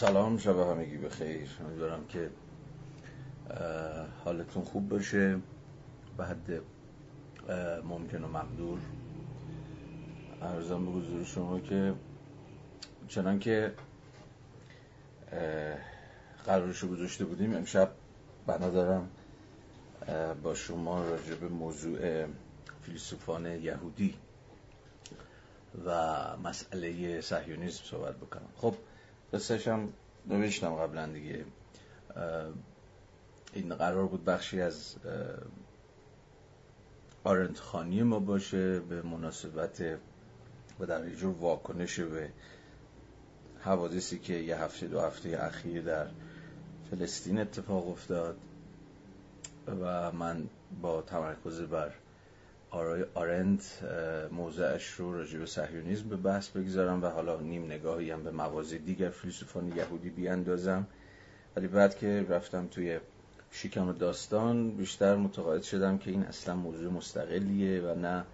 سلام شب همگی بخیر امیدوارم که حالتون خوب باشه. به حد ممکن و مقدور. ارزم به حضور شما که چنان که قرارشو گذاشته بودیم امشب بنا دارم با شما راجع به موضوع فیلسوفان یهودی و مسئله صهیونیسم صحبت بکنم. خب قصهش هم نوشتم قبلا دیگه. این قرار بود بخشی از آرنت خانی ما باشه به مناسبت و در یه جور واکنش به حوادثی که یه هفته دو هفته اخیر در فلسطین اتفاق افتاد و من با تمرکز بر آرنت موضعش رو راجع به صهیونیسم به بحث بگذارم و حالا نیم نگاهی هم به موازی دیگر فیلسوفان یهودی بیاندازم. ولی بعد که رفتم توی شیکم داستان بیشتر متقاعد شدم که این اصلا موضوع مستقلیه و نه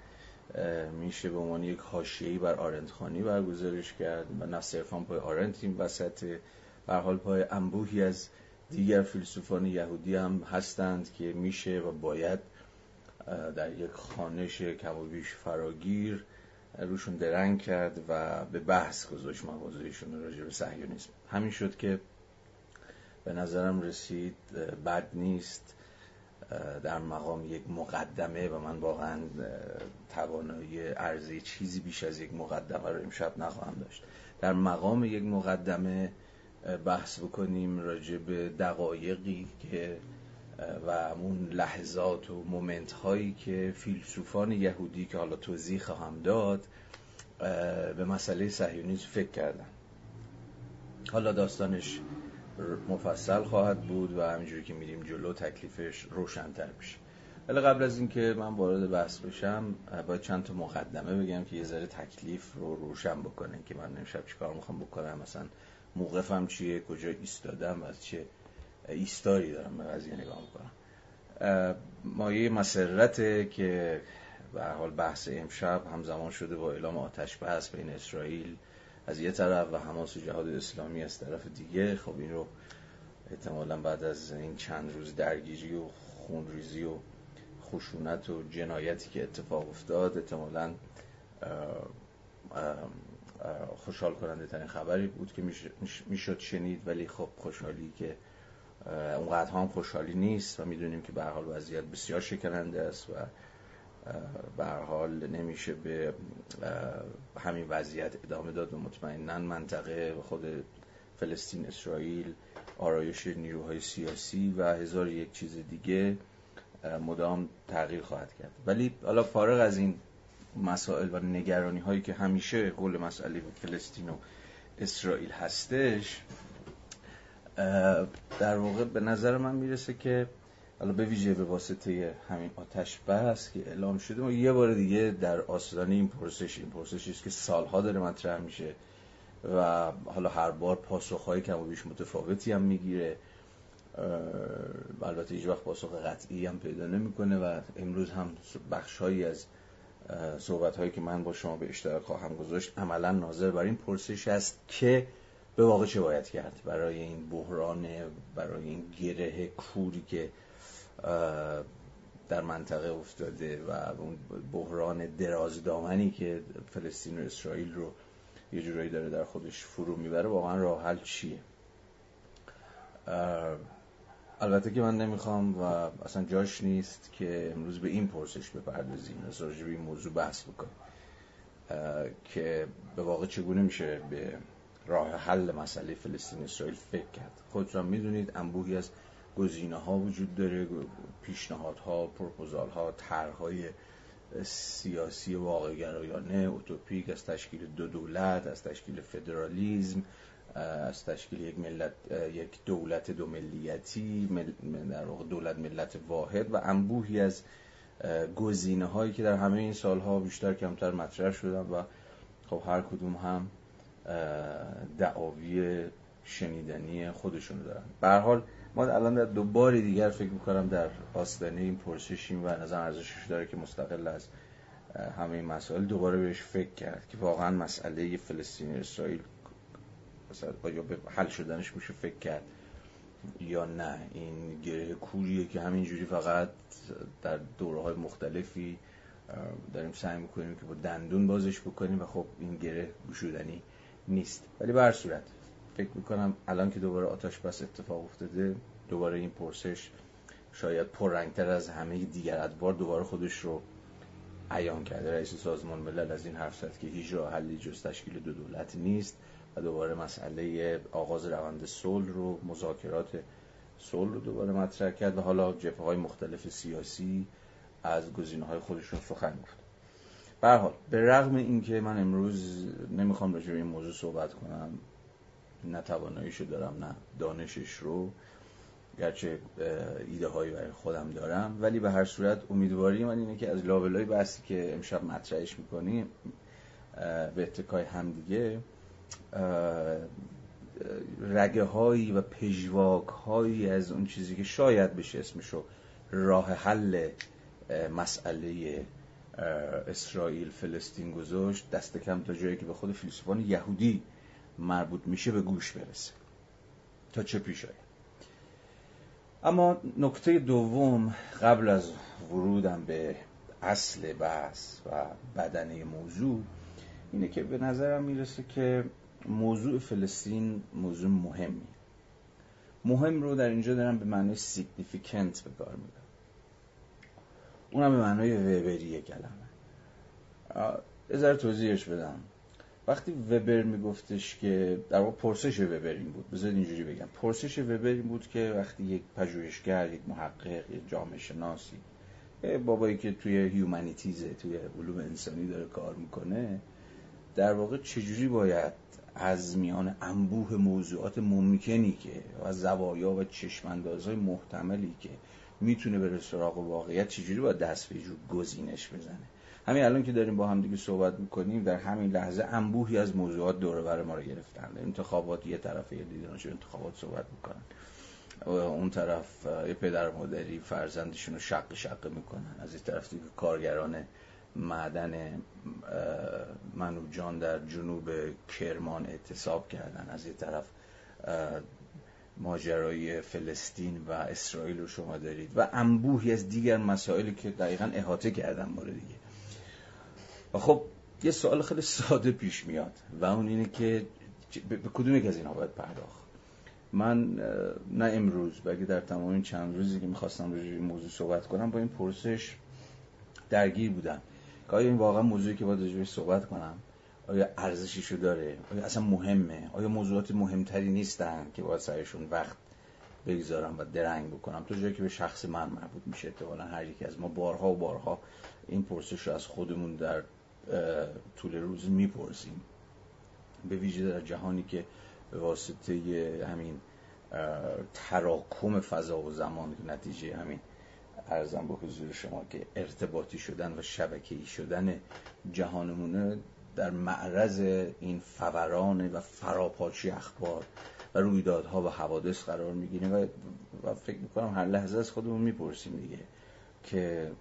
میشه به عنوان یک حاشیه‌ای بر آرنت خانی برگزارش کرد و نه صرفا پای آرنت این وسط. به حال پای انبوهی از دیگر فیلسوفان یهودی هم هستند که میشه و باید در یک خانش کم و بیش فراگیر روشون درنگ کرد و به بحث گذاشت موضوعشون راجع به صهیونیسم. همین شد که به نظرم رسید بد نیست در مقام یک مقدمه و من واقعا توانایی ارزی چیزی بیش از یک مقدمه رو امشب نخواهم داشت. در مقام یک مقدمه بحث بکنیم راجع به دقایقی که و اون لحظات و مومنت هایی که فیلسوفان یهودی که حالا توضیح خواهم داد به مسئله صهیونیسم فکر کردن. حالا داستانش مفصل خواهد بود و همینجوری که میریم جلو تکلیفش روشنتر میشه. ولی قبل از اینکه من وارد بحث بشم باید چند تا مقدمه بگم که یه ذره تکلیف رو روشن بکنه که من امشب چیکار می‌خوام بکنم مثلا موقفم چیه کجا ایستادم از چه ایستاری دارم به قضیه نگاه می‌کنم. مایه مسرته که به حال بحث امشب همزمان شده با اعلام آتش بحث بین اسرائیل از یه طرف و حماس و جهاد اسلامی از طرف دیگه. خب این رو احتمالا بعد از این چند روز درگیری و خونریزی و خشونت و جنایتی که اتفاق افتاد احتمالا خوشحال کننده ترین خبری بود که می‌شد شنید. ولی خب خوشحالی که اونقدر هم خوشحالی نیست و می‌دونیم که به حال وضعیت بسیار شکننده است و به حال نمیشه به همین وضعیت ادامه داد و مطمئنا منطقه خود فلسطین اسرائیل آرایش نیروهای سیاسی و هزار یک چیز دیگه مدام تغییر خواهد کرد. ولی حالا فارغ از این مسائل و نگرانی هایی که همیشه قول مسئله فلسطین و اسرائیل هستش در واقع به نظر من می‌رسه که حالا به ویژه به واسطه همین آتش بس که اعلام شده ما یه بار دیگه در آستانه این پرسش این پرسشی است که سالها داره مطرح میشه و حالا هر بار پاسخهای کم و بیش متفاوتی هم می‌گیره. البته هیچ وقت پاسخ قطعی هم پیدا نمی‌کنه و امروز هم بخشهایی از صحبت هایی که من با شما به اشتراک خواهم گذاشت عملا ناظر بر این پرسش است که به واقع چه باید کرد. برای این بحران برای این گره کوری که در منطقه افتاده و اون بحران درازدامنی که فلسطین و اسرائیل رو یه جورایی داره در خودش فرو می‌بره واقعا راه حل چیه؟ البته که من نمی‌خوام و اصلا جاش نیست که امروز به این پرسش بپردازیم. از به این موضوع بحث بکنیم. که به واقع چگونه میشه به راه حل مسئله فلسطین اسرائیل فکر کرد. خودتون می‌دونید انبوهی از گزینه ها وجود داره پیشنهادها پروپوزال ها طرحهای سیاسی واقع گرایانه اوتوپیک از تشکیل دو دولت از تشکیل فدرالیزم از تشکیل یک ملت یک دولت دو ملیتی در دولت ملت واحد و انبوهی از گزینه هایی که در همه این سالها بیشتر کمتر مطرح شدن و خب هر کدوم هم دعاوی شنیدنی خودشون دارن. به حال ما الان در دو بار دیگر فکر می‌کنم در آستانه این پرسشیم و نظر ارزشش داره که مستقل از همه این مسائل دوباره بهش فکر کرد که واقعا مسئله فلسطین اسرائیل یا به حل شدنش میشه فکر کرد یا نه. این گره کوریه که همینجوری فقط در دوره های مختلفی داریم سعی می‌کنیم که با دندون بازش بکنیم و خب این گره گشودنی نیست. ولی به هر صورت فکر می‌کنم الان که دوباره آتش بس اتفاق افتاده دوباره این پرسش شاید پررنگتر از همه دیگر ادوار دوباره خودش رو عیان کرده. رئیس سازمان ملل از این حرف زد که هیچ راه حلی جز تشکیل دو دولت نیست و دوباره مسئله آغاز روند صلح رو مذاکرات صلح رو دوباره مطرح کرد و حالا جبهه های مختلف سیاسی از گزینه های خودشون سخن گفت. به حال به رغم اینکه من امروز نمی‌خوام راجع به این موضوع صحبت کنم نه تواناییشو دارم نه دانشش رو گرچه ایده هایی برای خودم دارم ولی به هر صورت امیدواری من اینه که از لابلای بحثی که امشب مطرحش می‌کنیم به اتکای همدیگه رگه هایی و پژواک هایی از اون چیزی که شاید بشه اسمشو راه حل مسئله اسرائیل فلسطین گذاشت دست کم تا جایی که به خود فیلسوفان یهودی مربوط میشه به گوش برسه. تا چه پیش آید؟ اما نکته دوم قبل از ورودم به اصل بحث و بدنه موضوع اینه که به نظرم می‌رسه که موضوع فلسطین موضوع مهمی. مهم رو در اینجا دارم به معنی سیگنیفیکنت به کار می‌برم. اونم به معنای وبری کلمه. ذره توضیحش بدم. وقتی وبر میگفتش که در واقع پرسش وبر این بود. بذارید اینجوری بگم. پرسش وبر این بود که وقتی یک پژوهشگر یک محقق یک جامعه شناسی بابایی که توی هیومانیتیزه توی علوم انسانی داره کار می‌کنه در واقع چجوری باید از میان انبوه موضوعات ممکنی که و زوایا و چشماندازهای محتملی که می‌تونه به سراغ واقعیت چجوری باید دست به گزینش بزنه؟ همین الان که داریم با هم دیگه صحبت می‌کنیم در همین لحظه انبوهی از موضوعات دوره بر ما رو گرفتن. انتخابات یه طرف یه دیدنش انتخابات صحبت می‌کنن. اون طرف یه پدر مادری فرزندشون رو شق شق می‌کنن. از این طرف دیگه کارگران معدن منوجان در جنوب کرمان اعتصاب کردن. از یه طرف ماجرای فلسطین و اسرائیل رو شما دارید. و انبوهی از دیگر مسائلی که دقیقا احاطه کردن مورد دیگه. و خب یه سوال خیلی ساده پیش میاد و اون اینه که به کدوم یک از اینها باید پرداخت؟ من نه امروز بلکه در تمام این چند روزی که می‌خواستم روی این موضوع صحبت کنم با این پرسش درگیر بودم. که آیا این واقعا موضوعی که باید روی صحبت کنم؟ آیا ارزشیشو داره؟ آیا اصلا مهمه؟ آیا موضوعات مهمتری نیستن که باید سرشون وقت بگذارم و درنگ بکنم؟ تو جایی که به شخص من مربوط میشه احتمالا هر یکی از ما بارها و بارها این پرسش رو از خودمون در طول روز می‌پرسیم. به ویژه در جهانی که به واسطه همین تراکم فضا و زمان نتیجه همین ارزم به حضور شما که ارتباطی شدن و شبکه‌ای شدن جهانمونه در معرض این فوران و فراپاچی اخبار و رویدادها و حوادث قرار می‌گیریم و, و فکر می‌کنم هر لحظه از خودمون می‌پرسیم دیگه که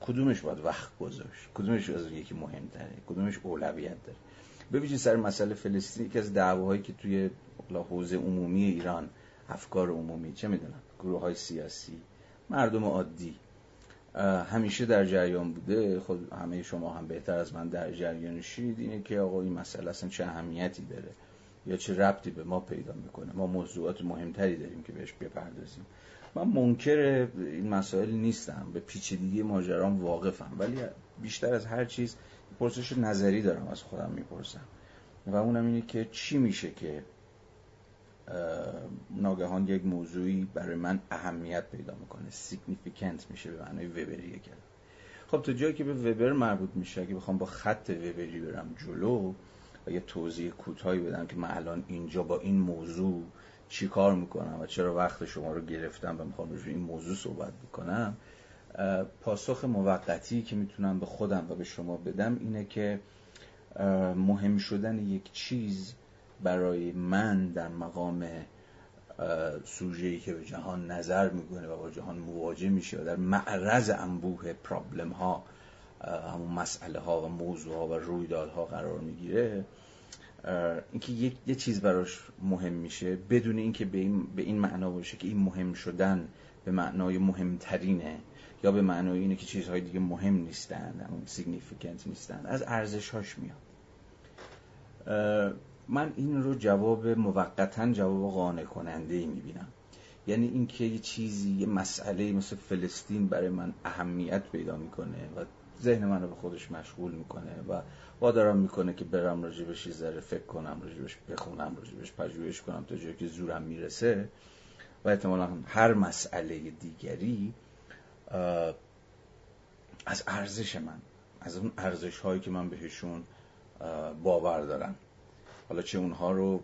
کدومش باید وقت گذاشت؟ کدومش از یکی مهمتره؟ کدومش اولویت داره؟ ببینید سر مسئله فلسطین که از دعواهایی که توی حوزه عمومی ایران افکار عمومی چه می‌دونم گروه های سیاسی مردم عادی همیشه در جریان بوده. خود همه شما هم بهتر از من در جریانشید اینه که آقا این مسئله اصلا چه اهمیتی داره؟ یا چه ربطی به ما پیدا می‌کنه؟ ما موضوعات مهمتری داریم که بهش بپردازیم. من منکر این مسائل نیستم. به پیچیدگی ماجرام واقفم. ولی بیشتر از هر چیز پرسش نظری دارم از خودم می‌پرسم. و اونم اینه که چی میشه که ناگهان یک موضوعی برای من اهمیت پیدا می‌کنه سیگنیفیکنت میشه به معنای وبری کلمه خب تا جایی که به وبر مربوط میشه اگه بخوام با خط وبری برم جلو و یه توضیح کوتاهی بدم که من الان اینجا با این موضوع چی کار می‌کنم و چرا وقت شما رو گرفتم و می‌خوام روی این موضوع صحبت بکنم پاسخ موقتی که می‌تونم به خودم و به شما بدم اینه که مهم شدن یک چیز برای من در مقام سوژه‌ای که به جهان نظر می‌کنه و با جهان مواجه میشه و در معرض انبوه پرابلم ها همون مسئله ها و موضوع ها و رویدادها قرار می‌گیره اینکه یه چیز براش مهم میشه بدون اینکه به این, به این معنا باشه که این مهم شدن به معنای مهمترینه یا به معنای اینه که چیزهای دیگه مهم نیستن اون سیگنیفیکنت نیستن از ارزش هاش میاد من این رو جواب موقتا جواب قانع کننده ای می‌بینم. یعنی اینکه یه چیزی یه مسئله مثل فلسطین برای من اهمیت پیدا می‌کنه و ذهن من رو به خودش مشغول می‌کنه و وادارم می‌کنه که برم راجبش یه ذره فکر کنم راجبش بخونم راجبش پژوهش کنم تا جایی که زورم می‌رسه. و احتمالا هر مسئله دیگری از ارزش من از اون ارزش هایی که من بهشون باور دارم. حالا چه اونها رو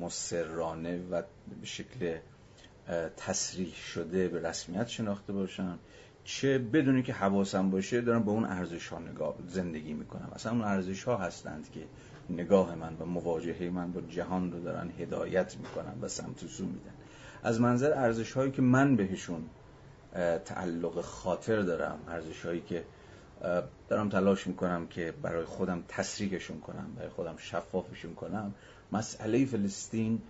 مسررانه و به شکل تصریح شده به رسمیت شناخته باشم چه بدونی که حواسم باشه دارم به اون ارزش ها نگاه زندگی می‌کنم. اصلا اون ارزش ها هستند که نگاه من و مواجهه من با جهان رو دارن هدایت می‌کنن و سمت سو میدن. از منظر ارزش هایی که من بهشون تعلق خاطر دارم ارزش هایی که دارم تلاش می‌کنم که برای خودم تسریگشون کنم برای خودم شفافشون کنم. مسئله فلسطین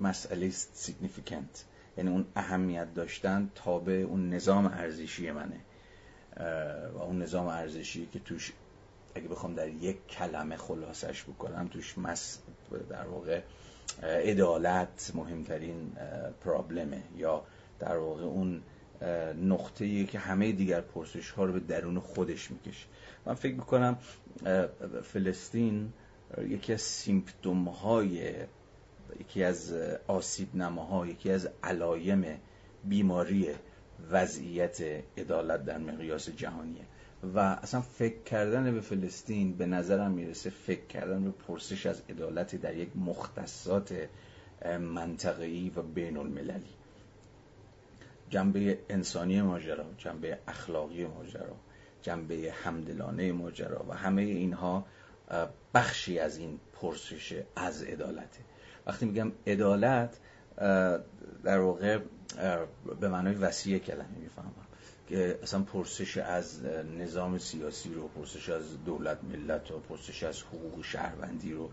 مسئله سیگنیفیکنت یعنی اون اهمیت داشتن تابع اون نظام ارزشی منه. و اون نظام ارزشی که توش اگه بخوام در یک کلمه خلاصش بکنم توش مس در واقع عدالت مهمترین پرابلمه یا در واقع اون نقطه که همه دیگر پرسش ها رو به درون خودش می‌کشه. من فکر می‌کنم فلسطین یکی از سیمپتوم های یکی از آسیب یکی از علایم بیماری وضعیت عدالت در مقیاس جهانیه. و اصلا فکر کردن به فلسطین به نظرم می‌رسه فکر کردن به پرسش از عدالت در یک مختصات منطقه‌ای و بین المللی جنبه انسانی ماجرا جنبه اخلاقی ماجرا جنبه همدلانه ماجرا و همه اینها بخشی از این پرسش از عدالته. وقتی میگم عدالت در واقع به معنای وسیع کلمه می‌فهمم. که اصلا پرسش از نظام سیاسی رو پرسش از دولت ملت رو پرسش از حقوق شهروندی رو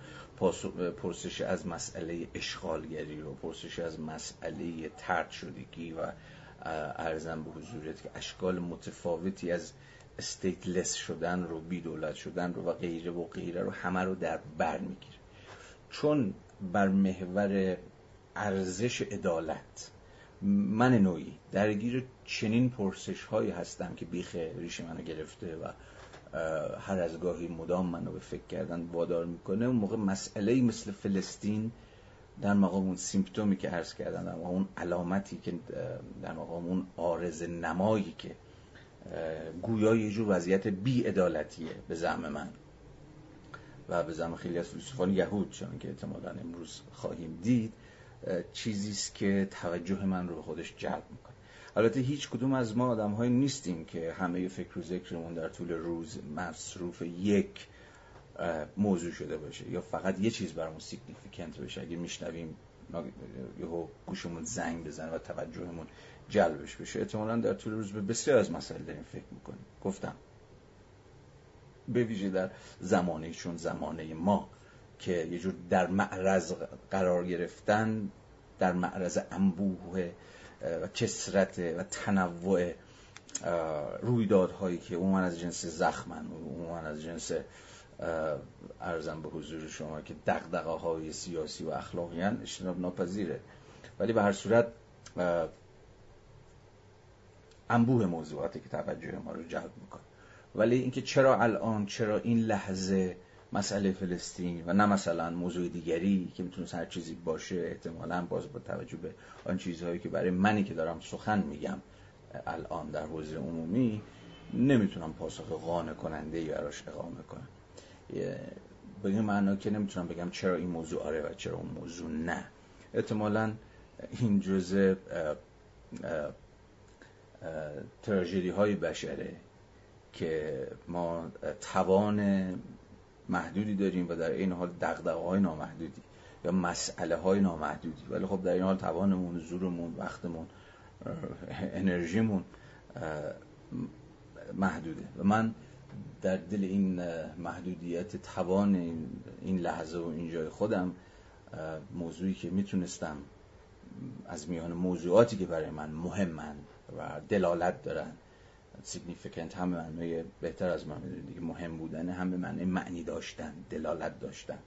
پرسش از مسئله اشغالگری رو پرسش از مسئله ترد شدگی و ارزم به حضورت که اشکال متفاوتی از استیتلس شدن رو بی دولت شدن رو و غیره و غیره رو همه رو در بر می‌گیره. چون بر محور ارزش عدالت من نوعی درگیر چنین پرسش هایی هستم که بیخ ریش منو گرفته و هر از گاهی مدام منو به فکر کردن وادار می‌کنه. اون موقع مسئله مثل فلسطین در مقام اون سیمپتومی که عرض کردن در مقام اون علامتی که در مقام اون آرز نمایی که گویا یه جور وضعیت بی ادالتیه به زعم من و به زعم خیلی از فیلسوفان یهود چون که احتمالا امروز خواهیم دید چیزی است که توجه من رو به خودش جلب می‌کنه. البته هیچ کدوم از ما آدم های نیستیم که همه فکر و ذکرمون در طول روز مصروف یک موضوع شده باشه یا فقط یه چیز برامون سیگنیفیکنت بشه. اگه میشنویم یهو گوشمون زنگ بزنه و توجهمون جلبش بشه احتمالا در طول روز به بسیار از مسائل داریم فکر می‌کنیم. گفتم به ویژه در زمانه چون زمانه ما که یه جور در معرض قرار گرفتن در معرض انبوه و کسرت و تنوع رویدادهایی که عموما از جنس زخمن عموما از جنس ارزم به حضور شما که دقدقه های سیاسی و اخلاقی هن اجتناب ناپذیره. ولی به هر صورت انبوه موضوعاتی که توجه ما رو جلب می‌کنه. ولی اینکه چرا الان چرا این لحظه مسئله فلسطین و نه مثلا موضوع دیگری که می‌تونه هر چیزی باشه احتمالا باز با توجه به آن چیزهایی که برای منی که دارم سخن میگم الان در حوزه عمومی نمی‌تونم پاسخ قانع کننده ای براش اقامه کنم. به این معنا که نمی‌تونم بگم چرا این موضوع آره و چرا اون موضوع نه. احتمالا این جزء تراژدی های بشره که ما توان محدودی داریم و در این حال دقدقه های نامحدودی یا مسئله های نامحدودی. ولی خب در این حال توانمون زورمون وقتمون انرژیمون محدوده. و من در دل این محدودیت توان این لحظه و این جای خودم موضوعی که می‌تونستم از میان موضوعاتی که برای من مهمن و دلالت دارن سیگنیفیکنت هم معنی بهتر از من دیگه مهم بودن هم به معنی معنی داشتن دلالت داشتن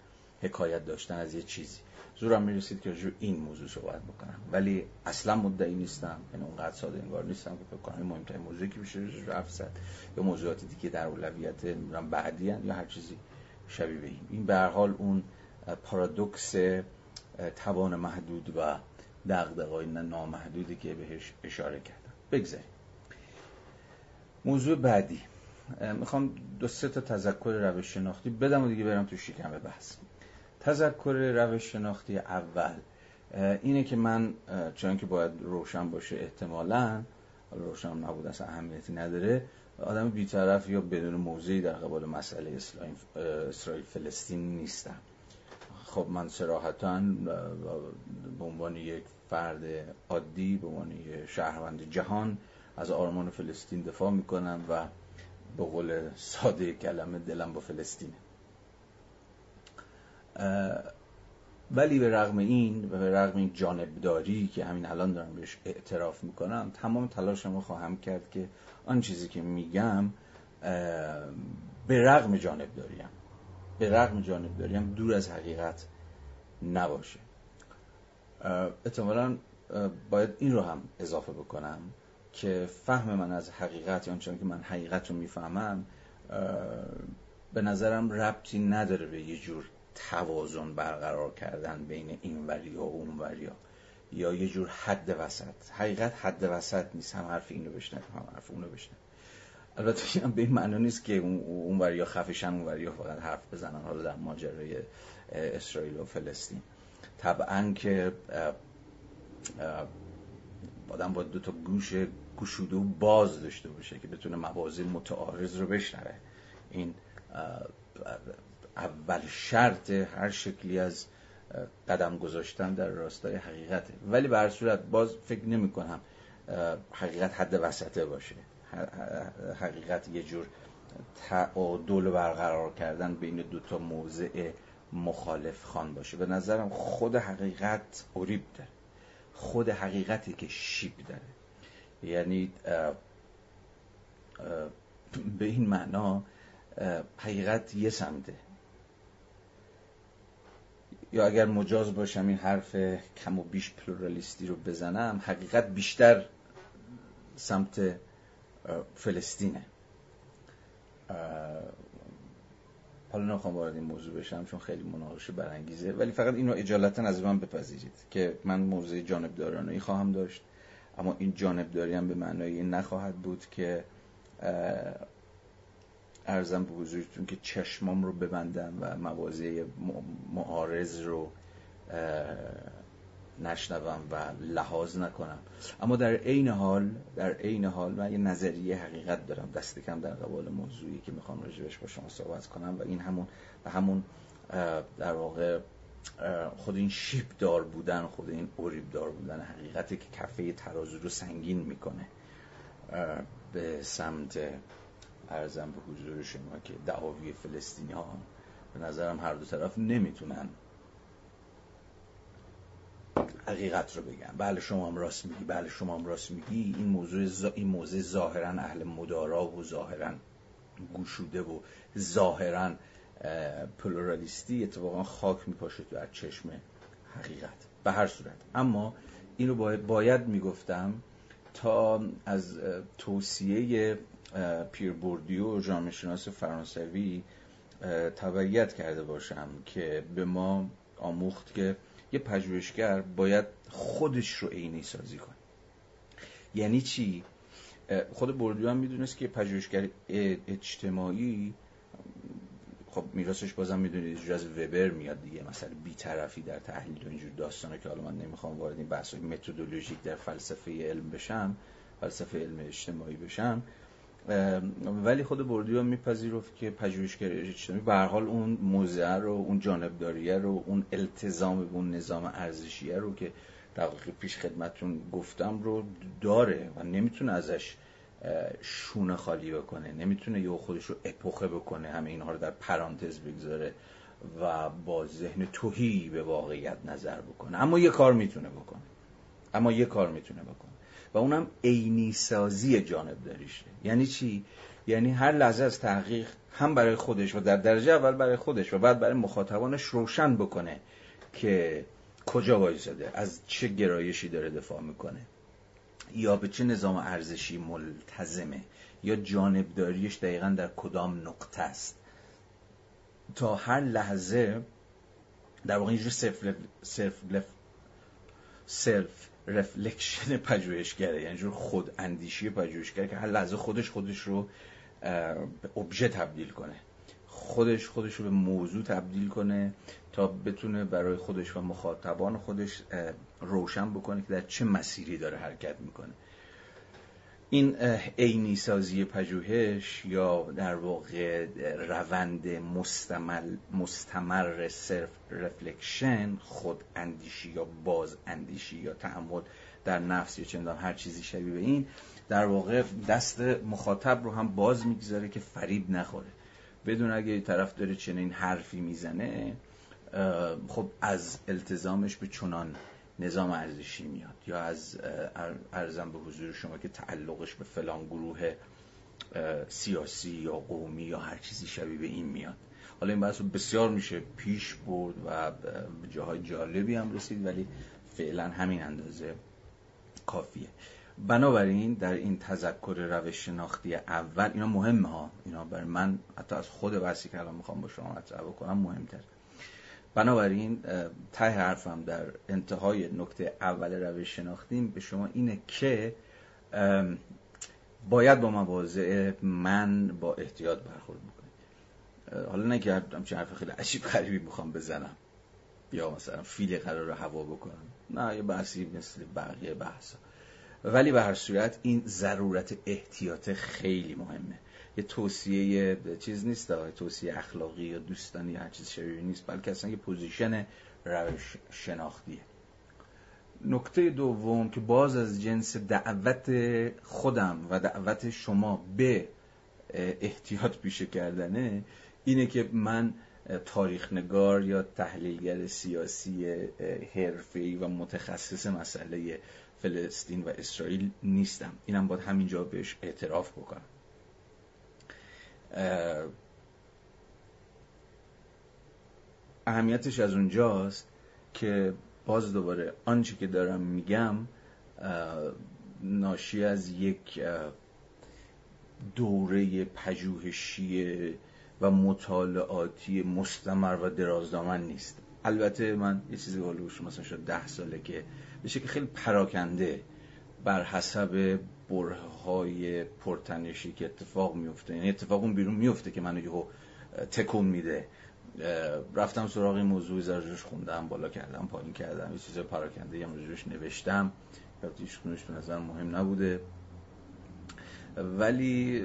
حکایت داشتن از یه چیزی. زورم می‌رسید که جو این موضوع صحبت بکنم. ولی اصلا مدعی نیستم یعنی اونقدر ساده انگار نیستم که فکر کنم مهمترین موضوعی که میشه رفت زد یا موضوعات دیگه در اولویت بعدی هن یا هر چیزی شبیه به این. این به حال اون پارادوکس توان محدود و دغدغه‌های نامحدودی که بهش اشاره کردم. بگذاریم. موضوع بعدی. می‌خوام دو سه تا تذکر روش شناختی بدم و دیگه برم تو شکم بحث. تذکر روش شناختی اول. اینه که من چون که باید روشن باشه احتمالا روشن نبود اصلا اهمیتی نداره آدم بیطرف یا بدون موضعی در قبال مسئله اسرائیل فلسطین نیستم. خب من سراحتا به عنوان یک فرد عادی به عنوان یک شهروند جهان از آرمان فلسطین دفاع می‌کنم و به قول ساده کلمه دلم با فلسطینه. ولی به رغم این و به رغم این جانبداری که همین الان دارم بهش اعتراف می‌کنم تمام تلاشمو خواهم کرد که آن چیزی که میگم به رغم جانبداریم. به رغم جانبداریم دور از حقیقت نباشه. احتمالا باید این رو هم اضافه بکنم که فهم من از حقیقت یا که من حقیقت رو می‌فهمم به نظرم ربطی نداره به یه جور توازن برقرار کردن بین این وری و اون وری یا یه جور حد وسط. حقیقت حد وسط نیست. هم حرف اینو بشنه هم حرف اونو بشنه البته به این معنی نیست که اون وریا خفشن اون وریا فقط حرف بزنن. حالا در ماجرای اسرائیل و فلسطین. طبعا که آدم با دو تا گوش گشوده و باز داشته باشه که بتونه موازی متعارض رو بشنوه. این اول شرط هر شکلی از قدم گذاشتن در راستای حقیقته. ولی به هر صورت باز فکر نمی کنم حقیقت حد وسطه باشه. حقیقت یه جور تعادل برقرار کردن بین دو تا موضع مخالف خان باشه. به نظرم خود حقیقت اوریب داره. خود حقیقتی که شیب داره. یعنی به این معنا حقیقت یه سمته. یا اگر مجاز باشم این حرف کم و بیش پلورالیستی رو بزنم حقیقت بیشتر سمت فلسطینه. حالا نخوام وارد این موضوع بشم چون خیلی مناقشه برانگیزه ولی فقط اینو اجالتا از من بپذیرید که من موضوع جانبدارانه خواهم داشت اما این جانبداری هم به معنای این نخواهد بود که ارزم به حضورتون که چشمام رو ببندم و موازه معارض رو نشنوم و لحاظ نکنم. اما در عین حال در عین حال من یه نظریه حقیقت دارم دست کم در قبال موضوعی که می‌خوام راجبش با شما صحبت کنم و این همون و همون در واقع خود این شیب دار بودن خود این اوریب دار بودن حقیقتی که کفه ترازو رو سنگین می‌کنه به سمت ارزم به حضور شما که دعاوی فلسطینی ها به نظرم هر دو طرف نمی‌تونن حقیقت رو بگن. بله شما هم راست میگی بله شما هم راست میگی. این موضوع ز... این موضوع ظاهرا اهل مدارا و ظاهرا گوشوده و ظاهرا پلورالیستی اتفاقا خاک میپاشه تو از چشم حقیقت. به هر صورت. اما اینو باید, باید می‌گفتم تا از توصیه پیر بوردیو جامعه شناس فرانسوی تبعیت کرده باشم که به ما آموخت که یه پژوهشگر باید خودش رو عینی سازی کنه. یعنی چی؟ خود بوردیو هم می‌دونست که پژوهشگر اجتماعی خب میراثش بازم می‌دونید از وبر میاد دیگه مثلا بیطرفی در تحلیل و اینجور داستانه که حالا من نمی‌خوام وارد این بحث متدولوژیک در فلسفه علم بشم فلسفه علم اجتماعی بشم. ولی خود بردیو میپذیرفت که پژوهشگر اجتماعی به حال اون موزه رو اون جانبداریه رو اون التزام به اون نظام ارزشیه رو که دقیقه پیش خدمتون گفتم رو داره و نمی‌تونه ازش شونه خالی بکنه. نمی‌تونه یه خودش رو اپوخه بکنه همه اینها رو در پرانتز بگذاره و با ذهن توهی به واقعیت نظر بکنه. اما یه کار می‌تونه بکنه. اما یه کار می‌تونه بکنه. و اونم عینی سازی جانب داریشه یعنی چی؟ یعنی هر لحظه از تحقیق هم برای خودش و در درجه اول برای خودش و بعد برای مخاطبانش روشن بکنه که کجا وایساده از چه گرایشی داره دفاع می‌کنه. یا به چه نظام ارزشی ملتزمه یا جانبداریش دقیقا در کدام نقطه است. تا هر لحظه در واقع اینجور self, self, reflection پژوهشگره یعنی جور خود اندیشی پژوهشگره که هر لحظه خودش خودش رو به ابژه تبدیل کنه. خودش خودش رو به موضوع تبدیل کنه تا بتونه برای خودش و مخاطبان خودش روشن بکنه که در چه مسیری داره حرکت می‌کنه. این عینی سازی پژوهش یا در واقع روند مستمل مستمر سرف رفلکشن خود اندیشی یا باز اندیشی یا تعمل در نفس یا چندان هر چیزی شبیه به این در واقع دست مخاطب رو هم باز می‌گذاره که فریب نخوره. بدون اگه طرف داره چنین حرفی می‌زنه خب از التزامش به چنان نظام ارزشی میاد یا از ارزم به حضور شما که تعلقش به فلان گروه سیاسی یا قومی یا هر چیزی شبیه به این میاد. حالا این بحث بسیار میشه پیش برد و به جاهای جالبی هم رسید ولی فعلا همین اندازه کافیه. بنابراین در این تذکر روش شناختی اول اینا مهمه ها. اینا برای من حتی از خود بحثی که الان می‌خوام با شما مطرح بکنم مهمتر. بنابراین ته حرفم در انتهای نکته اول روش شناختیم. به شما اینه که باید با مواضع من با احتیاط برخورد بکنید. حالا که همچین حرف خیلی عجیب غریبی می‌خوام بزنم. یا مثلا فیل قراره هوا بکنم. نه یه بحثی مثل بقیه بحثا. ولی به هر صورت این ضرورت احتیاط خیلی مهمه. یه توصیه چیز نیست یه توصیه اخلاقی یا دوستانی هر چیز شبیه نیست بلکه اصلا یه position روش شناختیه. نکته دوم که باز از جنس دعوت خودم و دعوت شما به احتیاط پیشه کردنه اینه که من تاریخ نگار یا تحلیلگر سیاسی حرفه‌ای و متخصص مسئله فلسطین و اسرائیل نیستم. اینم باید همینجا بهش اعتراف بکنم. اهمیتش از اونجاست که باز دوباره آنچه که دارم میگم ناشی از یک دوره پژوهشی و مطالعاتی مستمر و درازدامن نیست. البته من یه چیزی بالوش مثلا شد ده ساله که به شکل خیلی پراکنده بر حسب بره های پرتنشی که اتفاق میفته. یعنی اتفاق اون بیرون میفته که منو یهو تکون میده. رفتم سراغ این موضوع زرجوش خوندم بالا کردم پایین کردم یه چیز پراکنده یه موضوعش نوشتم. هیچ به نظر مهم نبوده. ولی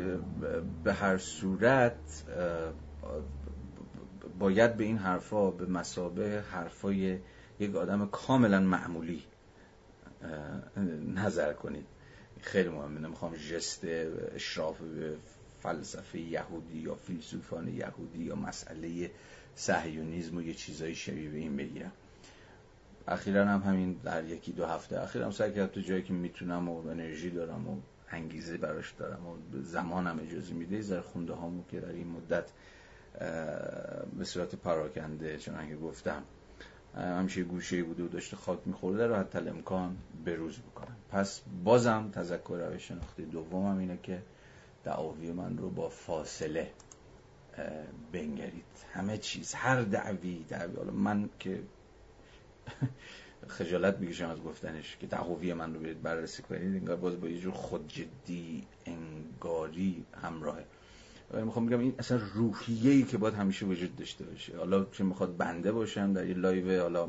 به هر صورت باید به این حرفا به مسابه حرفای یک آدم کاملا معمولی نظر کنید. خیلی مهمه. نمی‌خوام جست اشراف به فلسفه یهودی یا فیلسوفان یهودی یا مسئله صهیونیسم و یه چیزایی شبیه به این بگیرم. اخیرا هم همین در یکی دو هفته اخیرم سعی کردم تو جایی که می‌تونم و انرژی دارم و انگیزه براش دارم و زمانم اجازه میده زر خونده هامو که در این مدت به صورت پراکنده چون اگه گفتم همیشه گوشه بوده و داشته خاک میخورده رو حتی امکان بروز بکنم پس بازم تذکر روش شناختی دومم اینه که دعاوی من رو با فاصله بنگرید. همه چیز هر دعوی دعوی. حالا من که خجالت می‌کشم از گفتنش که دعاوی من رو برید بررسی کنید انگار باز با یه جور خودجدی انگاری همراهه می‌خوام بگم این اصلا روحیه ای که باید همیشه وجود داشته باشه. حالا چه می‌خواد بنده باشم در یه live حالا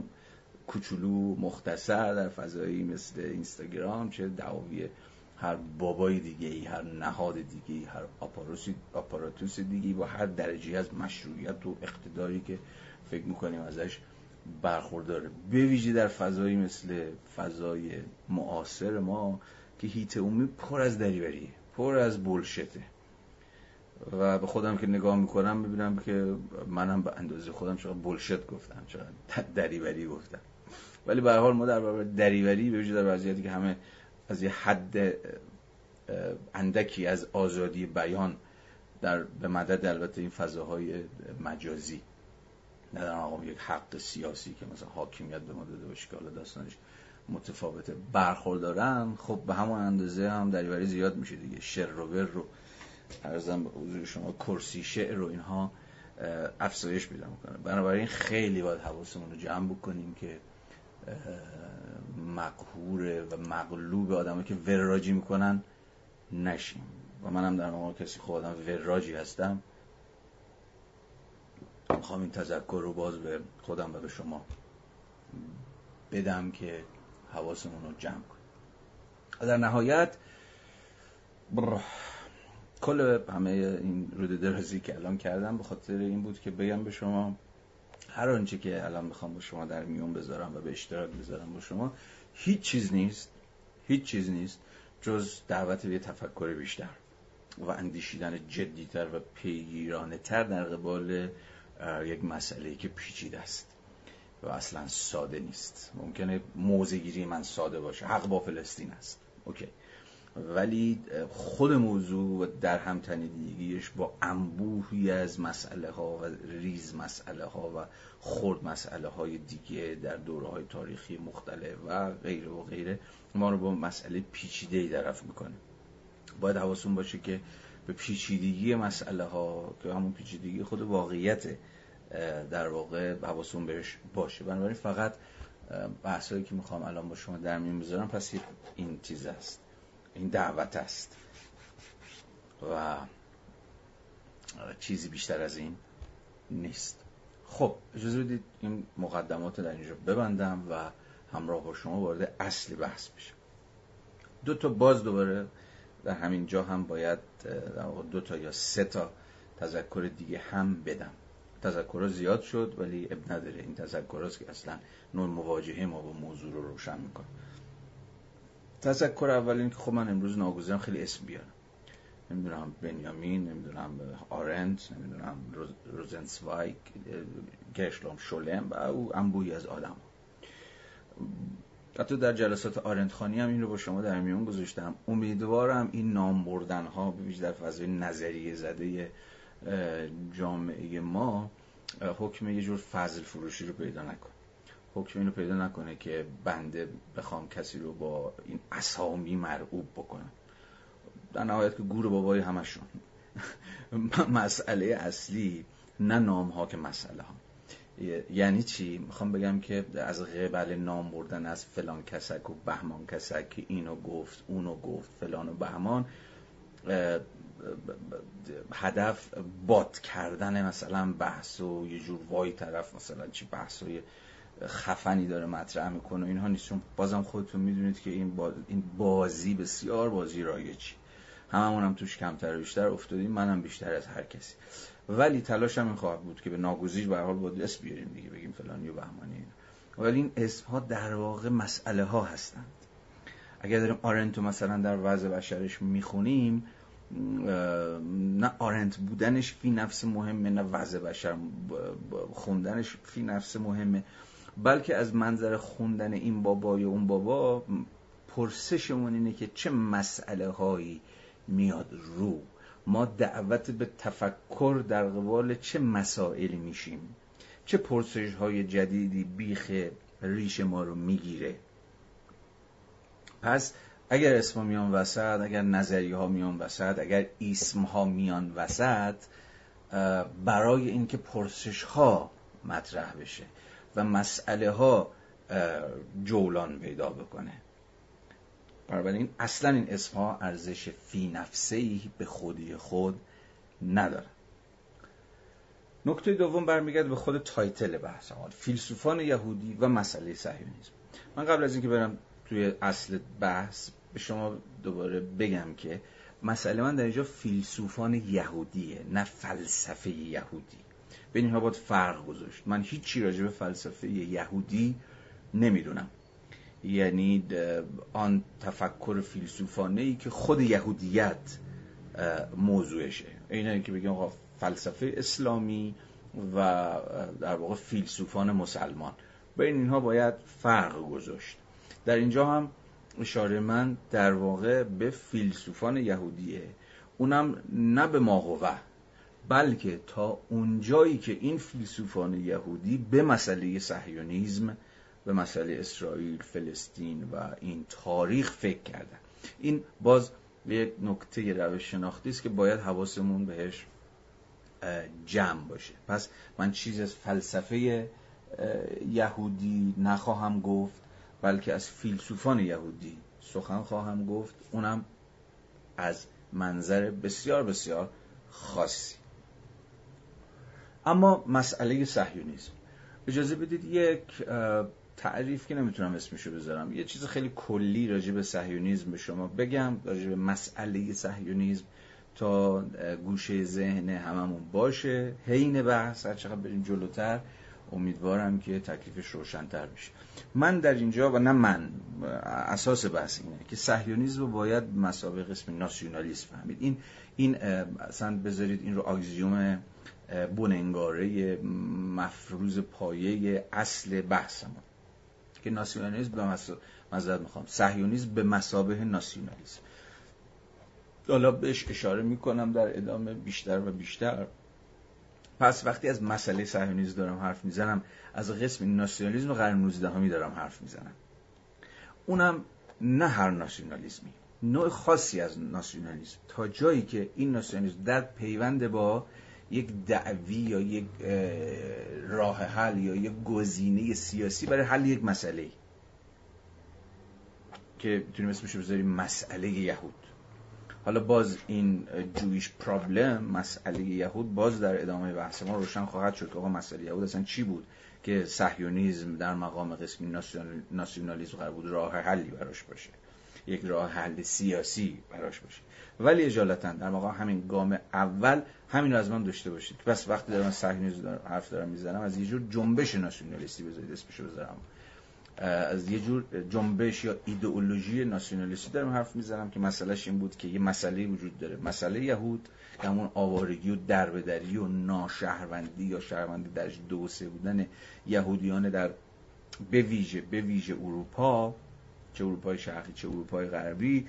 کوچولو مختصر در فضایی مثل اینستاگرام چه دعاوی هر بابای دیگه ای هر نهاد دیگه ای هر آپاراتوس دیگه با هر درجه از مشروعیت و اقتداری که فکر می‌کنیم ازش برخورداره. به ویژه در فضایی مثل فضای معاصر ما که هیت عمومی پر از دریوریه پر از بولشته. و به خودم که نگاه می‌کنم می‌بینم که منم به اندازه خودم چقدر بولشت گفتم چقدر دریوری گفتم. ولی به حال ما در برابر دریوری به وجود در وضعیتی که همه از یه حد اندکی از آزادی بیان در به مدد البته این فضاهای مجازی. نه در یک حق سیاسی که مثلا حاکمیت به ما داده باشه که حالا داستانش متفاوته برخوردارن خب به همون اندازه هم دریوری زیاد میشه دیگه. شر رو ور رو ارزم به حضور شما کرسی شعر رو اینها افزایش پیدا می‌کنه. بنابراین خیلی باید حواسمون رو جمع بکنیم که مقهور و مغلوب آدمایی که وراجی می‌کنن نشیم. و منم در مقام کسی خودم وراجی هستم. می‌خوام این تذکر رو باز به خودم و به شما بدم که حواسمون رو جمع کنیم. در نهایت کل همه این رود درازی که الان کردم به خاطر این بود که بگم به شما هر آنچه که الان می‌خوام با شما در میون بذارم و به اشتراک بذارم با شما هیچ چیز نیست هیچ چیز نیست جز دعوت به تفکر بیشتر و اندیشیدن جدیتر و پیگیرانه تر در قبال یک مسئله که پیچیده است و اصلا ساده نیست. ممکنه موزگیری من ساده باشه. حق با فلسطین است. اوکی. ولی خود موضوع در همتنیدگیش با انبوهی از مسئله ها و ریز مسئله ها و خرد مسئله های دیگه در دوره های تاریخی مختلف و غیره و غیره ما رو با مسئله پیچیده ای درف می‌کنه. باید حواسون باشه که به پیچیدگی مسئله ها که همون پیچیدگی خود واقعیت در واقع حواسون بهش باشه. بنابراین فقط بحثایی که می‌خوام الان با شما در میون بذارم پس این چیز است. این دعوت است. و چیزی بیشتر از این نیست. خب اجازه بدید این مقدمات در اینجا ببندم و همراه با شما وارد اصلی بحث بشم. دو تا باز دوباره در همین جا هم باید دو تا یا سه تا تذکر دیگه هم بدم. تذکر زیاد شد ولی اب نداره. این تذکر که اصلا نوع مواجهه ما با موضوع رو روشن می‌کنه. تذکر اولین که خب من امروز ناگزیرم خیلی اسم بیارم. نمی‌دونم بنیامین نمی‌دونم آرنت نمی‌دونم روزنسوایک گرشلوم شولم و او انبوی از آدم. حتی در جلسات آرنت خانی هم این رو با شما در میون گذاشتم. امیدوارم این نام بردن ها به در فضای نظریه زده جامعه ما حکم یه جور فضل فروشی رو پیدا نکنه. حکم اینو پیدا نکنه که بنده بخوام کسی رو با این اسامی مرعوب بکنم. در نهایت که گور بابای همشون. مسئله اصلی نه نام ها که مسئله ها یعنی چی؟ می‌خوام بگم که از قبل نام بردن از فلان کسک و بهمان کسک که اینو گفت اونو گفت فلان و بهمان هدف بات کردن مثلا بحث و یه جور وای طرف مثلا چی بحث خفنی داره مطرح می‌کنه. اینها نیست. چون بازم خودتون می‌دونید که این, این بازی بسیار بازی رایجی. هممون هم توش کمتر و بیشتر افتادیم. منم بیشتر از هر کسی. ولی تلاشم این خواهد بود که به ناگزیر به حال باید اسم بیاریم دیگه بگیم فلانی و بهمانی ولی این اسم ها در واقع مسئله ها هستند. اگر داریم آرنتو مثلا در وضع بشرش می‌خونیم نه آرنت بودنش فی نفس مهمه نه وضع بشر خوندنش فی نفس مهمه. بلکه از منظر خوندن این بابا یا اون بابا پرسشمون اینه که چه مسئله هایی میاد رو. ما دعوت به تفکر در قبال چه مسائلی میشیم؟ چه پرسش های جدیدی بیخ ریش ما رو می‌گیره؟ پس اگر اسم میان وسط اگر نظریه ها میان وسط اگر اسم ها میان وسط برای اینکه پرسش ها مطرح بشه. و مسئله ها جولان پیدا بکنه. بنابراین اصلا این اسم ارزش فی نفسه به خودی خود نداره. نکته دوم برمیگرده به خود تایتل بحث فیلسوفان یهودی و مسئله صهیونیسم من قبل از اینکه برم توی اصل بحث به شما دوباره بگم که مسئله من در اینجا فیلسوفان یهودیه نه فلسفه یهودی. بین اینها باید فرق گذاشت. من هیچی راجع به فلسفه یهودی نمی‌دونم. یعنی آن تفکر فیلسوفانه ای که خود یهودیت موضوعشه. اینه که بگیم آقا فلسفه اسلامی و در واقع فیلسوفان مسلمان. بین اینها باید فرق گذاشت. در اینجا هم اشاره من در واقع به فیلسوفان یهودیه. اونم نه به ماقوه بلکه تا اونجایی که این فیلسوفان یهودی به مسئله صهیونیزم به مسئله اسرائیل فلسطین و این تاریخ فکر کردن. این باز یک نکته روش شناختی است که باید حواسمون بهش جمع باشه. پس من چیز از فلسفه یهودی نخواهم گفت بلکه از فیلسوفان یهودی سخن خواهم گفت. اونم از منظر بسیار بسیار خاصی. اما مسئله صهیونیسم اجازه بدید یک تعریف که نمی‌تونم اسمشو بذارم. یه چیز خیلی کلی راجع به صهیونیسم به شما بگم راجع به مسئله صهیونیسم تا گوشه ذهن هممون باشه. حین بحث هر چقدر بریم جلوتر امیدوارم که تکلیفش روشنتر بشه. من در اینجا و نه من اساس بحث اینه که صهیونیسم رو باید مسابقه قسم ناسیونالیسم فهمید. این این اصلا بذارید این رو آگزیوم بننگاره مفروض پایه اصل بحثمون. که ناسیونالیسم به مسابقه می‌خوام صهیونیسم به مسابقه ناسیونالیسم. حالا بهش اشاره می‌کنم در ادامه بیشتر و بیشتر. پس وقتی از مسئله صهیونیسم دارم حرف می‌زنم از قسم ناسیونالیسم قرن 19 همی دارم حرف می‌زنم. اونم نه هر ناسیونالیسمی نوع خاصی از ناسیونالیسم. تا جایی که این ناسیونالیسم در پیوند با یک دعوی یا یک راه حل یا یک گزینه سیاسی برای حل یک مسئله. که می‌تونیم اسمش بذاریم مسئله یهود. حالا باز این جویش پرابلم مسئله یهود باز در ادامه بحث ما روشن خواهد شد که آقا مسئله یهود اصلا چی بود؟ که صهیونیسم در مقام قسمی ناسیونالیسم قرار بود راه حلی براش باشه. یک راه حل سیاسی براش باشه. ولی اجالتا در مقام همین گام اول همین رو از من داشته باشید. پس وقتی دارم صهیونیسم حرف دارم می‌زنم از یه جور جنبش ناسیونالیستی بذارید اسمشو بذارم. از یه جور جنبش یا ایدئولوژی ناسیونالیستی دارم حرف می‌زنم که مسئلهش این بود که یه مسئله وجود داره. مسئله یهود که همون آوارگی و دربدری و ناشهروندی یا شهروندی درش دو سه بودن یهودیان در به ویژه به ویژه اروپا چه اروپای شرقی چه اروپای غربی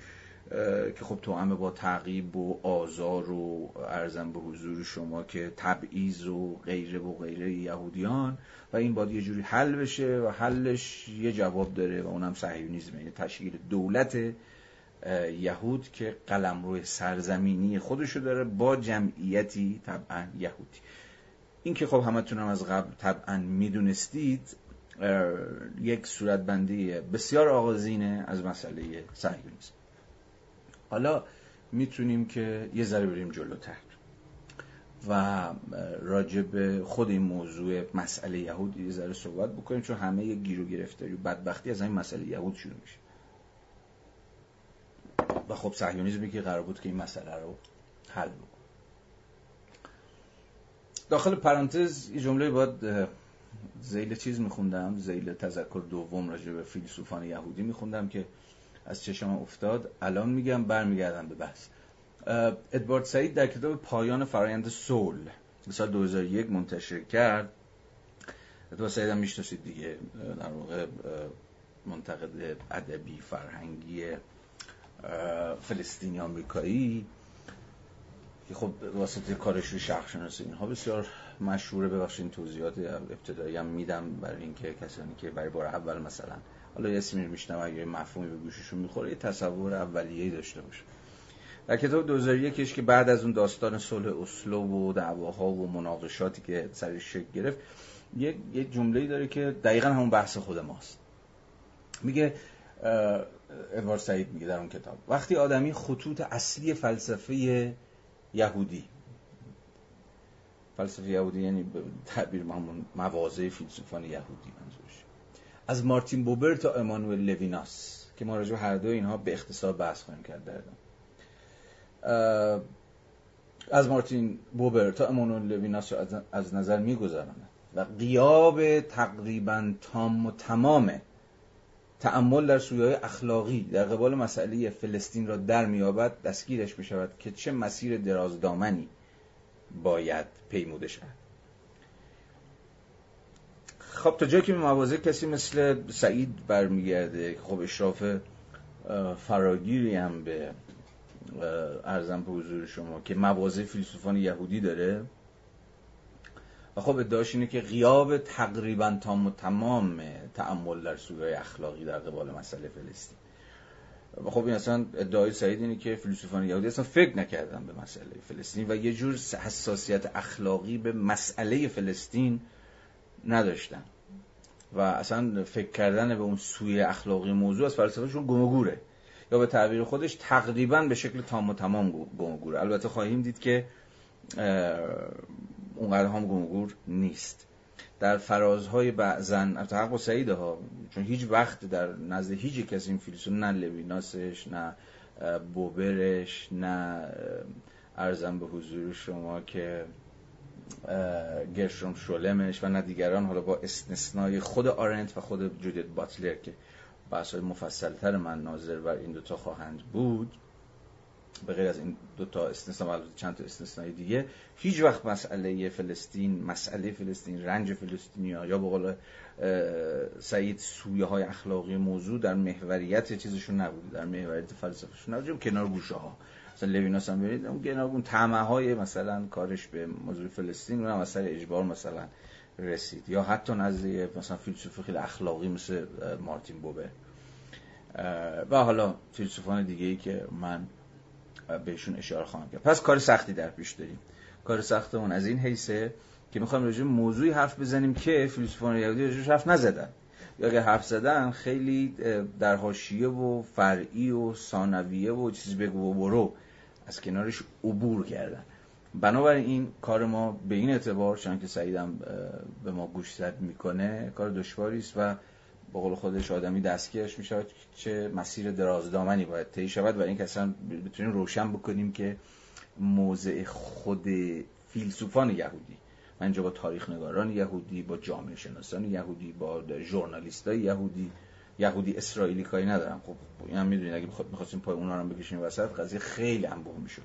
که خب تو با تعقیب و آزار و ارزم به حضور شما که تبعیض و غیره و غیره یهودیان و این باید یه جوری حل بشه و حلش یه جواب داره و اونم صهیونیسم یعنی تشکیل دولت یهود که قلم روی سرزمینی خودشو داره با جمعیتی طبعا یهودی. این که خب همتونم از قبل طبعا می‌دونستید یک صورتبندی بسیار آغازینه از مسئله صهیونیسم. حالا می‌تونیم که یه ذره بریم جلوتر و راجع به خود این موضوع مسئله یهود یه ذره صحبت بکنیم چون همه یه گیر و گرفتاری و بدبختی از این مسئله یهود شروع میشه. و خب صهیونیسمی که قرار بود که این مسئله رو حل بکن داخل پرانتز یه جمله باید زیل چیز میخوندم زیل تذکر دوم راجع به فیلسوفان یهودی میخوندم که از چشم افتاد. الان میگم برمیگردم به بحث. ادوارد سعید در کتاب پایان فرایند سول سال 2001 منتشر کرد. ادوارد سعید هم می‌شناسید دیگه در واقع منتقد ادبی فرهنگی فلسطینی آمریکایی. که خب واسطه کارش روی شرق شناسی اینها بسیار مشهوره ببخشید توضیحات ابتدایی هم میدم برای اینکه کسانی که برای بار اول مثلا حالا یه اسمی میشنم اگه مفهومی به گوششون می‌خوره یه تصور اولیه‌ای داشته باشه. در کتاب 2001 که بعد از اون داستان صلح اسلو و دعواها و مناقشاتی که سرش شکل گرفت یک یک جمله‌ای داره که دقیقا همون بحث خود ماست. میگه ادوارد سعید میگه در اون کتاب وقتی آدمی خطوط اصلی فلسفه یهودی فلسفه یهودی یعنی تعبیر همون مواضع فیلسوفان یهودی منظورش. از مارتین بوبر تا امانوئل لویناس که ما راجع هر دو اینها به اختصار بحث خواهیم کرد در از مارتین بوبر تا امانوئل لویناس رو از نظر می‌گذارم و قیاب تقریبا تام و تمام تعمل در سویای اخلاقی در قبال مسئله فلسطین را در میابد دستگیرش بشود که چه مسیر درازدامنی باید پیموده شود. خب تا جایی که موازه کسی مثل سعید برمیگرده خب اشراف فراگیری هم به ارزم به حضور شما که موازه فیلسوفان یهودی داره. و خب ادعاش اینه که غیاب تقریبا تام و تمام تعمل در سویای اخلاقی در قبال مسئله فلسطین. خب این اصلا ادعای سعید اینه که فیلسوفان یهودی اصلا فکر نکردن به مسئله فلسطین و یه جور حساسیت اخلاقی به مسئله فلسطین نداشتن. و اصلا فکر کردن به اون سوی اخلاقی موضوع از فلسفهشون گمگوره. یا به تعبیر خودش تقریبا به شکل تام و تمام گمگوره. البته خواهیم دید که اونقدر هم گمگور نیست. در فرازهای بعضن حق و سعیده ها چون هیچ وقت در نزد هیچ کسی این فیلسوف نه لویناسش نه بوبرش نه ارزم به حضور شما که گرشوم شولمش و نه دیگران حالا با استثنای خود آرنت و خود جودیت باتلر که بحث های مفصلتر من ناظر بر این دوتا خواهند بود. به غیر از این دوتا استثنا و چند تا استثنای دیگه هیچ وقت مسئله فلسطین مسئله فلسطین رنج فلسطینی یا به قول سعید سویه های اخلاقی موضوع در محوریت چیزشون نبود در محوریت فلسفهشون نبود. کنار گوشه ها مثلا لویناس هم برید اون اون طمع های مثلا کارش به موضوع فلسطین اونم اثر اجبار مثلا رسید. یا حتی نزد مثلا فیلسوف خیلی اخلاقی مثل مارتین بوبه. و حالا فیلسوفان دیگه ای که من بهشون اشاره خواهم کرد. پس کار سختی در پیش داریم. کار سختمون از این حیثه که می‌خوایم راجع موضوعی حرف بزنیم که فیلسوفان یهودی راجعش حرف نزدن. یا اگه حرف زدن خیلی در حاشیه و فرعی و ثانویه و چیزی بگو و برو. از کنارش عبور کردن. بنابراین کار ما به این اعتبار چون که سعیدم به ما گوش زد می‌کنه کار دشواری است و به قول خودش آدمی دستگیرش می‌شود چه مسیر درازدامنی باید طی شود و این که اصلا بتونیم روشن بکنیم که موضع خود فیلسوفان یهودی من اینجا با تاریخ نگاران یهودی با جامعه شناسان یهودی با ژورنالیست یهودی یهودی اسرائیلی کاری ندارم. خب این هم می‌دونید اگه می‌خواستیم پای اونا رو بکشیم وسط قضیه خیلی انبوه می‌شد.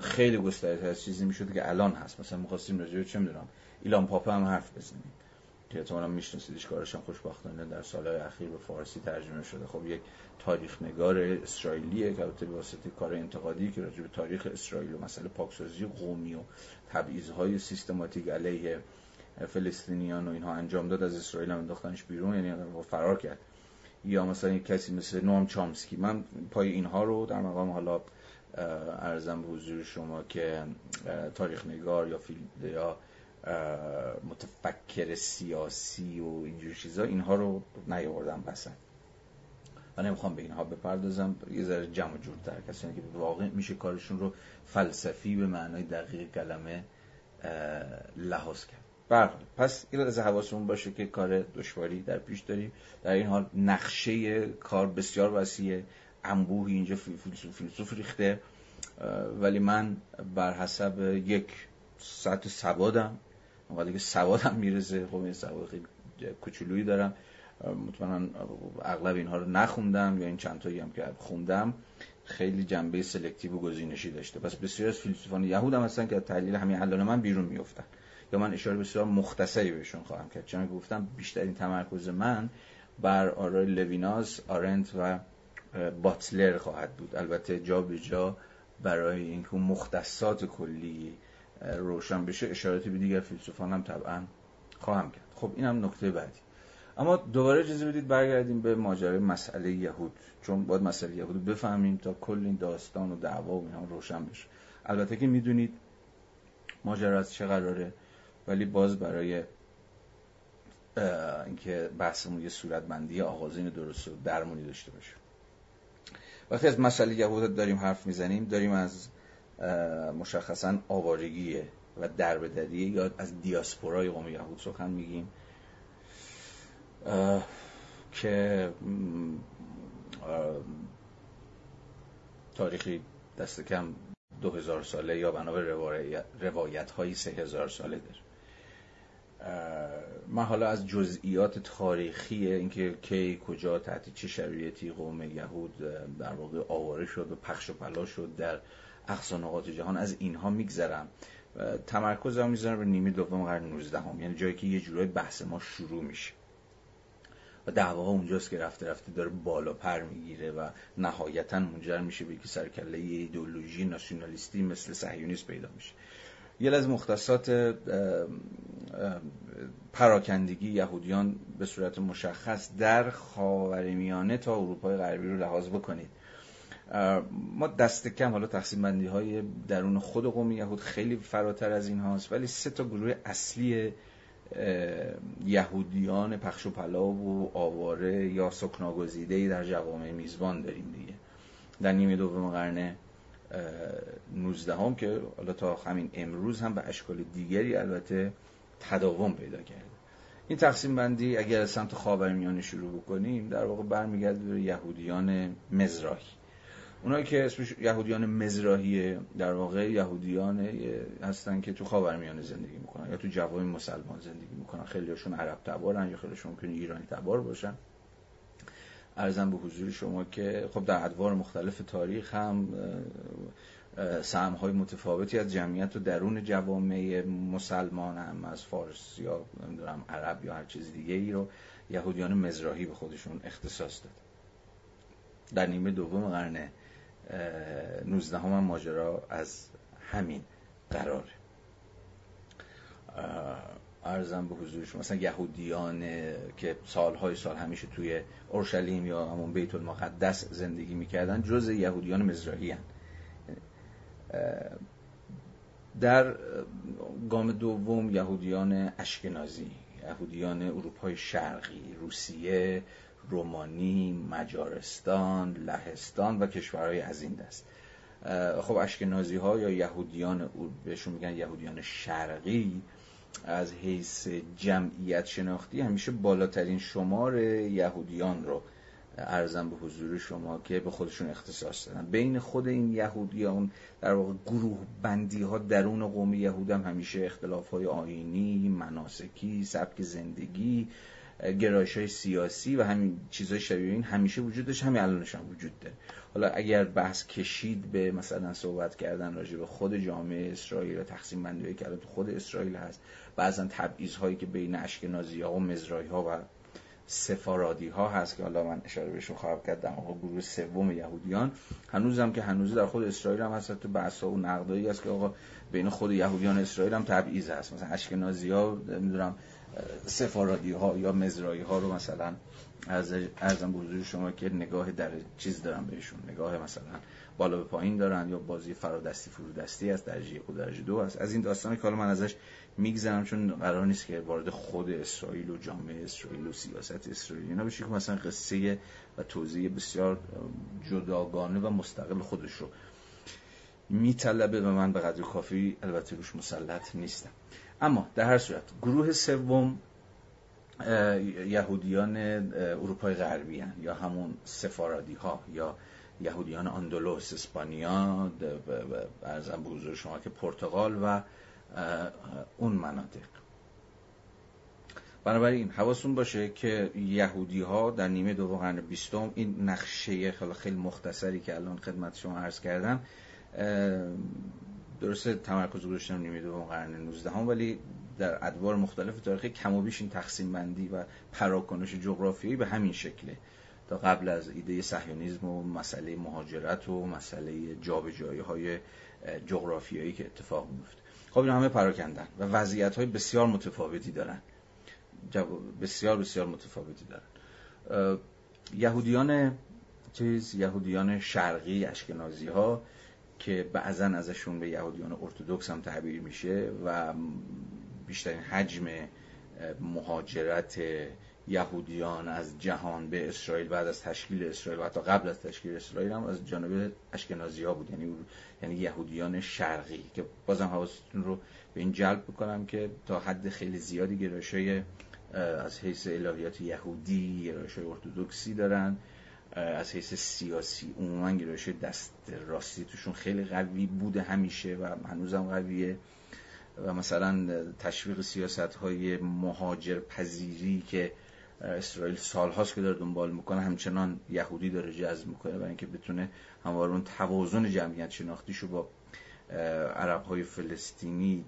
خیلی گسترده از چیزی می‌شد که الان هست. مثلا می‌خواستیم راجع چه می‌دونم ایلان پاپا هم حرف بزنیم. که احتمالاً میشناسیدش کارش خوشبختانه در سالهای اخیر به فارسی ترجمه شده. خب یک تاریخ نگار اسرائیلیه که البته واسطه کار انتقادی که راجع به تاریخ اسرائیل و مسئله پاکسازی قومی و تبعیض‌های سیستماتیک علیه فلسطینیان و اینها انجام داد از اسرائیل هم انداختنش بیرون یعنی فرار کرد. یا مثلا یک کسی مثل نوام چامسکی. من پای اینها رو در مقام حالا ارزم به حضور شما که تاریخ نگار یا فیلم یا متفکر سیاسی و اینجور چیزا اینها رو نیاوردم بسن. و نمی‌خوام به اینها بپردازم. یه ذره جمع جورتر. کسانی که واقع میشه کارشون رو فلسفی به معنای دقیق کلمه لحاظ کرد. بله پس این از حواسمون باشه که کار دشواری در پیش داریم. در این حال نقشه کار بسیار وسیعه. انبوهی اینجا فیلسوف فیلسوف ریخته. ولی من بر حسب یک ساعت سوادم اونقدر که سوادم می‌رسه خب این سواد خیلی کوچولویی دارم. مطمئنا اغلب اینها رو نخوندم یا این چند تایی هم که خوندم خیلی جنبه سلکتیو و گزینشی داشته. پس بسیار از فیلسوفان یهود هم هستن که تحلیل همین الان من بیرون میفتن یا من اشاره بسیار مختصری بهشون خواهم کرد. چون گفتم بیشترین تمرکز من بر آرای لویناس، آرنت و باتلر خواهد بود. البته جا به جا برای اینکه مختصات کلی روشن بشه اشاراتی به دیگر فیلسوفان هم طبعا خواهم کرد. خب این هم نکته بعدی. اما دوباره اجازه بدید برگردیم به ماجرای مسئله یهود. چون باید مسئله یهود بفهمیم تا کل این داستان و دعوا و اینا روشن بشه. البته که می‌دونید ماجرا از چه قراره ولی باز برای اینکه بحثمون یه صورتبندی آغازین درست و درمونی داشته باشه. وقتی از مسئله یهود داریم حرف می‌زنیم داریم از مشخصا آوارگی و دربدری یا از دیاسپورای قوم یهود سخن میگیم که تاریخی دست کم دو هزار ساله یا بنا به روایت های سه هزار ساله داره. من حالا از جزئیات تاریخی اینکه کی کجا تحت چه شرایطی قوم یهود در واقع آواره شد و پخش و پلا شد در اقصا نقاط جهان از اینها میگذرم. تمرکز هم می‌ذارم به نیمه دوم قرن 19 هم. یعنی جایی که یه جورای بحث ما شروع میشه. و دعواها اونجاست که رفته رفته داره بالا پر می‌گیره و نهایتا منجر میشه به که سرکله ایدئولوژی ناسیونالیستی مثل صهیونیسم پیدا میشه. یه از مختصات پراکندگی یهودیان به صورت مشخص در خاورمیانه تا اروپای غربی رو لحاظ بکنید. ما دست کم حالا تقسیم بندی های درون خود قوم یهود خیلی فراتر از این هاست ولی سه تا گروه اصلی یهودیان پخش و پلا و آواره یا سکناگزیده در جوامع میزبان داریم دیگه. در نیمه دوم قرن 19 هم که حالا تا همین امروز هم به اشکال دیگری البته تداوم پیدا کرده این تقسیم بندی اگر از سمت خاورمیانه شروع بکنیم در واقع برمیگرده به یهودیان مزراهی اونایی که اسمش یهودیان مزراهی در واقع یهودیان هستن که تو خاورمیانه زندگی می‌کنن یا تو جوامع مسلمان زندگی می‌کنن. خیلیشون عرب تبارن یا خیلیشون ممکنه ایرانی تبار باشن. ارزم به حضور شما که خب در ادوار مختلف تاریخ هم سهم های متفاوتی از جمعیت و درون جوامع مسلمان هم از فارس یا نمی‌دونم عرب یا هر چیز دیگه ای رو یهودیان مزراهی به خودشون اختصاص داد. در نیمه دوم قرن 19 هم, ماجرا از همین قراره ارزم به حضور شما مثلا یهودیان که سالهای سال همیشه توی اورشلیم یا همون بیت المقدس زندگی می‌کردن جز یهودیان مزراهی هن. در گام دوم یهودیان اشکنازی یهودیان اروپای شرقی روسیه رومانی مجارستان لهستان و کشورهای از این دست. خب اشکنازی ها یا یهودیان بهشون میگن یهودیان شرقی از حیث جمعیت شناختی همیشه بالاترین شمار یهودیان رو ارزم به حضور شما که به خودشون اختصاص دادن. بین خود این یهودیان در واقع گروه بندی ها درون قوم یهود هم همیشه اختلاف های آینی مناسکی سبک زندگی گرایش های سیاسی و همین چیزهای شبیه این همیشه وجود داشت همین الانش هم وجود داره. حالا اگر بحث کشید به مثلا صحبت کردن راجع به خود جامعه اسرائیل و تقسیم بندی که الان تو خود اسرائیل هست بعضا تبعیض هایی که بین اشکنازی ها و مزرایی ها و سفارادی ها هست که حالا من اشاره بهشون خواهم کرد در گروه سوم یهودیان هنوزم که هنوز در خود اسرائیل هم هست تو بحث و نقدایی هست که آقا بین خود یهودیان اسرائیل هم تبعیض هست. مثلا اشکنازی ها نمی‌دونم سفارادی ها یا مزرایی ها رو مثلا از ارزم حضور شما که نگاه در چیز دارن بهشون. نگاه مثلا بالا به پایین دارن یا بازی فرادستی فرودستی است درجه یک و درجه دو است از این داستانی که حالا من ازش میگذرم چون قرار نیست که وارد خود اسرائیل و جامعه اسرائیل و سیاست اسرائیل اینا بشه که مثلا قصه و توضیح بسیار جداگانه و مستقل خودش رو میطلبه و من به قدر کافی البته روش مسلط نیستم. اما در هر صورت گروه سوم یهودیان اروپای غربی هن. یا همون سفارادی ها یا یهودیان اندلس اسپانیا ارزم به حضور شما که پرتغال و اون مناطق بنابراین حواستون باشه که یهودی ها در نیمه دوم قرن بیستم این نقشه خیلی مختصری که الان خدمت شما عرض کردم درسته تمرکز گذاشتم نیمه دوم قرن 19 هم ولی در ادوار مختلف تاریخی کم و بیش این تقسیم بندی و پراکنش جغرافیایی به همین شکله. تا قبل از ایده صهیونیسم و مسئله مهاجرت و مسئله جابجایی های جغرافیایی که اتفاق میفته خب این همه پراکندن و وضعیت های بسیار متفاوتی دارن. بسیار بسیار متفاوتی دارن. یهودیان چیز یهودیان شرقی اشکنازی ها که بعضا ازشون به یهودیان ارتودکس هم تعبیر میشه و بیشترین حجم مهاجرت یهودیان از جهان به اسرائیل بعد از تشکیل اسرائیل و حتی قبل از تشکیل اسرائیل هم از جانب اشکنازی ها بود. یعنی یعنی یهودیان شرقی که بازم حواستون رو به این جلب بکنم که تا حد خیلی زیادی گرایش‌های از حیث الهیات یهودی گرایش‌های ارتودکسی دارن. از حیث سیاسی عموما گرایش دست راستی توشون خیلی قوی بوده همیشه و هنوزم قویه. و مثلا تشویق سیاست های مهاجر پذیری که اسرائیل سالهاست که داره دنبال می‌کنه همچنان یهودی داره جذب می‌کنه برای اینکه بتونه همواره اون توازن جمعیت شناختیشو با عرب های فلسطینی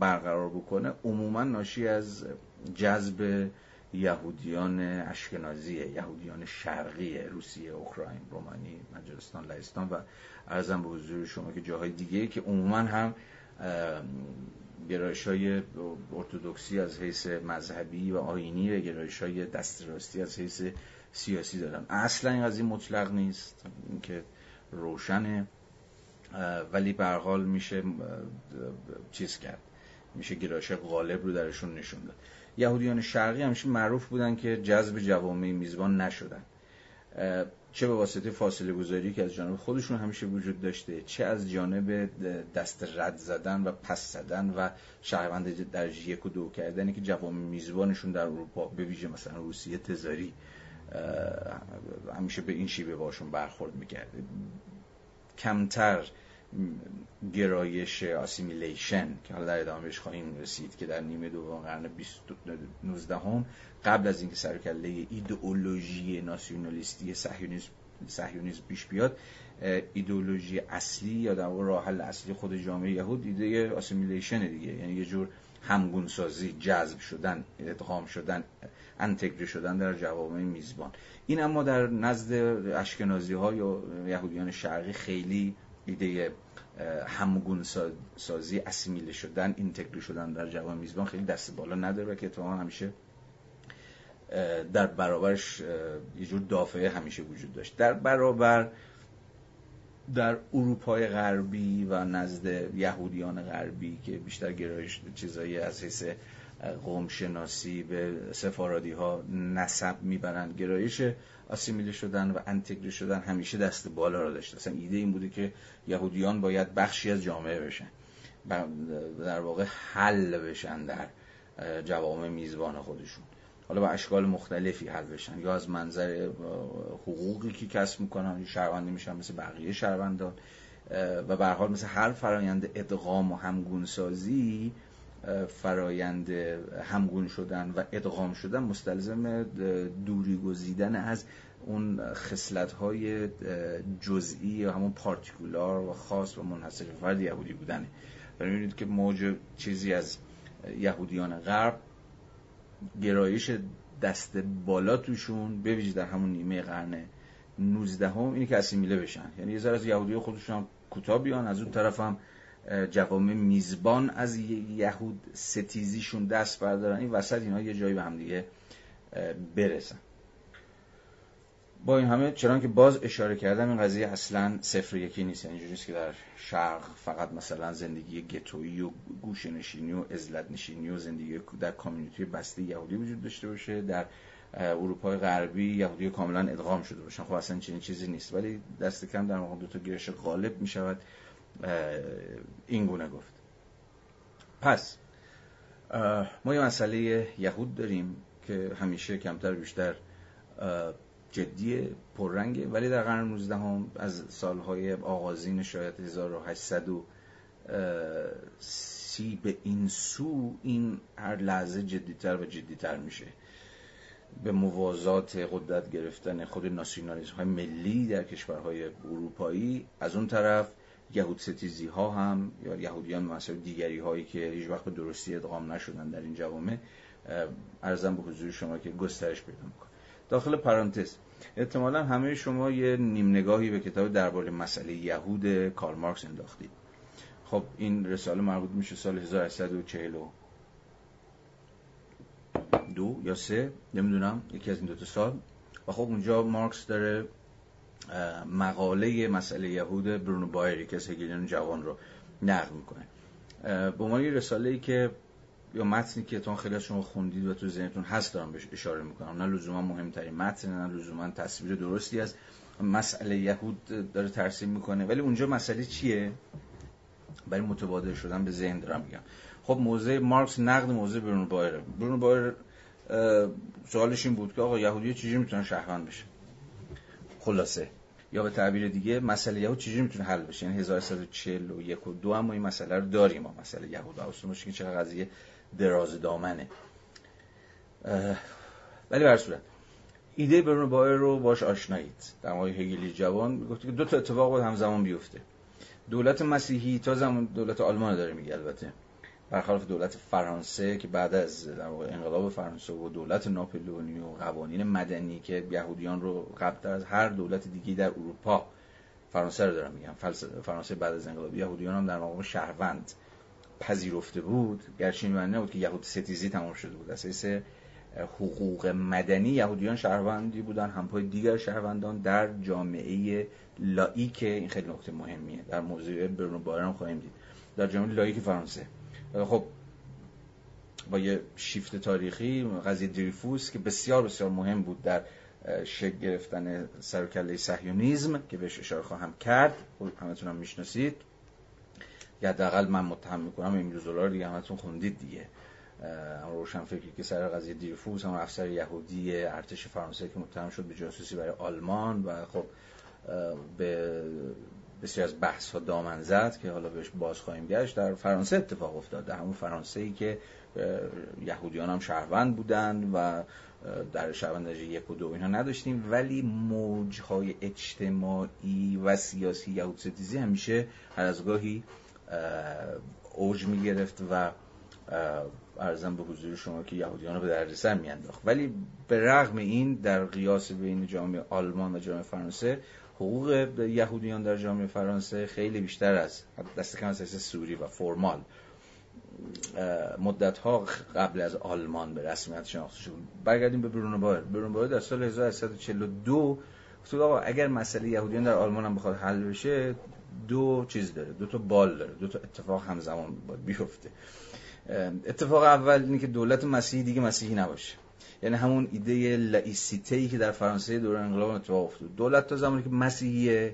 برقرار بکنه. عموما ناشی از جذب یهودیان اشکنازیه یهودیان شرقی روسیه اوکراین رومانی مجارستان لهستان و ارزم به حضور شما که جاهای دیگه که عموما هم گرایش های ارتودکسی از حیث مذهبی و آینی و گرایش های دست راستی از حیث سیاسی دارن. اصلا این قضیه مطلق نیست اینکه روشنه ولی به حال میشه چیز کرد. میشه گرایش غالب رو درشون نشون داد. یهودیان شرقی همیشه معروف بودن که جذب جوامع میزبان نشدن. چه به واسطه فاصله گذاری که از جانب خودشون همیشه وجود داشته چه از جانب دست رد زدن و پس زدن و شهروند درجه یک و دو کردنی که جوامع میزبانشون در اروپا به ویژه مثلا روسیه تزاری همیشه به این شیوه باهاشون برخورد می‌کرده کمتر گرایش assimilation که حالا در ادامه بهش خواهیم رسید که در نیمه دوم قرن 19 هم قبل از اینکه سر و کله ایدئولوژی ناسیونالیستی صهیونیسم پیش بیاد ایدئولوژی اصلی یا در راه حل اصلی خود جامعه یهود ایده assimilation دیگه. یعنی یه جور همگون سازی جذب شدن ادغام شدن انتگره شدن در جوامع میزبان. این اما در نزد اشکنازی ها یا یهودیان شرقی خیلی ایده همگون سازی اسیمیله شدن اینتگری شدن در جوان میزبان خیلی دست بالا نداره و که اتفاقا همیشه در برابرش یه جور دافعه همیشه وجود داشت. در برابر در اروپای غربی و نزد یهودیان غربی که بیشتر گرایش چیزایی از حیث قوم شناسی به سفارادی ها نسب می‌برند. گرایش آسیمیله شدن و انتگری شدن همیشه دست بالا را داشته اصلا ایده این بوده که یهودیان باید بخشی از جامعه بشن. در واقع حل بشن در جوامع میزبان خودشون. حالا با اشکال مختلفی حل بشن. یا از منظر حقوقی که کسب می‌کنن شهروندی میشن مثل بقیه شهروندان. و به حال مثل هر فرایند ادغام و همگونسازی فرایند همگون شدن و ادغام شدن مستلزم دوری گزیدن از اون خصلت های جزئی یا همون پارتیکولار و خاص و منحصر فرد یهودی بودنه و می‌بینید که موج چیزی از یهودیان غرب گرایش دست بالا توشون بویژه در همون نیمه قرن 19 هم اینه که اسیمیله بشن. یعنی یه ذره از یهودی خودشون کوتاه بیان از اون طرف هم جوامع میزبان از یهود ستیزیشون دست بردارن. این وسط اینا یه جایی به هم دیگه برسن. با این همه چرا که باز اشاره کردم این قضیه اصلا صفر یکی نیست. یعنی اینجوری که در شرق فقط مثلا زندگی گتویی و گوشنشینی و ازلت نشینی و زندگی در کامیونیتی بسته یهودی وجود داشته باشه. در اروپای غربی یهودی کاملا ادغام شده باشن. خب اصلا چنین چیزی نیست. ولی دست کم در واقع دو تا گرش غالب می شود این گونه گفت. پس ما یه مسئله یهود داریم که همیشه کمتر بیشتر جدی پررنگه ولی در قرن 19 هم از سالهای آغازین شاید 1830 به این سو این هر لحظه جدیتر و جدیتر میشه. به موازات قدرت گرفتن خود ناسیونالیسم های ملی در کشورهای اروپایی از اون طرف یهود ستیزی ها هم یا یهودیان مثلا دیگری هایی که هیچ وقت درستی ادغام نشدن در این جوامع ارزم به حضور شما که گسترش پیدا می‌کنه. داخل پرانتز احتمالا همه شما یه نیم نگاهی به کتاب درباره مسئله یهود کارل مارکس انداختید. خب این رساله مربوط میشه سال 1840 دو یا سه نمی‌دونم یکی از این دو سال. و خب اونجا مارکس داره مقاله مسئله یهود برونو بایر که هگلیان جوان رو نقل می‌کنه. به عنوان یه رساله ای که یا متنی که تون خیلی شما خوندید و تو ذهنتون هست دارم بهش اشاره می‌کنم. نه لزوما مهمترین متن نه لزوما تصویر درستی از مسئله یهود داره ترسیم می‌کنه. ولی اونجا مسئله چیه؟ برای متبادل شدن به ذهن دارم میگم. خب موضع مارکس نقد موضع برونو بایر. برونو بایر سوالش این بود که آقا یهودی چجوری می‌تونن شهروند بشه؟ خلاصه. یا به تعبیر دیگه مسئله یهود چجوری می‌تونه حل بشه؟ یعنی 1141 و 2 هم این مسئله رو داریم ما مسئله یهود و که چقدر قضیه دراز دامنه. ولی بر صورت ایده برونو بایر رو باش آشنایید. در مورد هگلی جوان می‌گفت که دو تا اتفاق باید همزمان بیفته. دولت مسیحی تا زمان دولت آلمان داره میگه البته. برخلاف دولت فرانسه که بعد از انقلاب فرانسه و دولت ناپلئونی و قوانین مدنی که یهودیان رو قبل از هر دولت دیگه در اروپا فرانسه رو دارم میگم فرانسه بعد از انقلاب. یهودیان هم در مقام شهروند پذیرفته بود. گرچه این نبود که یهود ستیزی تمام شده بود. اساس حقوق مدنی یهودیان شهروندی بودن. همپای دیگر شهروندان در جامعه لایک این خیلی نکته مهمیه. در موضوع برنو بارن خواهیم دید. در جامعه لایک فرانسه. خب با یه شیفت تاریخی قضیه دریفوس که بسیار بسیار مهم بود در شکل گرفتن سرکله صهیونیسم که بهش اشاره خواهم کرد. همتون هم می‌شناسید. یا حداقل من متهم می‌کنم این دلار دیگه همتون خوندید دیگه. روشن فکری که سر قضیه دیرفوس هم افسر یهودی ارتش فرانسه که متهم شد به جاسوسی برای آلمان و خب به بسیار از بحث ها دامن زد که حالا بهش باز خواهیم گشت. در فرانسه اتفاق افتاد در همون فرانسه ای که یهودیان هم شهروند بودند و در شهروند یک و دو اینها نداشتیم. ولی موجهای اجتماعی و سیاسی یهود ستیزی همیشه هر از گاهی اوج می گرفت و ارزم به حضور شما که یهودیان رو به دردسر میانداخت. ولی به رغم این در قیاس بین جامعه آلمان و جامعه فرانسه حقوق یهودیان در جامعه فرانسه خیلی بیشتر از دست کم از سوری و فرمال مدت ها قبل از آلمان به رسمیت شناخته شد. برگردیم به برونو بایر برونو بایر در سال 1842 گفت آقا اگر مسئله یهودیان در آلمان هم بخواد حل بشه دو چیز داره. دو تا بال داره. دو تا اتفاق همزمان باید بیفته. اتفاق اول اینه که دولت مسیحی دیگه مسیحی نباشه. یعنی همون ایده لایسیته ای که در فرانسه دوران انقلاب اتفاق افتاد. دولت تا زمانی که مسیحی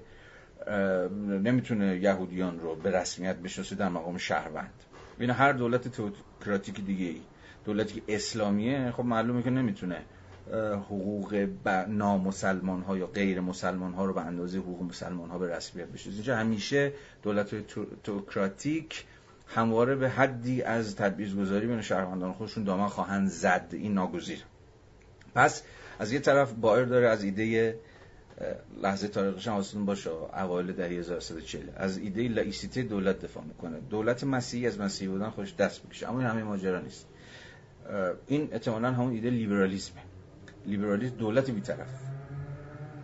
نمی‌تونه یهودیان رو به رسمیت بشناسه در مقام شهروند. این هر دولت تئوکراتیک دیگه ای دولتی که اسلامیه خب معلومه که نمی‌تونه حقوق نامسلمان ها یا غیر مسلمان ها رو به اندازه حقوق مسلمان ها به رسمیت بشناسه. اینجا همیشه دولت تئوکراتیک همواره به حدی از تبعیض‌گذاری بین شهروندان خودشون دامن خواهند زد. این ناگزیر. پس از یه طرف بایر داره از ایده لحظه تاریخش آسون باشه اوایل دهه 1140 از ایده لایسیته دولت دفاع می‌کنه. دولت مسیحی از مسیحی بودن خودش دست بکشه اما این همه ماجرا نیست. این احتمالاً همون ایده لیبرالیسمه. لیبرالیسم دولت بیطرف.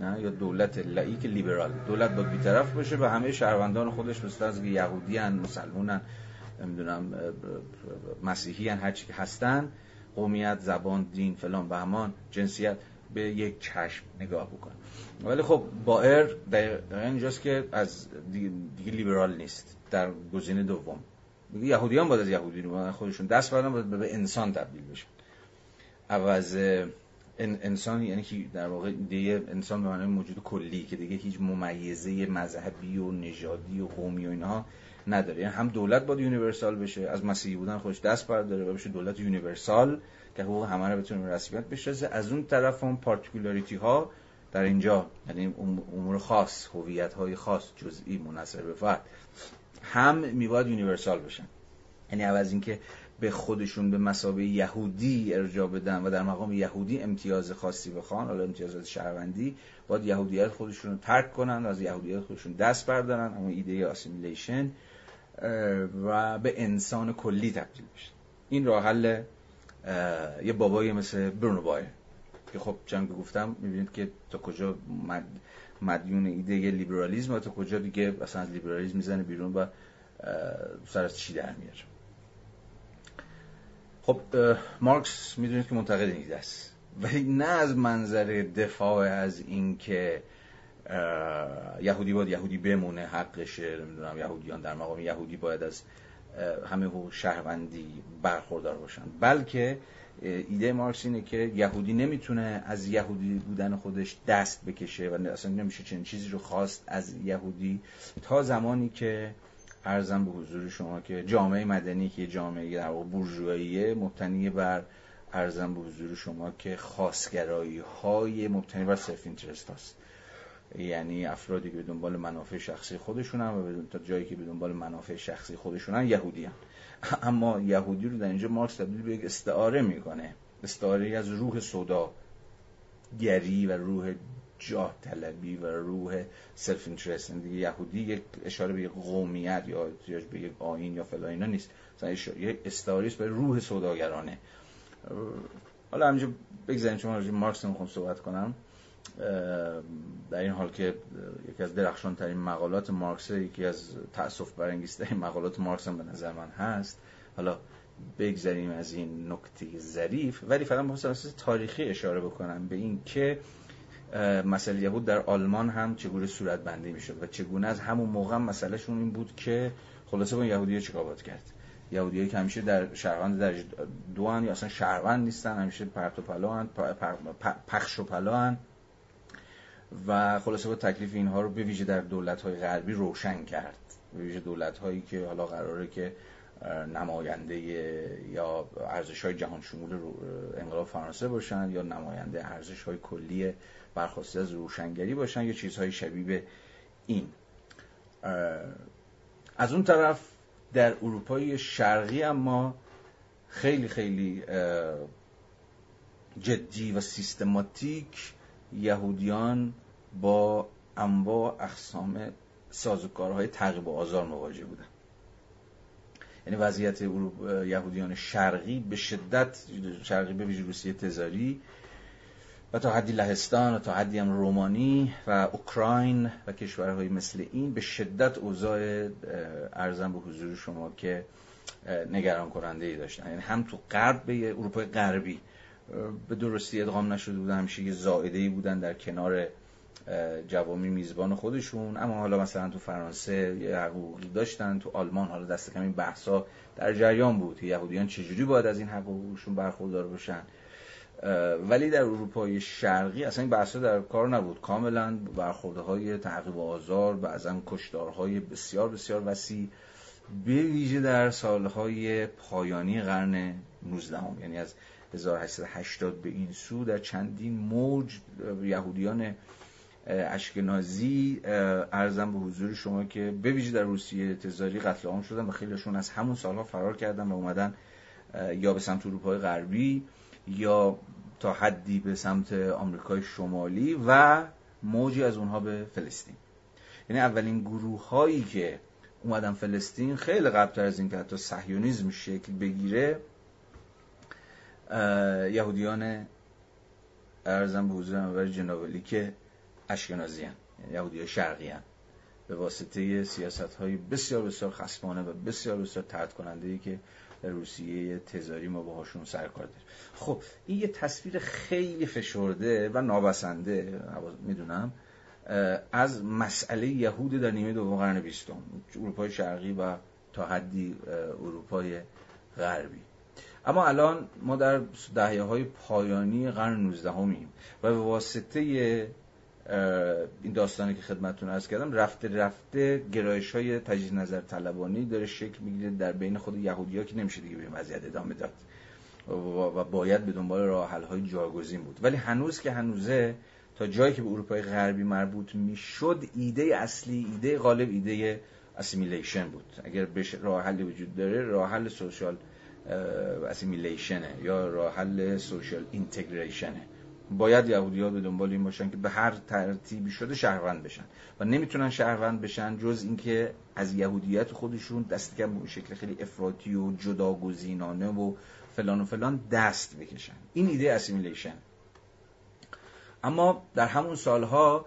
نه یا دولت لایک لیبرال. دولت با بیطرف باشه به همه شهروندان خودش مثل از یهودی ان مسلمونن نمی‌دونم مسیحی هن هر چی که هستن قومیت زبان دین فلان بهمان جنسیت به یک چشم نگاه بکن. ولی خب بایر دقیقا اینجاست که از دیگه, لیبرال نیست در گزینه دوم. یهودیان باید از یهودی رو خودشون دست بردن باید به انسان تبدیل بشن. عوض انسان یعنی که در واقع ایده انسان به معنای موجود کلی که دیگه هیچ ممیزه مذهبی و نژادی و قومی و اینها نداره. یعنی هم دولت باید universal بشه از مسیحی بودن خودش دست برداره و بشه دولت universal که حقوق همه رو بتونه رسمیت بشناسه از اون طرف هم particularity ها در اینجا یعنی امور خاص هویت های خاص جزئی منحصر به فرد هم میباید universal بشن. یعنی عوض اینکه به خودشون به مثابه یهودی ارجاع بدن و در مقام یهودی امتیاز خاصی بخوان حالا امتیازات شهروندی باید یهودیت خودشون رو ترک کنن و از یهودیت خودشون دست بردارن. اما ایده assimilation و به انسان کلی تبدیل بشه این راه حل یه بابایی مثل برونو بایر که خب چند که گفتم می‌بینید که تا کجا مدیون ایده لیبرالیزم و تا کجا دیگه اصلا از لیبرالیزم می‌زنه بیرون و سر از چی در میاره. خب مارکس می‌دونید که منتقد ایده است. ولی نه از منظر دفاع از اینکه یهودی باید یهودی بمونه حقشه نمی‌دونم یهودیان در مقام یهودی باید از همه حقوق شهروندی برخوردار باشن. بلکه ایده مارکس اینه که یهودی نمی‌تونه از یهودی بودن خودش دست بکشه و اصلا نمیشه چنین چیزی رو خواست از یهودی. تا زمانی که عرضم به حضور شما که جامعه مدنی که جامعه در واقع مبتنی بر عرضم به حضور شما که خاصگرایی های مبتنی بر self-interest هست یعنی افرادی که به دنبال منافع شخصی خودشونن و تا جایی که به دنبال منافع شخصی خودشونن یهودیان اما یهودی رو در اینجا مارکس تبدیل به یک استعاره می‌کنه. استعاره از روح سودا گری و روح جاه طلبی و روح self-interest یعنی دیگه یهودی یک اشاره به یک قومیت یا به یک آیین یا فلا اینا نیست. مثلا یک استعاره به روح سوداگرانه. حالا همینجا بگذاریم چون مارکس نمی‌خوام صحبت کنم. در این حال که یکی از درخشان ترین مقالات مارکس یکی از تأسف برانگیز ترین مقالات مارکس هم به نظر من هست. حالا بگذاریم از این نکته ظریف ولی فقط می‌خواستم از لحاظ تاریخی اشاره بکنم به این که مسئله یهود در آلمان هم چگونه صورت بندی می‌شد و چگونه از همون موقع مسئلهشون این بود که خلاصه با یهودی چیکار کرد؟ یهودیایی که همیشه در شهروند در دو یا اصلا شهروند نیستن همیشه پرت و پلا پخش و پلا و خلاصه با تکلیف اینها رو به ویژه در دولت های غربی روشن کرد. به ویژه دولت هایی که حالا قراره که نماینده یا ارزش های جهان شمول انقلاب فرانسه باشن یا نماینده ارزش های کلی برخواسته از روشنگری باشن یا چیزهای شبیه به این. از اون طرف در اروپای شرقی اما خیلی خیلی جدی و سیستماتیک یهودیان با انواع اقسام سازوکارهای تعقیب و آزار مواجه بودن. یعنی وضعیت یهودیان شرقی به شدت شرقی به ویژه روسیه تزاری و تا حدی لهستان و تا حدی هم رومانی و اوکراین و کشورهای مثل این به شدت اوضاع ارزم به حضور شما که نگران کننده ای داشتن. یعنی هم تو غرب به اروپای غربی به درستی ادغام نشده بودن همیشه یه زائده ای بودن در کنار جوامی میزبان خودشون. اما حالا مثلا تو فرانسه یه حقوقی داشتن تو آلمان حالا دست کم این بحثا در جریان بود. یهودیان چجوری باید از این حقوقشون برخوردار باشن ولی در اروپای شرقی اصلا این بحثا در کار نبود. کاملا برخورده های تعقیب و آزار بعضا کشدارهای بسیار بسیار وسیع به ویژه در سالهای پایانی قرن 19 یعنی از 1880 به این سو در چندین موج یهودیان اشکنازی ارزم به حضور شما که به در روسیه تزاری قتل عام شدن و خیلیشون از همون سالها فرار کردن و اومدن یا به سمت اروپای غربی یا تا حدی به سمت آمریکای شمالی و موجی از اونها به فلسطین. یعنی اولین گروه هایی که اومدن فلسطین خیلی قبلتر از این که حتی صهیونیسم شکل بگیره یهودیان ارزم به حضور انور جنابالی که اشکنازی هن. یعنی یهودی شرقی هن. به واسطه سیاست های بسیار بسیار خصمانه و بسیار بسیار ترد کننده ای که روسیه تزاری ما باهاشون سرکار داریم خب این یه تصویر خیلی فشرده و نابسنده می‌دونم از مسئله یهود در نیمه دوم قرن بیستم اروپای شرقی و تا حدی اروپای غربی اما الان ما در دهیه های پایانی قرن 19 همیم و به واسطه این داستانی که خدمتتون ارز کردم رفته رفته گرایش های تجدید نظر طلبانی داره شکل می‌گیره در بین خود یهودی ها که نمیشه دیگه به این ادامه داد و باید به دنبال راه حل های جایگزین بود. ولی هنوز که هنوزه تا جایی که به اروپای غربی مربوط می‌شد ایده اصلی ایده غالب ایده assimilation بود. اگر بشه راه حلی وجود داره راه حل social assimilation ـه یا راه حل social integration ـه باید یهودی ها به دنبال این باشن که به هر ترتیبی شده شهروند بشن و نمی‌تونن شهروند بشن جز اینکه از یهودیت خودشون دست کم به شکل خیلی افراطی و جداگزینانه و فلان و فلان دست بکشن. این ایده assimilation اما در همون سالها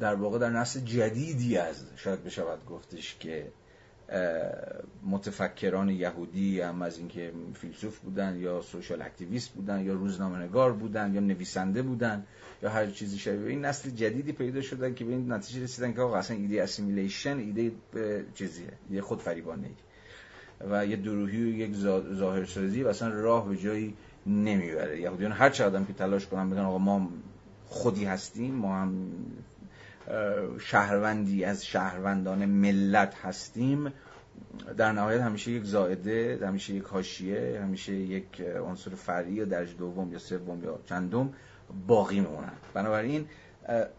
در واقع در نسل جدیدی از شاید بشود گفتش که متفکران یهودی هم از اینکه فیلسوف بودن یا social activist بودن یا روزنامه‌نگار بودن یا نویسنده بودن یا هر چیزی شبیه. این نسل جدیدی پیدا شدن که به این نتیجه رسیدن که آقا اصلا ایده assimilation ایده چیزیه ایده خودفریبانه و یه دروهی و یک ظاهر سازی و اصلا راه به جایی نمی‌بره. یهودیان هر آدم که تلاش کنن بگن آقا ما خودی هستیم ما هم شهروندی از شهروندان ملت هستیم. در نهایت همیشه یک زائده همیشه یک حاشیه همیشه یک عنصر فرعی یا درجه دوم یا سوم یا چندم باقی میمونن. بنابراین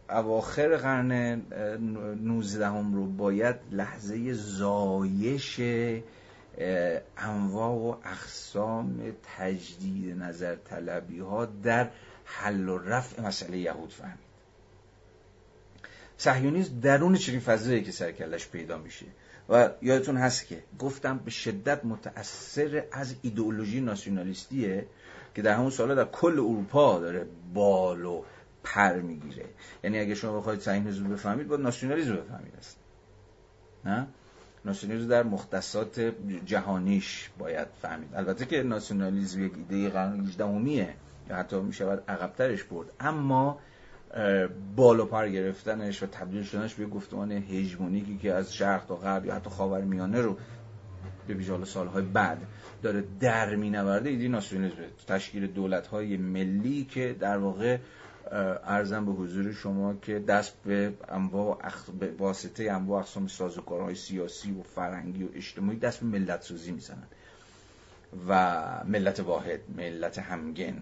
اواخر قرن 19 هم رو باید لحظه زایش انواع و اقسام تجدید نظر طلبی ها در حل و رفع مسئله یهود فهمید صهیونیسم درون چنین فضایی که سرکلش پیدا میشه. و یادتون هست که گفتم به شدت متأثر از ایدئولوژی ناسیونالیستیه که در همون سالا در کل اروپا داره بال و پر می‌گیره. یعنی اگه شما بخواید صهیونیسم بفهمید باید ناسیونالیسم بفهمید است نه؟ ناسیونالیسم در مختصات جهانیش باید فهمید. البته که ناسیونالیسم یک ایده قرن 18 یا حتی می‌شود عقبترش برد. اما بالا پر گرفتنش و تبدیل شدنش به گفتمان هژمونیکی که از شرق تا غرب یا حتی خاورمیانه رو به ویژه سالهای بعد داره در مینورده. ایده ناسیونالیسم تشکیل دولت‌های ملی که در واقع ارزم به حضور شما که دست به انواع اخ... واسطه انواع اقسام سازوکارهای سیاسی و فرهنگی و اجتماعی دست به ملت سازی می‌زنن و ملت واحد ملت همگن.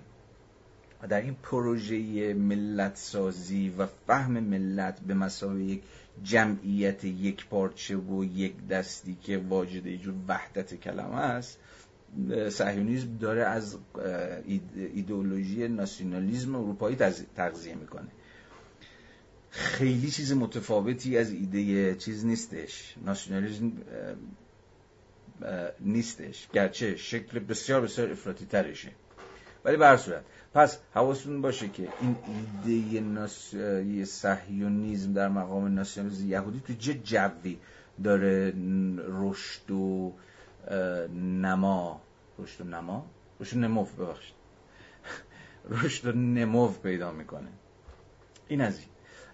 و در این پروژه ملت سازی و فهم ملت به مسابقه یک جمعیت یک پارچه و یک دستی که واجد ایجور وحدت کلمه است صهیونیسم داره از ایدئولوژی ناسیونالیسم اروپایی تغذیه می‌کنه. خیلی چیز متفاوتی از ایده چیز نیستش. ناسیونالیسم نیستش. گرچه شکل بسیار بسیار افراطی ترشه ولی به صورت پس حواستون باشه که این ایده ناس... در مقام ناسیونالیسم یهودی تو چه جوی داره رشد و نما. رشد و نما؟ رشد نمو ببخشید. رشد و نمو پیدا می‌کنه. این از این.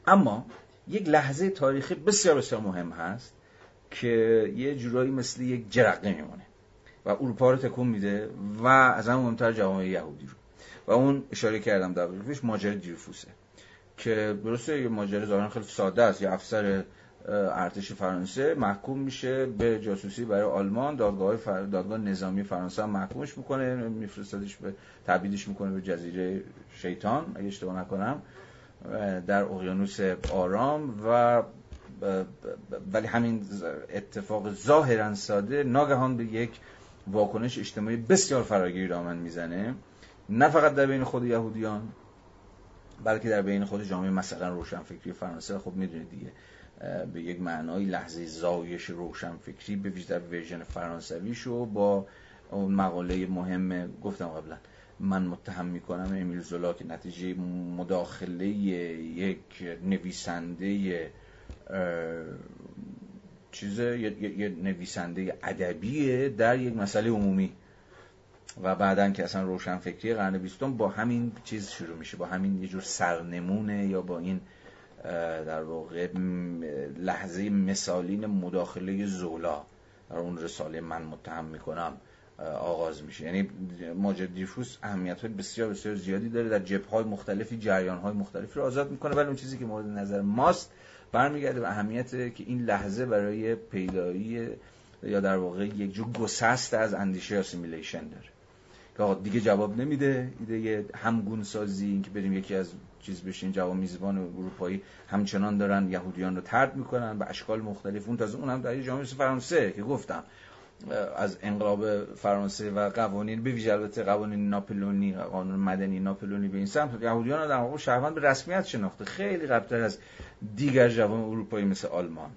اما یک لحظه تاریخی بسیار بسیار مهم هست که یه جورایی مثل یک جرقه میمونه و اروپا رو تکون میده و از همون مهمتر جامعه یهودی رو. و اون اشاره کردم در پیش ماجرا دیرفوسه که درسته یه ماجرا ظاهرا خیلی ساده است. یه افسر ارتش فرانسه محکوم میشه به جاسوسی برای آلمان. دادگاه فر... دادگاه نظامی فرانسه هم محکومش می‌کنه میفرستادش به تبعیدش می‌کنه به جزیره شیطان اگه اشتباه نکنم در اقیانوس آرام و ولی همین اتفاق ظاهرا ساده ناگهان به یک واکنش اجتماعی بسیار فراگیری دامن می‌زنه. نه فقط در بین خود یهودیان بلکه در بین خود جامعه مثلا روشنفکری فرانسه. خب می‌دونید دیگه به یک معنای لحظه زایش روشنفکری به ویژه در ورژن فرانسویشو با اون مقاله مهم گفتم قبلا من متهم می‌کنم امیل زولا که نتیجه مداخله یک نویسنده چیزه یه نویسنده ادبیه در یک مسئله عمومی. و بعدا که اصلا روشنفکری قرن بیستم با همین چیز شروع میشه با همین یه جور سرنمونه یا با این در واقع لحظه مثالین مداخله زولا در اون رساله من متهم می‌کنم آغاز میشه. یعنی ماجر دیفوس اهمیت های بسیار بسیار زیادی داره در جبه های مختلفی جریان های مختلفی رو آزاد می‌کنه ولی اون چیزی که مورد نظر ماست برمیگرده به اهمیت که این لحظه برای پیدایی یا در واقع یک جور گسست از اندیشه اسیمیلیشن داره. که دیگه جواب نمیده. ایده همگون سازی این که بریم یکی از چیز بشین جواب میزبان اروپایی همچنان دارن یهودیان رو ترد می‌کنن به اشکال مختلف. اون تازه اونم در جامعه فرانسه که گفتم از انقلاب فرانسه و قوانین به ویژه البته قوانین ناپلونی قانون مدنی ناپلونی به این سمت. یهودیان در واقع شهروند به رسمیت شناخته. خیلی قبلتر از دیگر جوان اروپایی مثل آلمان.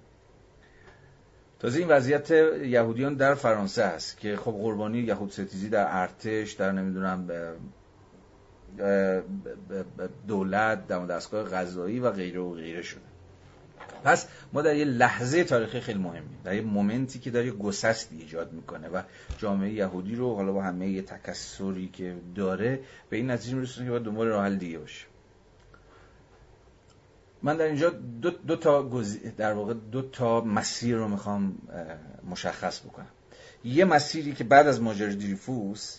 تازه این وضعیت یهودیان در فرانسه است که خب قربانی یهود ستیزی در ارتش در نمی‌دونم دولت در دستگاه غذایی و غیره و غیره شده. پس ما در یه لحظه تاریخی خیلی مهمی در یه مومنتی که داره یه ایجاد می‌کنه و جامعه یهودی رو حالا با همه یه تکسری که داره به این نتیجه میرسونه که باید دنبال راه دیگه باشه. من در اینجا دو, دو تا در واقع دو تا مسیر رو می‌خوام مشخص بکنم. یه مسیری که بعد از ماجرا دریفوس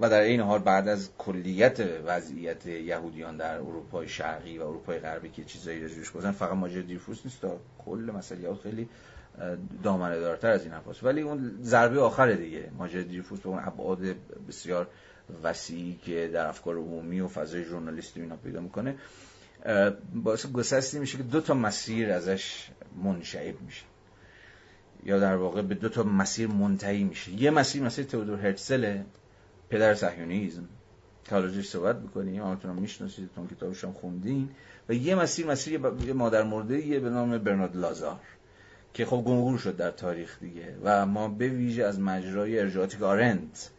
و در این حال بعد از کلیت وضعیت یهودیان در اروپای شرقی و اروپای غربی که چیزایی روش گذن فقط ماجرا دیرفوس نیست تا کل مسئله خیلی دامنه دارتر از این حرفاست. ولی اون ضربه آخر دیگه ماجرا دیرفوس به اون ابعاد بسیار وسیعی که در افکار عمومی و فضای ژورنالیستی اینا پیدا می‌کنه. باعث گسستی میشه که دو تا مسیر ازش منشعب میشه. یا در واقع به دو تا مسیر منتهی میشه. یه مسیر مسیر تئودور هرتزل پدر صهیونیسم که حالا صحبت می‌کنیم همتون می‌شناسید تون کتابش هم خوندین. و یه مسیر مسیر یه مادر مرده یه به نام برنارد لازار که خب گمگور شد در تاریخ دیگه. و ما به ویژه از مجرای ارجاعاتی گارنت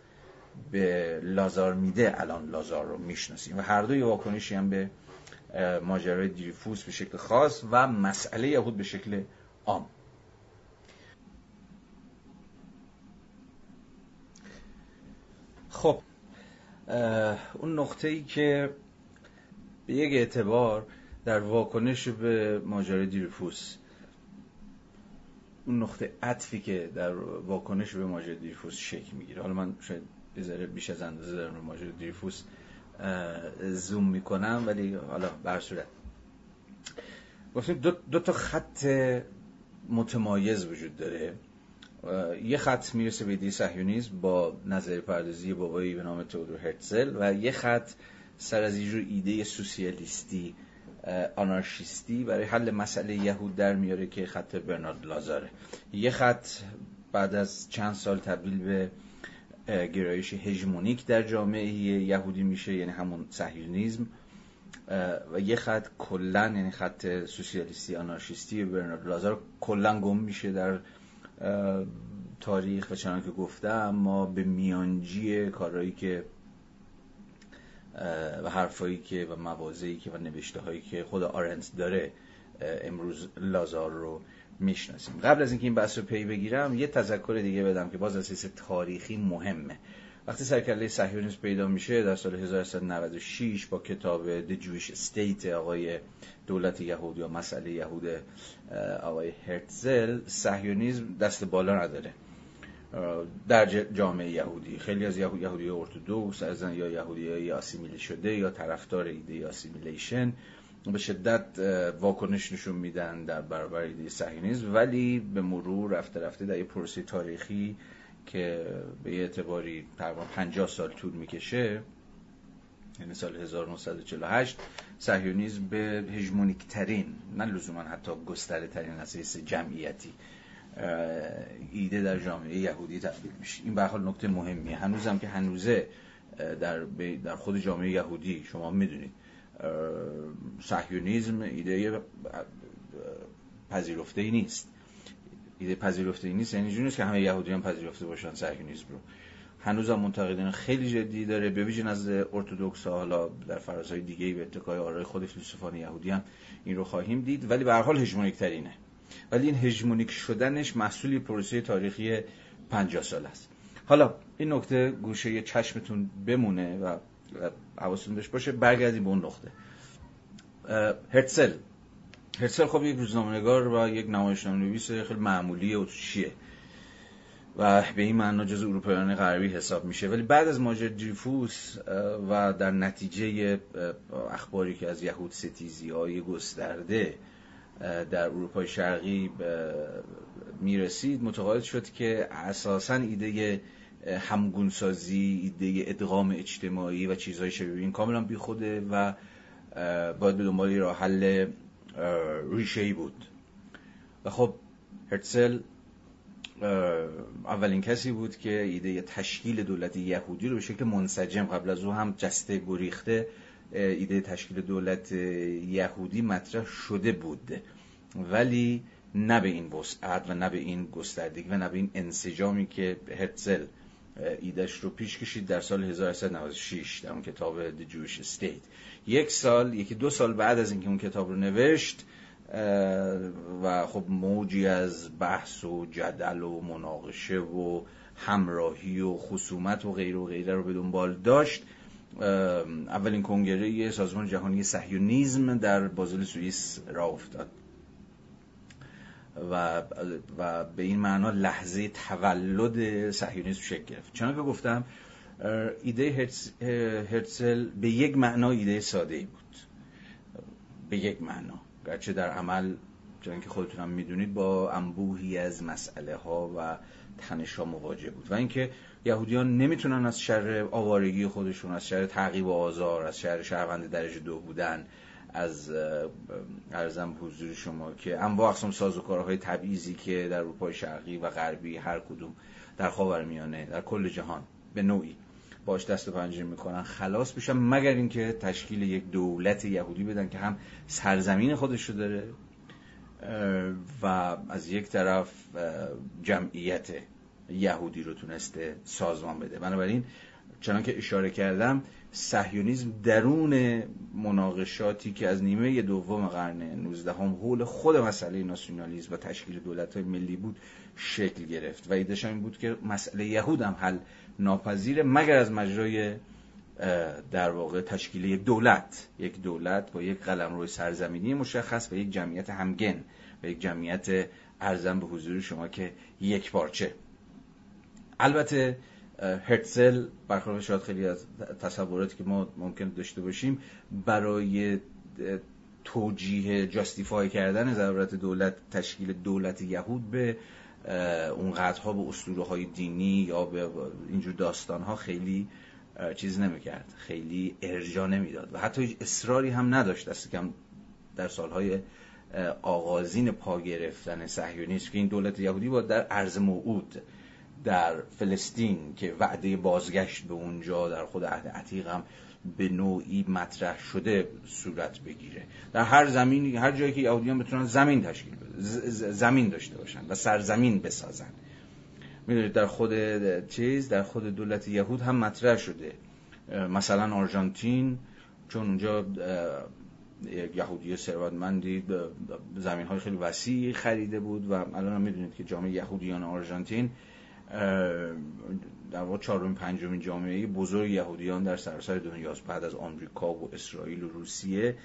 به لازار میده الان لازار رو می‌شناسیم. و هر دوی واکنشی هم به ماجرای دیریفوس به شکل خاص و مسئله یهود به شکل عام. خب اون نقطه ای که به یک اعتبار در واکنش به ماجرای دیریفوس اون نقطه عطفی که در واکنش به ماجرای دیریفوس شکل می‌گیره. حالا من شاید بذاره بیش از اندازه در ماجرای دیریفوس زوم می‌کنم ولی حالا بر صورت. گفتیم دو, دو تا خط متمایز وجود داره. یه خط می‌رسه به ایده با نظر پردازی بابایی به نام تودور هرتزل و یه خط سر از اینجور ایده سوسیالیستی آنارشیستی برای حل مسئله یهود در میاره که خط برنارد لازاره. یه خط بعد از چند سال تبدیل به گرایش هژمونیک در جامعه یهودی میشه یعنی همون صهیونیسم و یه خط کلا یعنی خط سوسیالیستی آنارشیستی برنارد لازار کلا گم میشه در تاریخ. و چنان که گفتم ما به میانجی کارهایی که و حرفایی که و موازهی که و نوشته هایی که خود آرنت داره امروز لازار رو می‌شناسیم. قبل از اینکه این بحث رو پی بگیرم یه تذکر دیگه بدم که باز از تاریخی مهمه. وقتی سر و کله صهیونیسم پیدا میشه در سال 1396 با کتاب The Jewish State آقای دولت یهود یا مسئله یهود آقای هرتزل صهیونیسم دست بالا نداره. در جامعه یهودی. خیلی از یهودی ارتودکس از یا یهودی assimilate شده یا طرفدار ایده assimilation به شدت واکنش نشون میدن در برابر ایده صهیونیسم ولی به مرور رفته رفته در یه پروسه تاریخی که به یه اعتباری تقریبا 50 سال طول می‌کشه یعنی سال 1948 صهیونیسم به هژمونیک ترین نه لزوما حتی گسترده ترین از جمعیتی ایده در جامعه یهودی تبدیل میشه. این به حال نکته مهمیه. هنوزم که هنوزه در در خود جامعه یهودی شما می‌دونید صهیونیسم ایده پذیرفته ای نیست. ایده پذیرفته ای نیست یعنی نیست که همه یهودیان پذیرفته باشن صهیونیسم رو. هنوز هم منتقدین خیلی جدی داره. به ویژه نزد ارتدوکس حالا در فرازهای دیگه به اتکای آرای خود فیلسوفان یهودی هم این رو خواهیم دید ولی به هر حال هژمونیک ترینه ولی این هژمونیک شدنش محصولی پروسه تاریخی 50 سال است. حالا این نکته گوشه چشمتون بمونه و حواستون بهش باشه برگردیم به اون نقطه. هرتسل هرتسل خب یک روزنامه‌نگار و یک نمایشنامه نویس خیلی معمولی اتریشیه و به این معنا جز اروپایان غربی حساب میشه. ولی بعد از ماجر دریفوس و در نتیجه اخباری که از یهود ستیزی های گسترده در اروپای شرقی می‌رسید متقاعد شد که اساسا ایده همگونسازی ایده ادغام اجتماعی و چیزهای شبیه این کاملا بیخوده و باید به دنبال راه حل ریشه بود. و خب هرتزل اولین کسی بود که ایده تشکیل دولت یهودی رو به شکل منسجم قبل از او هم جسته گریخته ایده تشکیل دولت یهودی مطرح شده بود. ولی نه به این وسعت و نه به این گستردگی و نه به این انسجامی که هرتزل ایدش رو پیش کشید در سال 1396 در اون کتاب The Jewish State. یک سال یکی دو سال بعد از اینکه اون کتاب رو نوشت و خب موجی از بحث و جدل و مناقشه و همراهی و خصومت و غیر و غیره رو به دنبال داشت. اولین کنگره سازمان جهانی صهیونیسم در بازل سوئیس را افتاد. و, و به این معنا لحظه تولد صهیونیسم شکل گرفت. چون که گفتم ایده هرتزل به یک معنا ایده ساده بود. به یک معنا. گرچه در عمل چون که خودتون هم می‌دونید با انبوهی از مسئله ها و تنش ها مواجه بود. و اینکه یهودیان نمی‌تونن از شر آوارگی خودشون از شر تعقیب و آزار از شر شهروند درجه دو بودن از ارزم حضور شما که انواع اقسام سازوکارهای تبعیضی که در اروپای شرقی و غربی هر کدوم در خاورمیانه در کل جهان به نوعی باش دست و پنجه می‌کنن خلاص بشن مگر اینکه تشکیل یک دولت یهودی بدن که هم سرزمین خودش رو داره و از یک طرف جمعیت یهودی رو تونسته سازمان بده. بنابراین چنان که اشاره کردم سهیونیزم درون مناقشاتی که از نیمه دوم قرن 19 هم حول خود مسئله ناسیونالیسم و تشکیل دولت های ملی بود شکل گرفت. و ایدهش این بود که مسئله یهود هم حل ناپذیر مگر از مجرای در واقع تشکیل یک دولت. یک دولت با یک قلم روی سرزمینی مشخص و یک جمعیت همگن و یک جمعیت ارزم به حضور شما که یک پارچه. البته هرتزل برخلاف شاید خیلی از تصوراتی که ما ممکن داشته باشیم برای توجیه جاستیفای کردن ضرورت دولت تشکیل دولت یهود به اونقدرها به اسطوره های دینی یا به اینجور داستان ها خیلی چیز نمی‌کرد. خیلی ارجا نمی‌داد. و حتی اصراری هم نداشت. دست کم در سالهای آغازین پا گرفتن صهیونیسم که این دولت یهودی با در عرض موعود در فلسطین که وعده بازگشت به اونجا در خود عهد عتیق هم به نوعی مطرح شده صورت بگیره. در هر زمینی هر جایی که یهودیان بتونن زمین تشکیل بده زمین داشته باشن و سرزمین بسازن. می‌دونید در خود چیز در خود دولت یهود هم مطرح شده. مثلا آرژانتین چون اونجا یهودی ثروتمندی زمین های خیلی وسیعی خریده بود و الان هم می‌دونید که جامعه یهودیان آرژانتین در واقع چهارمین پنجمین جامعه بزرگ یهودیان در سراسر دنیاست بعد از آمریکا و اسرائیل و روسیه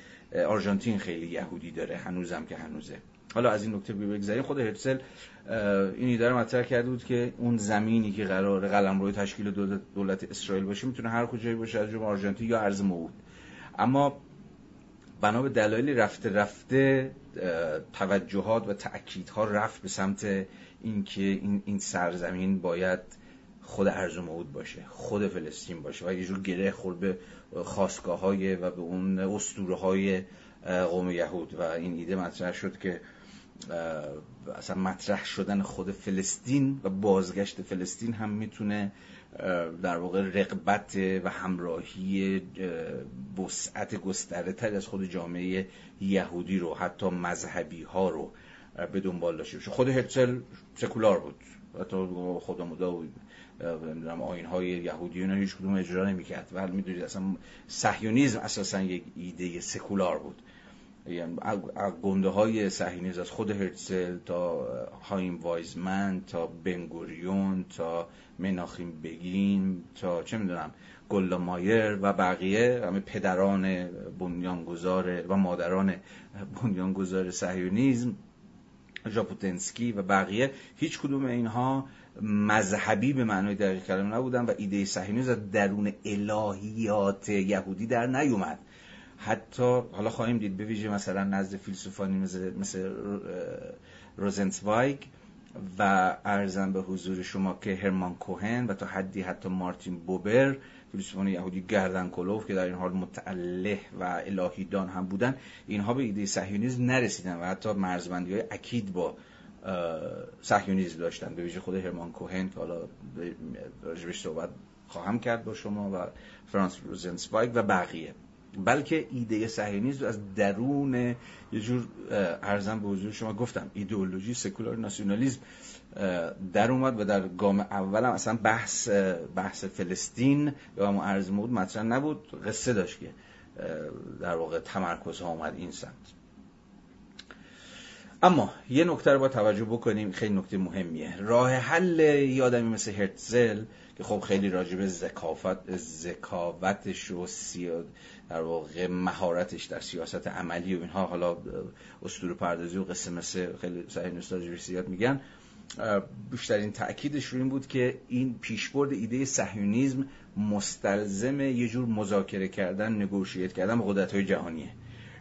آرژانتین خیلی یهودی داره هنوزم که هنوزه. حالا از این نکته بگذاریم خود هرتزل این ایده مطرح کرده بود که اون زمینی که قرار قلم روی تشکیل دولت, اسرائیل باشه می‌تونه هر کجایی باشه از جمله آرژانتین یا ارز موعود اما بنا به دلایلی رفته رفته توجهات و تأکیدها رفت به سمت اینکه این این سرزمین باید خود ارز موعود باشه خود فلسطین باشه و یه جور گره خورد به خواستگاه های و به اون اسطوره های قوم یهود. و این ایده مطرح شد که اصلا مطرح شدن خود فلسطین و بازگشت فلسطین هم می‌تونه در واقع رقبت و همراهی وسعت گسترده تر از خود جامعه یهودی رو حتی مذهبی ها رو به دنبال داشته خود هرتزل سکولار بود. حتی خدا و نمی‌دونم آین های یهودی اینا هیچ کدوم اجرا نمی‌کرد. ولی می‌دونید اصلا صهیونیسم اساسا یک ایده سکولار بود. یعنی گنده های صهیونیسم از خود هرتزل تا هایم وایزمن تا بنگوریون تا مناخیم بگین تا چه می‌دونم گلا مایر و بقیه همه پدران بنیانگذار و مادران بنیانگذار صهیونیسم ژاپوتنسکی و بقیه هیچ کدوم اینها مذهبی به معنای دقیق کلمه نبودن و ایده صهیونیسم از درون الهیات یهودی در نیومد. حتی حالا خواهیم دید به ویژه مثلا نزد فیلسوفانی مثل, مثل روزنتوایگ و ارزم به حضور شما که هرمان کوهن و تا حدی حتی مارتین بوبر فیلسوفان یهودی گردن کلوف که در این حال متعله و الهیدان هم بودن اینها به ایده صهیونیسم نرسیدن و حتی مرزبندی های اکید با صهیونیسم داشتن. به ویژه خود هرمان کوهن که حالا راجبش صحبت خواهم کرد با شما و فرانس روزنسوایگ و بقیه. بلکه ایده صهیونیسم از درون یه جور ارزم به حضور شما گفتم ایدئولوژی سکولار ناسیونالیسم. در اومد و در گام اولم اصلا بحث بحث فلسطین یا همون ارز مود مطرح نبود. قصه داشت که در واقع تمرکز ها اومد این سمت. اما یه نکته رو با توجه بکنیم خیلی نکته مهمیه. راه حل یادمی مثل هرتزل که خب خیلی راجب زکافت زکاوتش و سیاد در واقع مهارتش در سیاست عملی و اینها حالا اسطوره پردازی و قصه مثل خیلی صحیح نستاج زیاد میگن. بیشترین تأکیدش رو این بود که این پیشبرد ایده صهیونیسم مستلزم یه جور مذاکره کردن نگوشیت کردن با قدرت های جهانیه.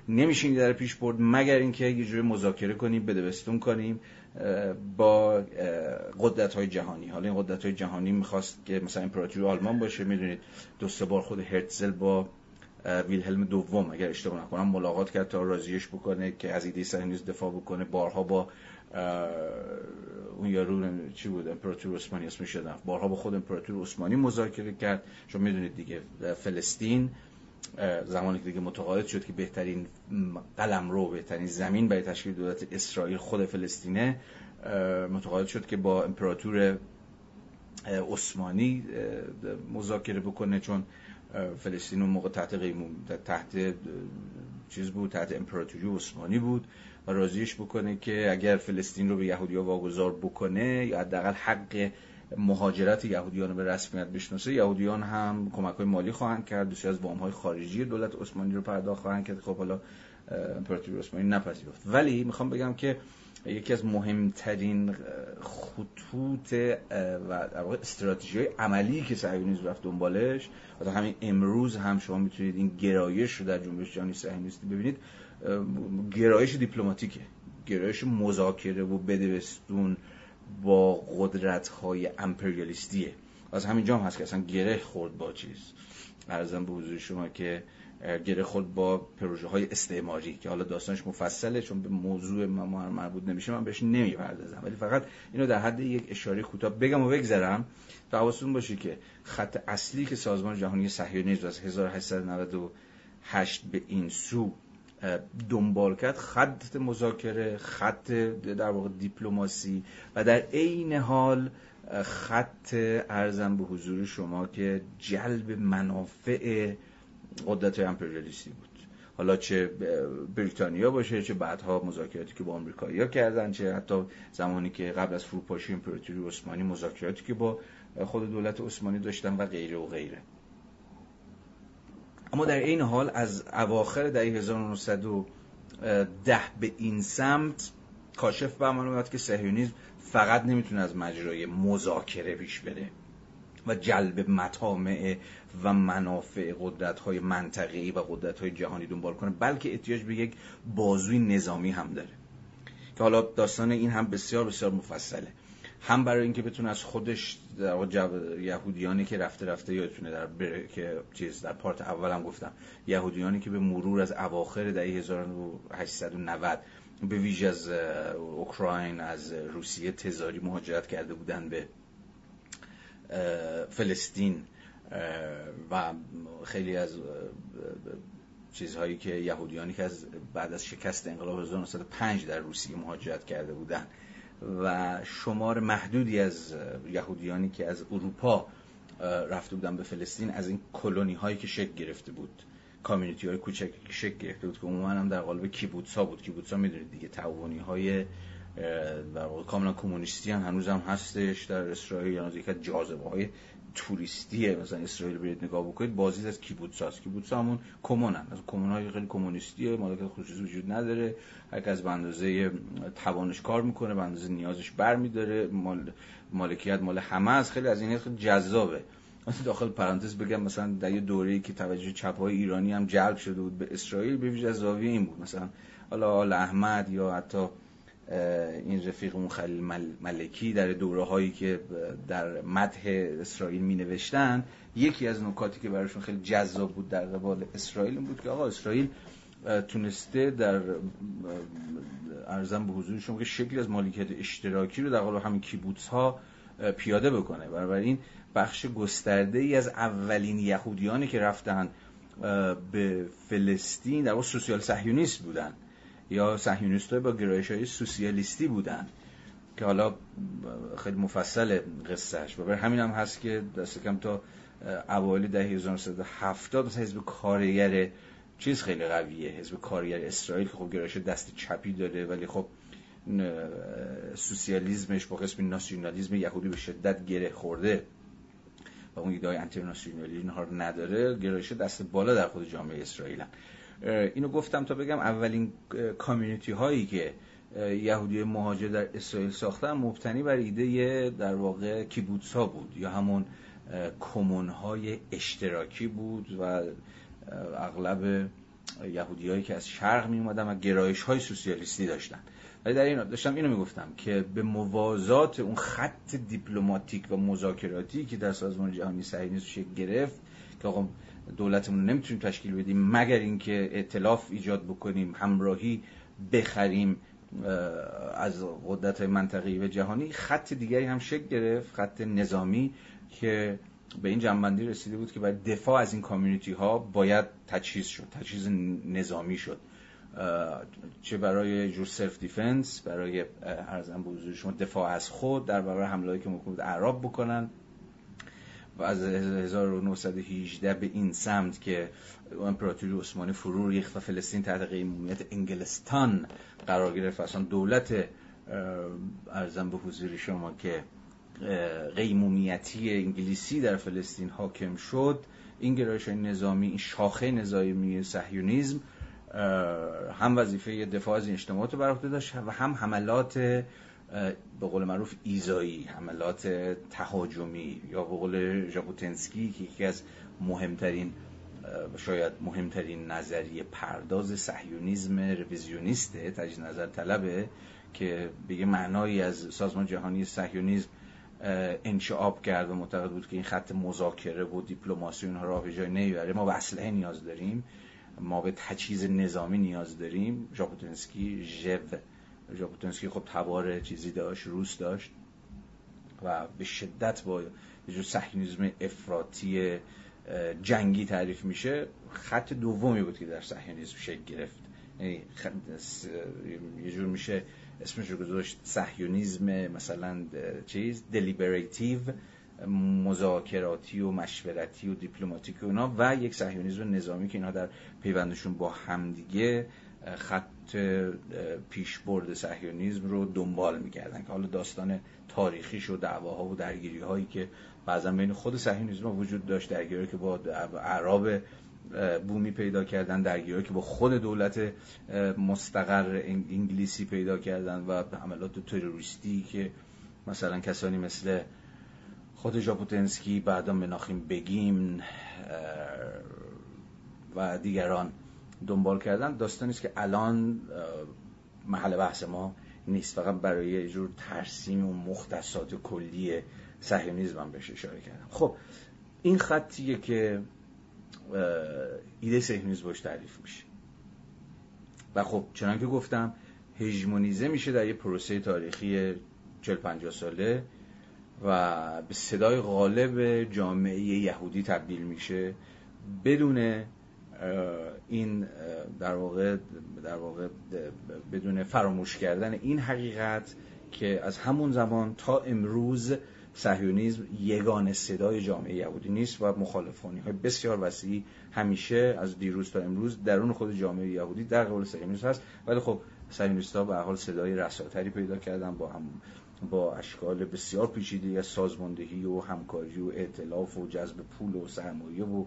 نمیشین در پیش برد مگر اینکه یه جور مذاکره کنیم بدبستون کنیم با قدرت های جهانی. حالا این قدرت های جهانی می‌خواست که مثلا امپراتوری آلمان باشه می‌دونید دو سه بار خود هرتزل با ویلهلم دوم اگر اشتباه نکنم ملاقات کرد تا راضیش بکنه که از ایده صهیونیسم دفاع بکنه بارها با اون یارو چی بود؟ امپراتور عثمانی اسمش شدن بارها با خود امپراتور عثمانی مذاکره کرد. شما می‌دونید دیگه فلسطین زمانی که دیگه متقاعد شد که بهترین قلم رو بهترین زمین برای تشکیل دولت اسرائیل خود فلسطینه متقاعد شد که با امپراتور عثمانی مذاکره بکنه. چون فلسطین اون موقع تحت تحت چیز بود تحت امپراتوری عثمانی بود. و راضیش بکنه که اگر فلسطین رو به یهودیا واگذار بکنه یا حداقل حق مهاجرت یهودیان رو به رسمیت بشناسه یهودیان هم کمک های مالی خواهند کرد. بسیار از وام های خارجی دولت عثمانی رو پرداخت خواهند کرد. خب حالا امپراتوری عثمانی نپذیرفت. ولی می‌خوام بگم که یکی از مهمترین خطوط و استراتژی های عملی که صهیونیسم رفت دنبالش و همین امروز هم شما می‌تونید این گرایش رو در جنبش جهانی صهیونیستی ببینید. گرایش دیپلماتیکه. گرایش مذاکره و بدبستون با قدرت های امپریالیستیه. از همینجا هم هست که اصلا گره خورد با چیز. ارزم به حضور شما که گره خورد با پروژه های استعماری که حالا داستانش مفصله چون به موضوع ما مربوط نمیشه. من بهش نمی‌پردازم. ولی فقط اینو در حد یک اشاره کوتاه بگم و بگذرم. تا حواستون باشه که خط اصلی که سازمان جهانی صهیونیسم از 1898 به این سو دنبال کرد خط مذاکره خط در واقع دیپلماسی و در عین حال خط ارزم به حضور شما که جلب منافع قدرت امپریالیستی بود. حالا چه بریتانیا باشه چه بعدها مذاکراتی که با آمریکایی‌ها کردن چه حتی زمانی که قبل از فروپاشی امپراتوری عثمانی مذاکراتی که با خود دولت عثمانی داشتن و غیره و غیره. اما در این حال از اواخر دهه 1910 به این سمت کاشف به عمل اومد که صهیونیسم فقط نمی‌تونه از مجرای مذاکره پیش بره و جلب مطامع و منافع قدرت های منطقه‌ای و قدرت های جهانی دنبال کنه بلکه احتیاج به یک بازوی نظامی هم داره. که حالا داستان این هم بسیار بسیار مفصله. هم برای اینکه بتونه از خودش در یهودیانی که رفته رفته یادتونه در بر... که چیز در پارت اولم گفتم. یهودیانی که به مرور از اواخر دهه 1890 به ویژه از اوکراین از روسیه تزاری مهاجرت کرده بودن به فلسطین و خیلی از چیزهایی که یهودیانی که از بعد از شکست انقلاب 1905 در روسیه مهاجرت کرده بودن و شمار محدودی از یهودیانی که از اروپا رفته بودن به فلسطین از این کلونی هایی که شکل گرفته بود. کامیونیتی های کوچک که شکل گرفته بود که عموما هم در قالب کیبوتس ها بود. کیبوتس ها می‌دونید دیگه تعاونی های در کاملا کمونیستی هم هنوز هم هستش در اسرائیل. یعنی از جاذبه های توریستیه. مثلا اسرائیل برید نگاه بکنید بازی از کیبوتس هست کیبوتس همون کمونن. از کمون های خیلی کمونیستیه. مالکیت خصوصی وجود نداره. هر از به اندازه توانش کار می‌کنه به اندازه نیازش برمیداره. مال مالکیت مال همه از خیلی از این خیلی جذابه. داخل پرانتز بگم مثلا در یه دوره‌ای که توجه چپ های ایرانی هم جلب شده بود به اسرائیل به ویژه زاویه این بود. مثلا حالا احمد یا حتی این رفیقمون خلیل ملکی در دوره هایی که در مدح اسرائیل می نوشتن یکی از نکاتی که براشون خیلی جذاب بود در قبال اسرائیل بود که آقا اسرائیل تونسته در ارزم به حضور شما که شکلی از مالکیت اشتراکی رو در قبال همین کیبوتس ها پیاده بکنه. بنابراین بخش گسترده ای از اولین یهودیانی که رفتن به فلسطین در واقع سوسیال صهیونیست بودن. یا صهیونیست با گرایش های سوسیالیستی بودن که حالا خیلی مفصل قصهش و برای همین هم هست که دست کم تا اوایل دهه 1970 مثلا حزب کارگر چیز خیلی قویه. حزب کارگر اسرائیل که خب گرایش دست چپی داره ولی خب سوسیالیزمش با قسم ناسیونالیزم یهودی به شدت گره خورده. و اون ایده های انترناسیونالی اینها رو نداره. گرایش دست بالا در خود جامعه اسرائیل اینو گفتم تا بگم اولین کامیونیتی هایی که یهودی مهاجر در اسرائیل ساختن مبتنی بر ایده در واقع کیبوتس ها بود یا همون کمون های اشتراکی بود و اغلب یهودیایی که از شرق می اومدن و گرایش های سوسیالیستی داشتن. ولی در این داشتم اینو می‌گفتم که به موازات اون خط دیپلماتیک و مذاکراتی که در سازمان جهانی صهیونیسم شکل گرفت که آقا دولتمون نمی‌تونیم تشکیل بدیم مگر اینکه ائتلاف ایجاد بکنیم همراهی بخریم از قدرت منطقی و جهانی. خط دیگری هم شکل گرفت خط نظامی که به این جمع‌بندی رسیده بود که باید دفاع از این community ها باید تجهیز شد تجهیز نظامی شد. چه برای جور self-defense برای عرضم به شما دفاع از خود در برابر حمله‌هایی که ممکن بود عرب بکنن. و از 1918 به این سمت که امپراتوری عثمانی فرو ریخت و فلسطین تحت قیمومیت انگلستان قرار گرفت اصلا دولت ارزم به حضور شما که قیمومیتی انگلیسی در فلسطین حاکم شد. این گرایش نظامی این شاخه نظامی صهیونیسم هم وظیفه دفاع از این اجتماعات رو بر داشت و هم حملات به قول معروف ایزایی حملات تهاجمی یا به قول ژابوتنسکی که یکی از مهمترین شاید مهمترین نظریه پرداز صهیونیسم رویزیونیسته تجدید نظر طلبه که به معنایی از سازمان جهانی صهیونیسم انشعاب کرد و معتقد بود که این خط مذاکره و دیپلماسی اونها راه به جای نمی‌بره ما به نیاز داریم ما به تجهیز نظامی نیاز داریم. ژابوتنسکی ژو ژابوتنسکی خب تبار چیزی داشت روس داشت و به شدت با یه جور افراطی جنگی تعریف میشه. خط دومی بود که در صهیونیسم شکل گرفت. یعنی یه جور میشه اسمش رو گذاشت صهیونیسم مثلا چیز دلیبریتیو مذاکراتی و مشورتی و دیپلماتیک و اونا و یک صهیونیسم نظامی که اینها در پیوندشون با همدیگه خط پیشبرد صهیونیسم رو دنبال می‌کردن که حالا داستان تاریخیش و دعواها و درگیری هایی که بعضا بین خود صهیونیسم وجود داشت درگیری که با اعراب بومی پیدا کردن درگیری که با خود دولت مستقر انگلیسی پیدا کردن و حملات تروریستی که مثلا کسانی مثل خود ژاپوتنسکی بعدا مناخیم بگیم و دیگران دنبال کردن داستانی است که الان محل بحث ما نیست. فقط برای یه جور ترسیم و مختصات کلی صهیونیسم هم بهش اشاره کردم. خب این خطیه که ایده صهیونیسم باش تعریف میشه. و خب چنان که گفتم هژمونیزه میشه در یه پروسه تاریخی 40 50 ساله و به صدای غالب جامعه یهودی تبدیل میشه. بدون این در واقع در واقع بدون فراموش کردن این حقیقت که از همون زمان تا امروز صهیونیسم یگان صدای جامعه یهودی نیست و مخالفانی های بسیار وسیعی همیشه از دیروز تا امروز درون خود جامعه یهودی در قبال صهیونیسم هست. ولی خب صهیونیست‌ها به حال صدای رساتری پیدا کردن با هم با اشکال بسیار پیچیده از سازماندهی و همکاری و ائتلاف و جذب پول و سرمایه و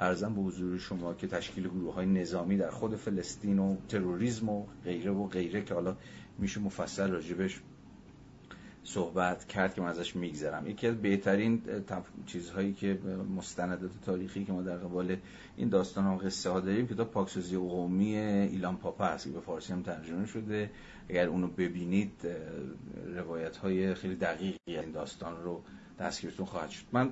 ارزم به حضور شما که تشکیل گروه های نظامی در خود فلسطین و تروریسم و غیره و غیره که حالا میشه مفصل راجبش صحبت کرد که من ازش میگذرم. یکی از بهترین چیزهایی که مستندات تاریخی که ما در قبال این داستان ها قصه ها داریم کتاب پاکسازی قومی ایلان پاپا هست که به فارسی هم ترجمه شده. اگر اونو ببینید روایت های خیلی دقیقی این داستان رو دستگیرتون خواهد شد. من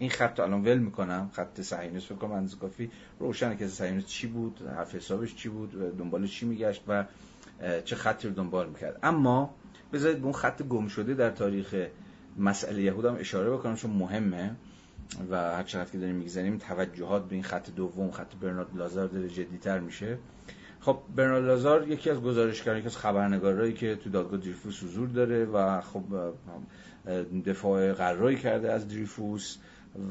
این خط الان ول می‌کنم. خط صهیونیست فکر کنم اندازه کافی. روشنه که صهیونیست چی بود؟ حرف حسابش چی بود؟ دنبال چی میگشت؟ و چه خطی رو دنبال می‌کرد؟ اما بذارید به اون خط گم شده در تاریخ مسئله یهود هم اشاره بکنم چون مهمه. و هر چقدر که داریم می‌گذاریم توجهات به این خط دوم خط برنارد لازار داره جدیتر میشه. خب برنارد لازار یکی از گزارشگران یکی از خبرنگارایی که تو دادگاه دریفوس حضور داره و خب دفاع قراری کرده از دریفوس.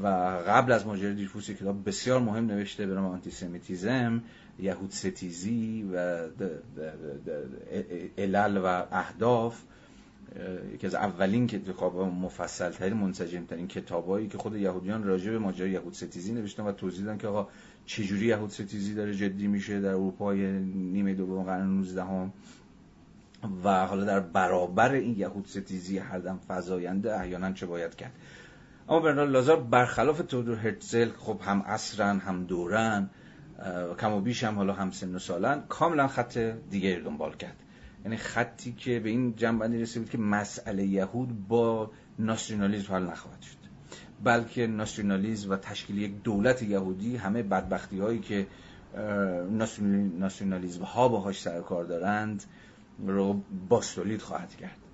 و قبل از ماجرای دریفوس کتاب بسیار مهم نوشته به نام آنتیسمیتیزم یهود ستیزی و علل و اهداف. یکی از اولین کتاب مفصل ترین منسجم ترین کتابایی که خود یهودیان راجع به ماجرای یهود ستیزی نوشتن و توضیح دادن که آقا چجوری یهود ستیزی داره جدی میشه در اروپای نیمه دوم قرن 19 هم و حالا در برابر این یهود ستیزی هر دم فزاینده احیانا چه باید کرد. اما برنارد لازار برخلاف تودور هرتزل خب هم اصرن هم دورن کم و بیش هم حالا همسن و سالن کاملا خط دیگری دنبال کرد. یعنی خطی که به این جنبندی رسید بود که مسئله یهود با ناسیونالیزم حل نخواهد شد. بلکه ناسیونالیزم و تشکیل یک دولت یهودی همه بدبختی هایی که ناسیونالیزم ها باهاش سر کار دارند رو بازتولید خواهد کرد.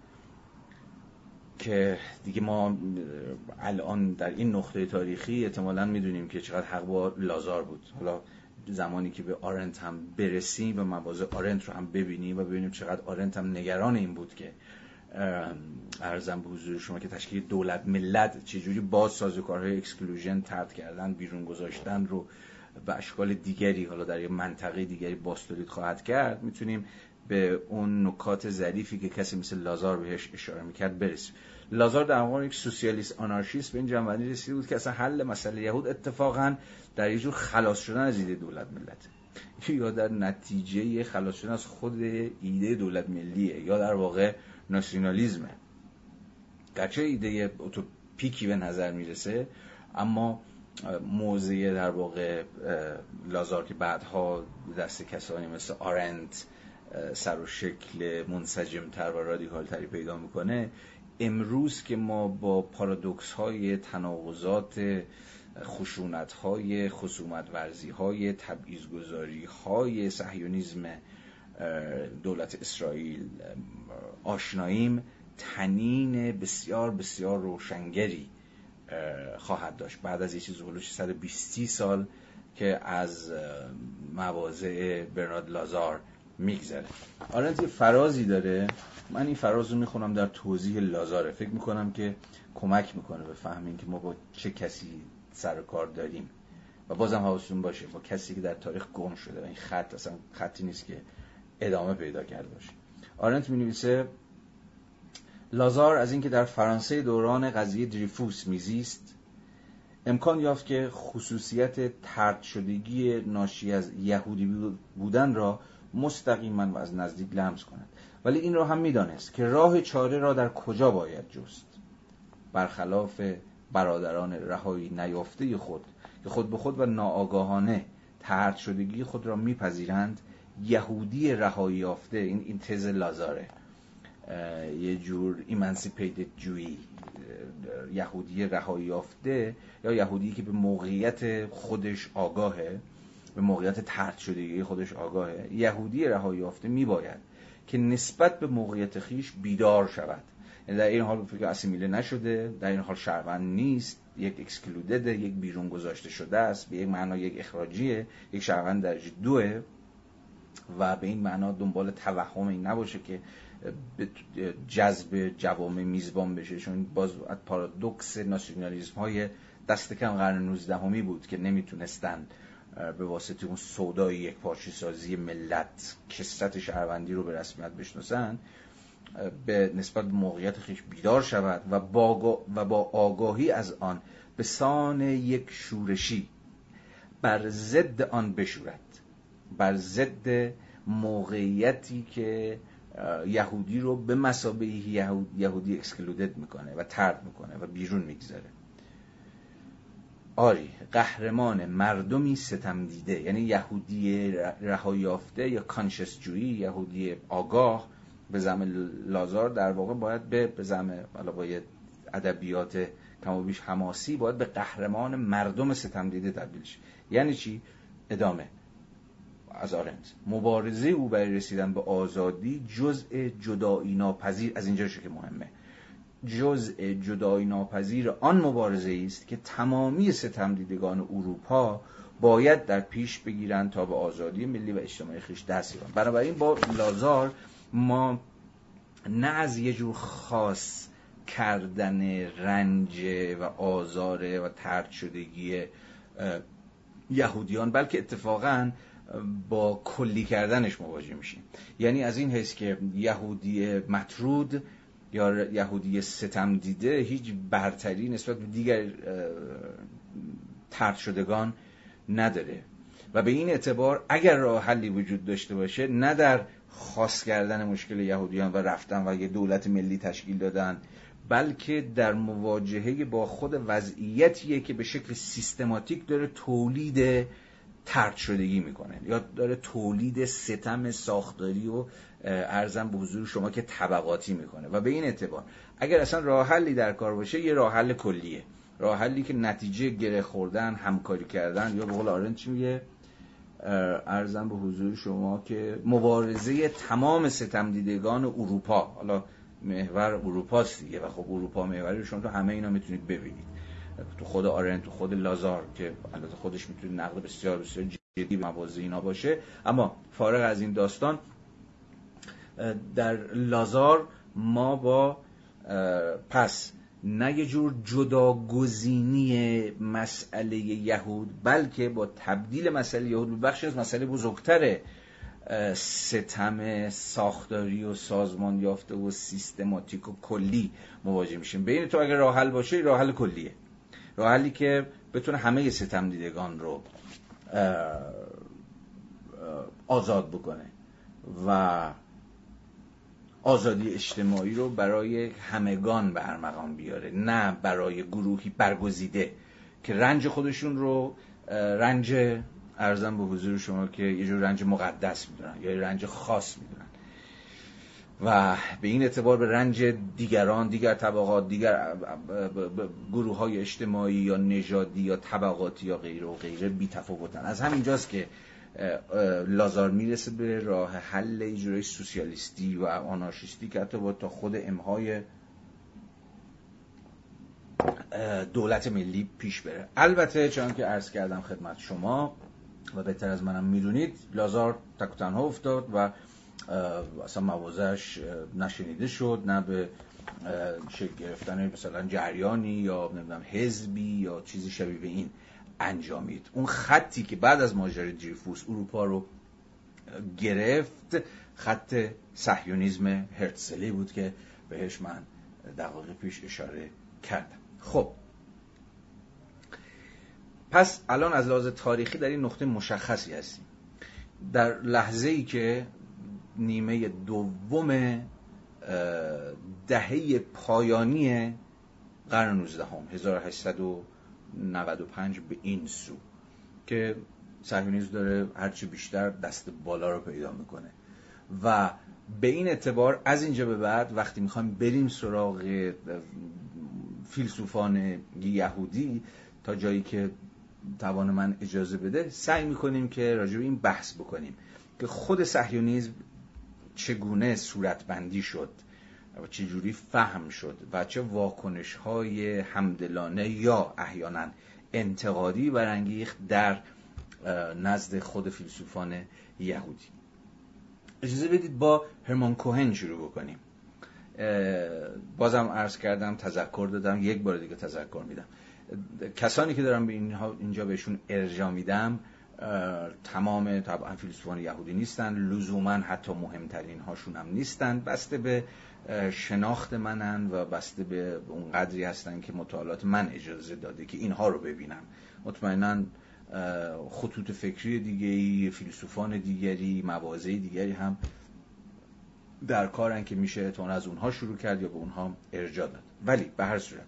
که دیگه ما الان در این نقطه تاریخی احتمالا می‌دونیم که چقدر حق با لازار بود. حالا زمانی که به آرنت هم برسیم و مواضع آرنت رو هم ببینیم و ببینیم چقدر آرنت هم نگران این بود که عرضم به حضور شما که تشکیل دولت ملت چجوری باز سازوکارهای exclusion طرد کردن بیرون گذاشتن رو به اشکال دیگری حالا در یه منطقه دیگری باستولید خواهد کرد می‌تونیم به اون نکات ظریفی که کسی مثل لازار بهش اشاره می‌کرد برسیم لازار در واقع یک سوسیالیست آنارشیست به این جنبندی رسیده بود که اصلا حل مسئله یهود اتفاقا در یه جور خلاص شدن از ایده دولت ملت. یا در نتیجه خلاص شدن از خود ایده دولت ملیه یا در واقع ناسیونالیزمه. گرچه ایده اوتوپیکی به نظر می‌رسه اما موضع در واقع لازار که بعدها دست کسانی مثل آرنت سر و شکل منسجم تر و رادیکال تری پیدا می‌کنه. امروز که ما با پارادوکس های تناقضات خشونت های خصومت ورزی های تبعیض گذاری های صهیونیسم دولت اسرائیل آشناییم تنین بسیار بسیار روشنگری خواهد داشت. بعد از یه چیز 120 سال که از مواضع برنارد لازار میگذره. آرنت یه فرازی داره. من این فراز رو می‌خونم در توضیح لازاره. فکر می‌کنم که کمک می‌کنه به فهم که ما با چه کسی سر کار داریم. و بازم حواستون باشه با کسی که در تاریخ گم شده و این خط اصلا خطی نیست که ادامه پیدا کرده باشه. آرنت می نویسه لازار از اینکه در فرانسه دوران قضیه دریفوس میزیست امکان یافت که خصوصیت ترد شدگی ناشی از یهودی بودن را مستقیما و از نزدیک لمس کند. ولی این را هم می‌دانست که راه چاره را در کجا باید جست. برخلاف برادران رهایی نیافته خود که خود به خود و ناآگاهانه ترد شدگی خود را میپذیرند یهودی رهایی یافته این این تز لازاره یه جور ایمانسیپیتد جویی یهودی رهایی یافته یا یهودی که به موقعیت خودش آگاهه به موقعیت ترد شدگی خودش آگاهه. یهودی رهایی یافته میباید که نسبت به موقعیت خیش بیدار شود. یعنی در این حال فکر اسیمیله نشده در این حال شهروند نیست یک اکسکلودد یک بیرون گذاشته شده است به یک معنا یک اخراجیه یک شهروند درجه دوه و به این معنا دنبال توهم این نباشه که جذب جوامع میزبان بشه چون باز پارادوکس ناسیونالیسم های دست کم قرن 19 همی بود که نمی‌تونستن به واسطه اون سودای یک پارچی سازی ملت کسرت شهروندی رو به رسمیت بشناسن به نسبت موقعیت خیش بیدار شود و با, و با آگاهی از آن به سان یک شورشی بر ضد آن بشورد بر ضد موقعیتی که یهودی رو به مسابقه یهودی اکسکلودد می‌کنه و ترد می‌کنه و بیرون می‌گذاره. آری قهرمان مردمی ستم دیده. یعنی یهودی رهایافته یا کانشس جویی یهودی آگاه به زم لازار در واقع باید به به زم باید ادبیات کم بیش حماسی باید به قهرمان مردم ستم دیده تبدیل شه. یعنی چی؟ ادامه. از آرنت مبارزه او برای رسیدن به آزادی جزء جدایی ناپذیر. از اینجا که مهمه. جزء جدایی ناپذیر آن مبارزه است که تمامی ستمدیدگان اروپا باید در پیش بگیرند تا به آزادی ملی و اجتماعی خیش دست یابند بنابراین با لازار ما نه از یه جور خاص کردن رنج و آزار و ترد شدگی یهودیان بلکه اتفاقا با کلی کردنش مواجه میشیم. یعنی از این حیث که یهودی مطرود یا یهودی ستم دیده هیچ برتری نسبت به دیگر ترد شدگان نداره. و به این اعتبار اگر راه حلی وجود داشته باشه نه در خاص کردن مشکل یهودیان و رفتن و یه دولت ملی تشکیل دادن بلکه در مواجهه با خود وضعیتیه که به شکل سیستماتیک داره تولید ترد شدگی می‌کنه. یا داره تولید ستم ساختاری و ارزم به حضور شما که طبقاتی می‌کنه. و به این اعتبار اگر اصلا راه حلی در کار باشه یه راه حل کلیه. راه حلی که نتیجه گره خوردن همکاری کردن یا به قول آرنت چی میگه؟ ارزم به حضور شما که مبارزه تمام ستم دیدگان اروپا. حالا محور اروپاست دیگه و خب اروپا محوری شما تو همه اینا می‌تونید ببینید. تو خود آرنت تو خود لازار که البته خودش می‌تونه نقد بسیار بسیار جدی به موازه اینا باشه. اما فارغ از این داستان در لازار ما با پس نه یه جور جداگزینی مسئله یهود بلکه با تبدیل مسئله یهود به بخشی از مسئله بزرگتر ستم ساختاری و سازمان یافته و سیستماتیک و کلی مواجه میشیم. بین تو اگر راه حل باشه راه حل کلیه. راه حلی که بتونه همه ستم دیدگان رو آزاد بکنه. و آزادی اجتماعی رو برای همگان به ارمغان بیاره نه برای گروهی برگزیده که رنج خودشون رو رنج ارزم به حضور شما که یه جور رنج مقدس می‌دونن یا رنج خاص می‌دونن. و به این اعتبار به رنج دیگران دیگر طبقات دیگر گروه های اجتماعی یا نژادی یا طبقاتی یا غیره و غیره بی تفاوتن از همینجاست که لازار می‌رسه به راه حل ایجورای سوسیالیستی و آنارشیستی که حتی با تا خود امهای دولت ملی پیش بره. البته چون که عرض کردم خدمت شما و بهتر از منم می‌دونید لازار تک تنها افتاد و اصلا موازش نشنیده شد نه به شکل گرفتن مثلا جریانی یا نمی‌دونم حزبی یا چیزی شبیه به این. انجامید. اون خطی که بعد از ماجرای دریفوس اروپا رو گرفت خط صهیونیسم هرتزلی بود که بهش من دقایق پیش اشاره کردم. خب. پس الان از لحاظ تاریخی در این نقطه مشخصی هستیم. در لحظه ای که نیمه دوم دهه پایانی قرن 19 هم 1895 به این سو که صهیونیسم داره هرچی بیشتر دست بالا رو پیدا می‌کنه. و به این اعتبار از اینجا به بعد وقتی می‌خوایم بریم سراغ فیلسوفان یهودی تا جایی که توان من اجازه بده سعی می‌کنیم که راجع به این بحث بکنیم که خود صهیونیسم چگونه صورتبندی شد. و چجوری فهم شد و چه واکنش های همدلانه یا احیانا انتقادی برانگیخت در نزد خود فیلسوفان یهودی. اجازه بدید با هرمان کوهن شروع بکنیم. بازم عرض کردم تذکر دادم. یک بار دیگه تذکر میدم. کسانی که دارم به اینجا بهشون ارجا میدم تمام طبعا فیلسوفان یهودی نیستن. لزوما حتی مهمترین هاشون هم نیستن. بسته به شناخت منن و بسته به اون قدری هستن که مطالعات من اجازه داده که اینها رو ببینم. مطمئنا خطوط فکری دیگری فیلسوفان دیگری موازه دیگری هم در کارن که میشه اعتماد از اونها شروع کرد یا به اونها ارجا داد. ولی به هر صورت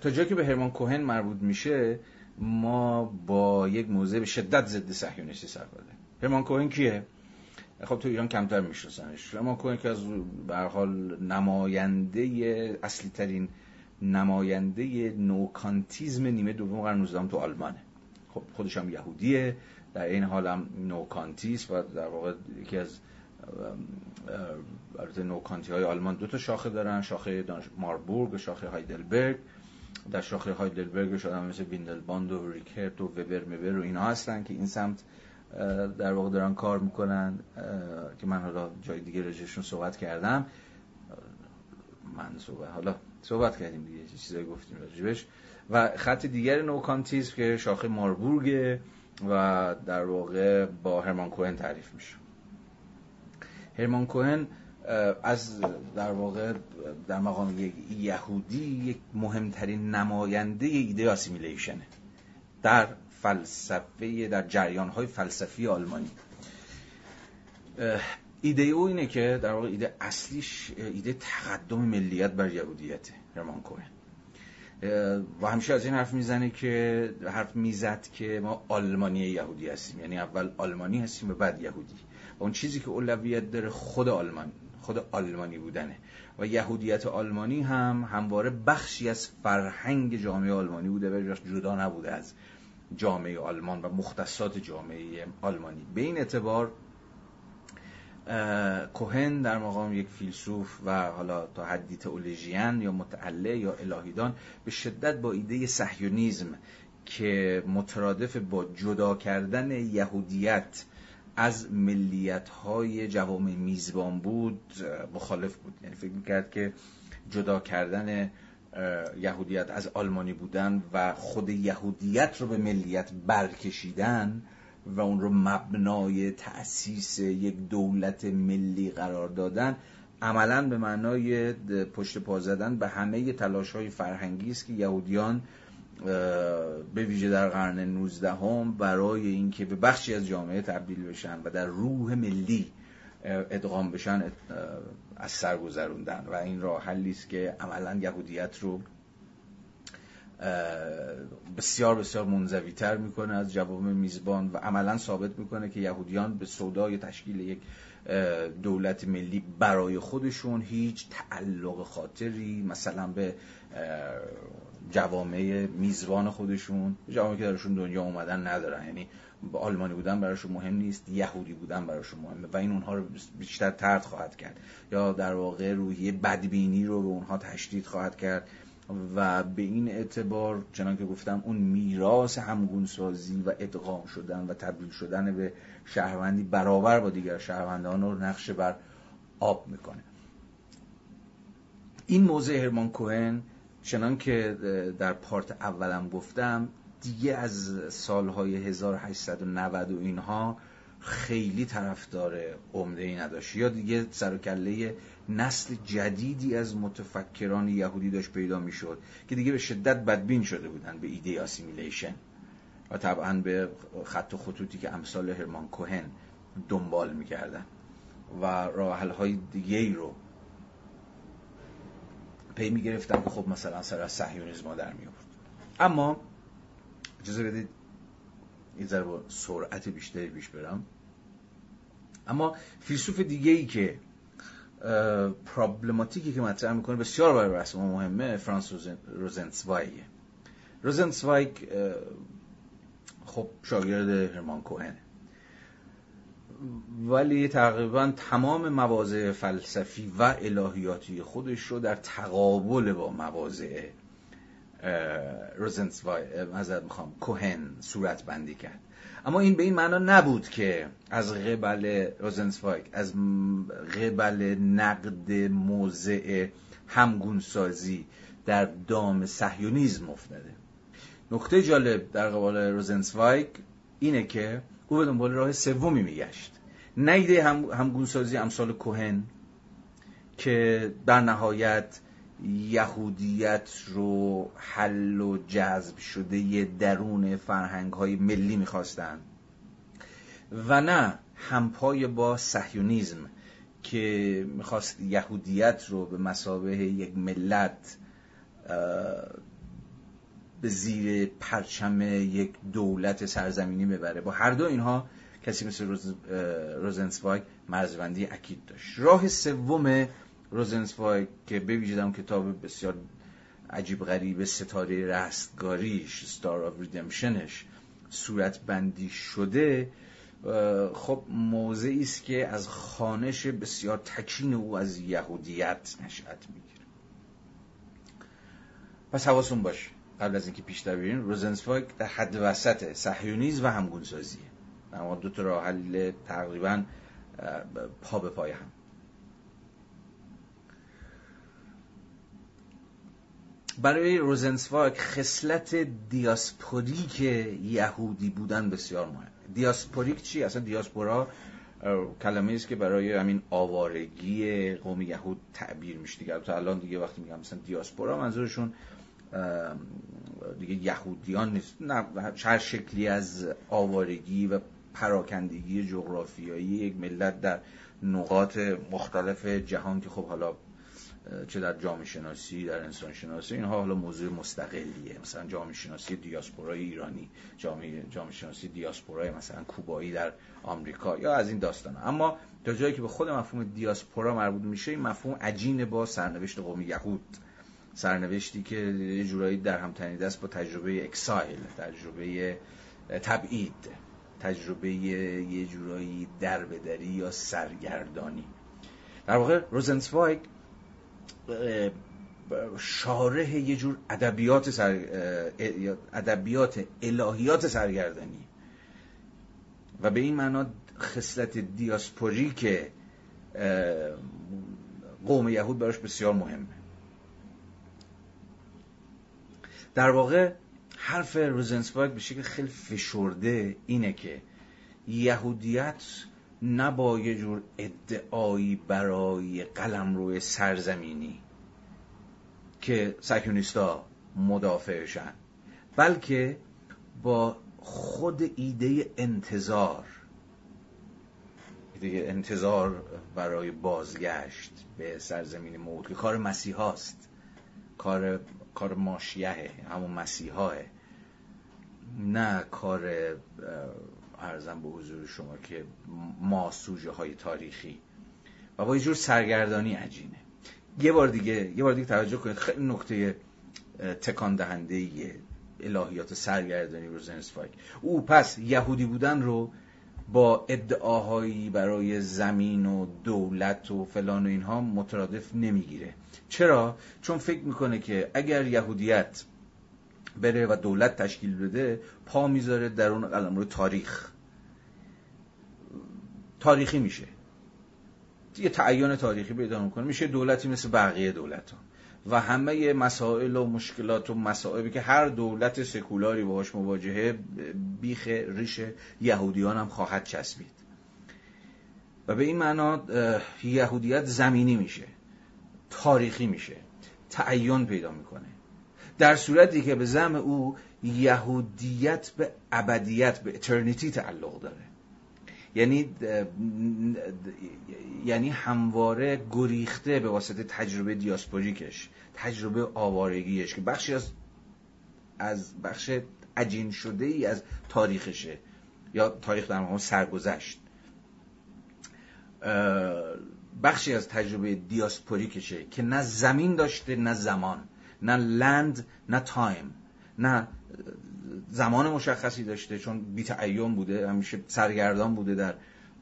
تا جایی که به هرمان کوهن مربوط میشه ما با یک موضع به شدت ضد صهیونیستی سر هرمان کوهن کیه؟ خب تو ایران کمتر میشناسنش هرمان کوهن که به هر حال نماینده اصلی ترین نماینده نوکانتیزم نیمه دوم قرن 19 تو آلمانه. خب خودش هم یهودیه. در این حال هم نوکانتیست و در واقع یکی از البته نوکانتی های آلمان دو تا شاخه دارن شاخه ماربورگ و شاخه هایدلبرگ. در شاخه هایدلبرگ شدن مثل ویندلباند و ریکرت و وبر مبر و اینا هستن که این سمت در واقع دارن کار می‌کنن که من حالا جای دیگه رجشون صحبت کردم. من صحبت حالا صحبت کردیم دیگه چیزایی گفتیم راجبش. و خط دیگر نوکانتیزم که شاخه ماربورگ و در واقع با هرمان کوهن تعریف میشه. هرمان کوهن از در واقع در مقام یک یهودی یک مهمترین نماینده ایده آسیمیلیشنه. در فلسفه در جریان های فلسفی آلمانی. ایده او اینه که در واقع ایده اصلیش ایده تقدم ملیت بر یهودیت هرمان کوهن. و همیشه از این حرف می‌زنه که حرف می‌زد که ما آلمانی یهودی هستیم. یعنی اول آلمانی هستیم و بعد یهودی. و اون چیزی که اولویت داره خود آلمان خود آلمانی بودنه. و یهودیت آلمانی هم همواره بخشی از فرهنگ جامعه آلمانی بوده و جدا نبوده از جامعه آلمان و مختصات جامعه آلمانی. به این اعتبار کوهن در مقام یک فیلسوف و حالا تا حدی تئولوژیان یا متعله یا الهیدان به شدت با ایده سهیونیزم که مترادف با جدا کردن یهودیت از ملیت های جوامع میزبان بود مخالف بود. یعنی فکر می‌کرد که جدا کردن یهودیت از آلمانی بودن و خود یهودیت رو به ملیت برکشیدن و اون رو مبنای تأسیس یک دولت ملی قرار دادن عملا به معنای پشت پا زدن به همه تلاش های فرهنگی است که یهودیان به ویژه در قرن 19 هم برای اینکه به بخشی از جامعه تبدیل بشن و در روح ملی ادغام بشن از سر گذروندن. و این راه حلی است که عملا یهودیت رو بسیار بسیار منزوی تر می‌کنه از جوامع میزبان و عملا ثابت می‌کنه که یهودیان به سودای تشکیل یک دولت ملی برای خودشون هیچ تعلق خاطری مثلا به جوامع میزبان خودشون جوامعی که درشون دنیا اومدن ندارن. یعنی آلمانی بودن براشون مهم نیست یهودی بودن براشون مهمه و این اونها رو بیشتر ترد خواهد کرد یا در واقع روحیه بدبینی رو به اونها تشدید خواهد کرد و به این اعتبار چنان که گفتم اون میراث همگونسازی و ادغام شدن و تبدیل شدن به شهروندی برابر با دیگر شهروندان رو نقش بر آب می‌کنه. این موضع هرمان کوهن چنان که در پارت اولم گفتم دیگه از سالهای 1890 و اینها خیلی طرفدار عمده ای نداشت. یا دیگه سر و کله نسل جدیدی از متفکران یهودی داشت پیدا می‌شد که دیگه به شدت بدبین شده بودن به ایده assimilation و طبعا به خط و خطوطی که امثال هرمان کوهن دنبال می‌کردن و راه‌حل های دیگه ای رو پی می‌گرفتن که خب مثلا سر از صهیونیزم در می اما اجازه بدید یه ذره با سرعت بیشتری پیش برم. اما فیلسوف دیگه ای که پرابلماتیکی که مطرح می‌کنه بسیار برای رسم مهمه فرانس روزنسوایگه روزنسوایگ خب شاگرد هرمان کوهنه ولی تقریبا تمام مواضع فلسفی و الهیاتی خودش رو در تقابل با مواضع روزنسوای مذارت می‌خوام کوهن صورت بندی کرد. اما این به این معنا نبود که از قبل روزنسوایگ از قبل نقد موضع همگونسازی در دام سهیونیزم افتاده. نکته جالب در قبال روزنسوایگ اینه که او به دنبال راه سومی میگشت. نیده هم همگونسازی امثال کوهن که در نهایت یهودیت رو حل و جذب شده درون فرهنگ های ملی می‌خواستند و نه همپای با سهیونیزم که می‌خواست یهودیت رو به مسابه یک ملت به زیر پرچم یک دولت سرزمینی ببره. با هر دو اینها کسی مثل روز، روزنسوایگ مرزبندی اکید داشت. راه سوم روزنسوایگ که بویژه کتاب بسیار عجیب غریب ستاره رستگاریش ستار آف ریدمشنش صورت بندی شده خب موضعی است که از خانش بسیار تکین او از یهودیت نشأت می‌گیره. پس حواستون باشه. قبل از اینکه پیشتر بریم روزنسوایگ در حد وسط صهیونیسم و همگونسازیه. اما دو تا راه حل تقریبا پا به پای هم. برای روزنسواک خصلت دیاسپوریک یهودی بودن بسیار مهم. دیاسپوریک چی؟ اصلا دیاسپورا کلمه است که برای همین آوارگی قوم یهود تعبیر میشه دیگه. تا الان دیگه وقتی میگم مثلا دیاسپورا منظورشون دیگه یهودیان نیست. نه هر شکلی از آوارگی و پراکندگی جغرافیایی یک ملت در نقاط مختلف جهان که خب حالا چه در جامعه شناسی در انسان شناسی اینها حالا موضوع مستقلیه. مثلا جامعه شناسی دیاسپورای ایرانی جامعه جامعه شناسی دیاسپورای مثلا کوبایی در آمریکا یا از این داستان. اما تا جایی که به خود مفهوم دیاسپورا مربوط میشه این مفهوم عجین با سرنوشت قوم یهود. سرنوشتی که یه جورایی در هم تنیده است با تجربه اکسایل تجربه تبعید تجربه یه جورایی دربدری یا سرگردانی. در واقع روزنسوایگ شارح یه جور ادبیات سر... ادبیات الهیات سرگردانی. و به این معنا خصلت دیاسپوری که قوم یهود براش بسیار مهمه. در واقع حرف روزنسبرگ به شکل خیلی فشرده اینه که یهودیت نه با یه جور ادعایی برای قلم روی سرزمینی که سکیونیستا مدافعشن بلکه با خود ایده انتظار ایده انتظار برای بازگشت به سرزمین موعود که کار مسیحاست کار کار ماشیهه همون مسیحاه نه کار ارزم به حضور شما که ما سوژه های تاریخی و با یه جور سرگردانی عجینه. یه بار دیگه یه بار دیگه توجه کنید خیلی نکته تکان دهنده الهیات سرگردانی روزنسفایک او پس یهودی بودن رو با ادعاهایی برای زمین و دولت و فلان و اینها مترادف نمی‌گیره. چرا؟ چون فکر می‌کنه که اگر یهودیت بره و دولت تشکیل بده پا می‌ذاره در اون قلم رو تاریخ. تاریخی میشه. یه تعیین تاریخی پیدا می‌کنه. میشه دولتی مثل بقیه دولت ها و همه مسائل و مشکلات و مسائبی که هر دولت سکولاری باهاش مواجهه بیخ ریش یهودیان هم خواهد چسبید. و به این معنا یهودیت زمینی میشه. تاریخی میشه. تعین پیدا می‌کنه. در صورتی که به زم او یهودیت به ابدیت به اترنیتی تعلق داره. یعنی یعنی همواره گریخته به واسطه تجربه دیاسپوریکش تجربه آوارگیش که بخشی از از بخش عجین شده ای از تاریخشه. یا تاریخ در مقام سرگذشت. بخشی از تجربه دیاسپوریکشه که نه زمین داشته نه زمان. نه لند نه تایم. نه زمان مشخصی داشته چون بیتعین بوده همیشه سرگردان بوده در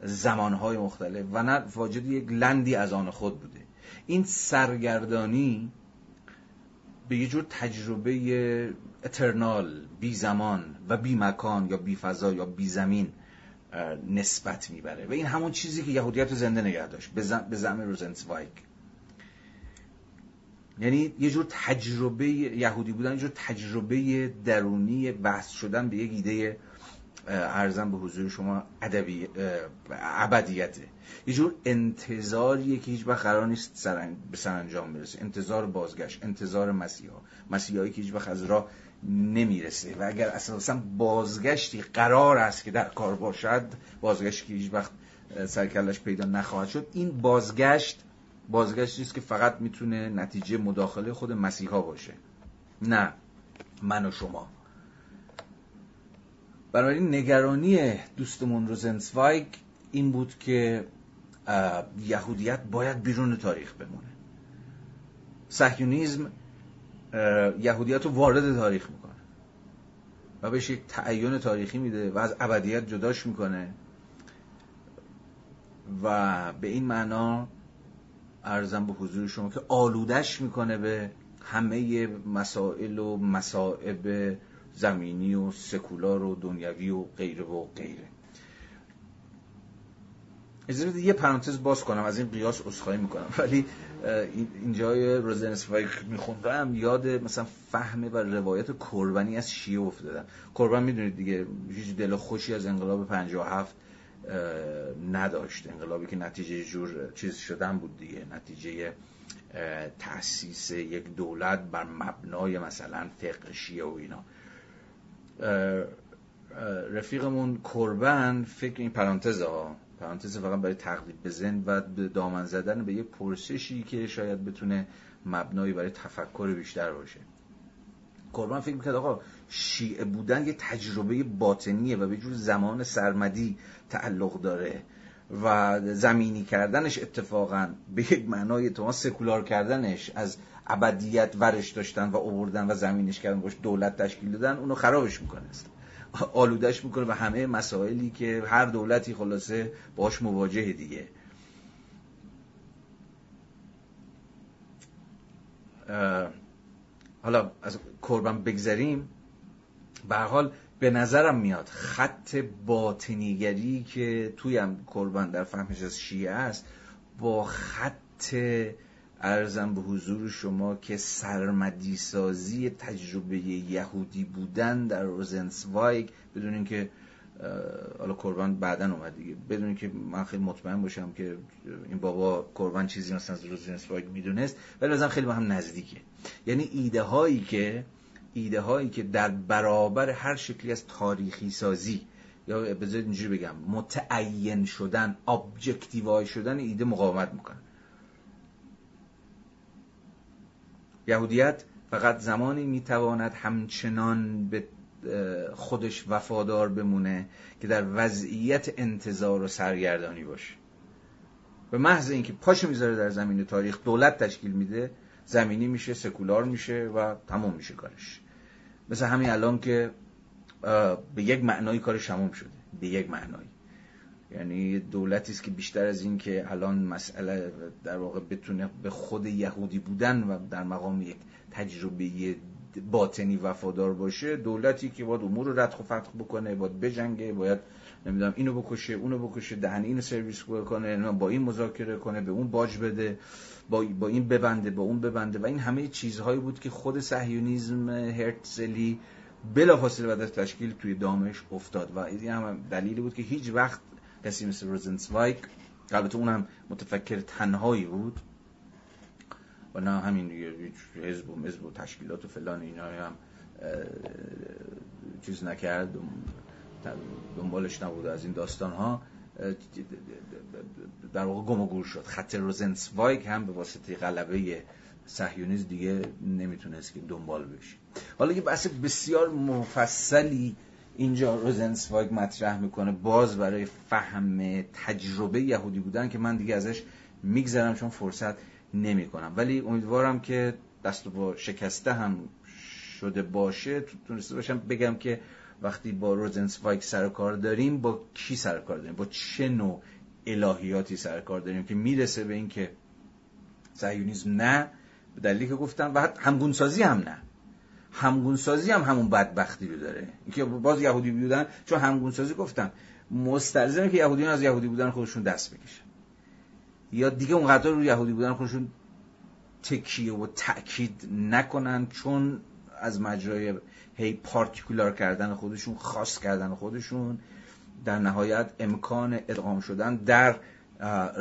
زمانهای مختلف و نه واجد یک لندی از آن خود بوده. این سرگردانی به یه جور تجربه اترنال بی زمان و بی مکان یا بی فضا یا بی زمین نسبت می‌بره. و این همون چیزی که یهودیت رو زنده نگه داشت. به زم روزنسوایک یعنی یه جور تجربه یهودی بودن یه جور تجربه درونی بحث شدن به یک ایده ارزم به حضور شما ادبی ابدیته. یه جور انتظاریه که هیچ وقت قرار نیست. به سرانجام برسه. انتظار بازگشت انتظار مسیحا. مسیحایی که هیچ وقت از راه نمی‌رسه. و اگر اساسا بازگشتی قرار است که در کار باشد بازگشتی که هیچ وقت سرکلش پیدا نخواهد شد. این بازگشت بازگشتی است که فقط می‌تونه نتیجه مداخله خود مسیحا باشه. نه من و شما. بنابراین نگرانی دوستمون روزنسوایگ این بود که یهودیت باید بیرون تاریخ بمونه. سهیونیزم یهودیت رو وارد تاریخ می‌کنه و بهش یک تعین تاریخی میده و از ابدیت جداش می‌کنه و به این معنا ارزم به حضور شما که آلودش می‌کنه به همه مسائل و مسائب زمینی و سکولار و دنیوی و غیره و غیره. اجازه یه پرانتز باز کنم از این قیاس عذرخواهی می‌کنم. ولی اینجای روزنسوایک میخوندم یاد مثلا فهم و روایت کربنی از شیعه افتادم. کربن می‌دونید دیگه هیچ دل خوشی از انقلاب 57 نداشت. انقلابی که نتیجه جور چیز شدن بود دیگه. نتیجه تأسیس یک دولت بر مبنای مثلا فقه و اینا. رفیقمون کربن فکر این پرانتز ها پرانتز فقط برای تقلیب بزن و دامن زدن به یک پرسشی که شاید بتونه مبنایی برای تفکر بیشتر باشه. قربان فکر می‌کرد آقا شیعه بودن یه تجربه باطنیه و به جور زمان سرمدی تعلق داره و زمینی کردنش اتفاقا به یک معنای تو سکولار کردنش از ابدیت ورش داشتن و اووردن و زمینش کردن باش دولت تشکیل دادن اونو خرابش می‌کنه. است آلودش می‌کنه به همه مسائلی که هر دولتی خلاصه باش مواجه دیگه. حالا از کربن بگذریم. به حال به نظرم میاد خط باطنیگری که توی هم کربن در فهمش از شیعه است با خط ارزم به حضور شما که سرمدی سازی تجربه یهودی بودن در روزنسوایگ بدون اینکه حالا قربان بعدا اومد دیگه. بدون که من خیلی مطمئن باشم که این بابا قربان چیزی مثلا از روزنسوایگ می‌دونست ولی بازم خیلی با هم نزدیکه. یعنی ایده هایی که ایده هایی که در برابر هر شکلی از تاریخی سازی یا بذارید اینجوری بگم متعین شدن ابجکتیوای شدن ایده مقاومت می‌کنن یهودیت فقط زمانی می‌تواند همچنان به خودش وفادار بمونه که در وضعیت انتظار و سرگردانی باشه. به محض اینکه پاش می‌ذاره در زمین تاریخ دولت تشکیل میده زمینی میشه سکولار میشه و تمام میشه کارش. مثل همین الان که به یک معنایی کارش تمام شده. به یک معنایی یعنی دولتی است که بیشتر از این که الان مسئله در واقع بتونه به خود یهودی بودن و در مقام یک تجربه باطنی وفادار باشه دولتی که باید امور رو ردخ و فتخ بکنه باید بجنگه باید نمی‌دونم اینو بکشه اونو بکشه دهن اینو سرویس کنه با این مذاکره کنه به اون باج بده با, با این ببنده با اون ببنده و این همه چیزهایی بود که خود صهیونیسم هرتزلی بلافاصله بعد از تشکیل توی دامش افتاد و این هم دلیلی بود که هیچ وقت کسی مثل روزنسوایک البته اونم متفکر تنهایی بود و نه همین حزب و مزب و تشکیلات و فلان اینا هم چیز نکرد دنبالش نبود. از این داستان ها در واقع گم و گور شد. خط روزنسوایک هم به واسطه غلبه صهیونیسم دیگه نمی‌تونست که دنبال بشه حالا یه بحث بسیار مفصلی اینجا روزنسوایگ مطرح می‌کنه باز برای فهم تجربه یهودی بودن که من دیگه ازش میگذرم چون فرصت نمی‌کنم. ولی امیدوارم که دست با شکسته هم شده باشه تونسته باشم بگم که وقتی با روزنسوایگ سر کار داریم با کی سر کار داریم؟ با چه نوع الهیاتی سر کار داریم که می‌رسه به این که زیونیزم نه؟ به دلیلی که گفتم. و همگونسازی هم نه. همگونسازی هم همون بدبختی رو داره. اینکه باز یهودی بودن چون همگونسازی گفتم مستلزمه که یهودیان از یهودی بودن خودشون دست بکشن. یا دیگه اونقدر رو یهودی بودن خودشون تکیه و تأکید نکنن چون از مجرای هی پارتیکولار کردن خودشون خاص کردن خودشون در نهایت امکان ادغام شدن در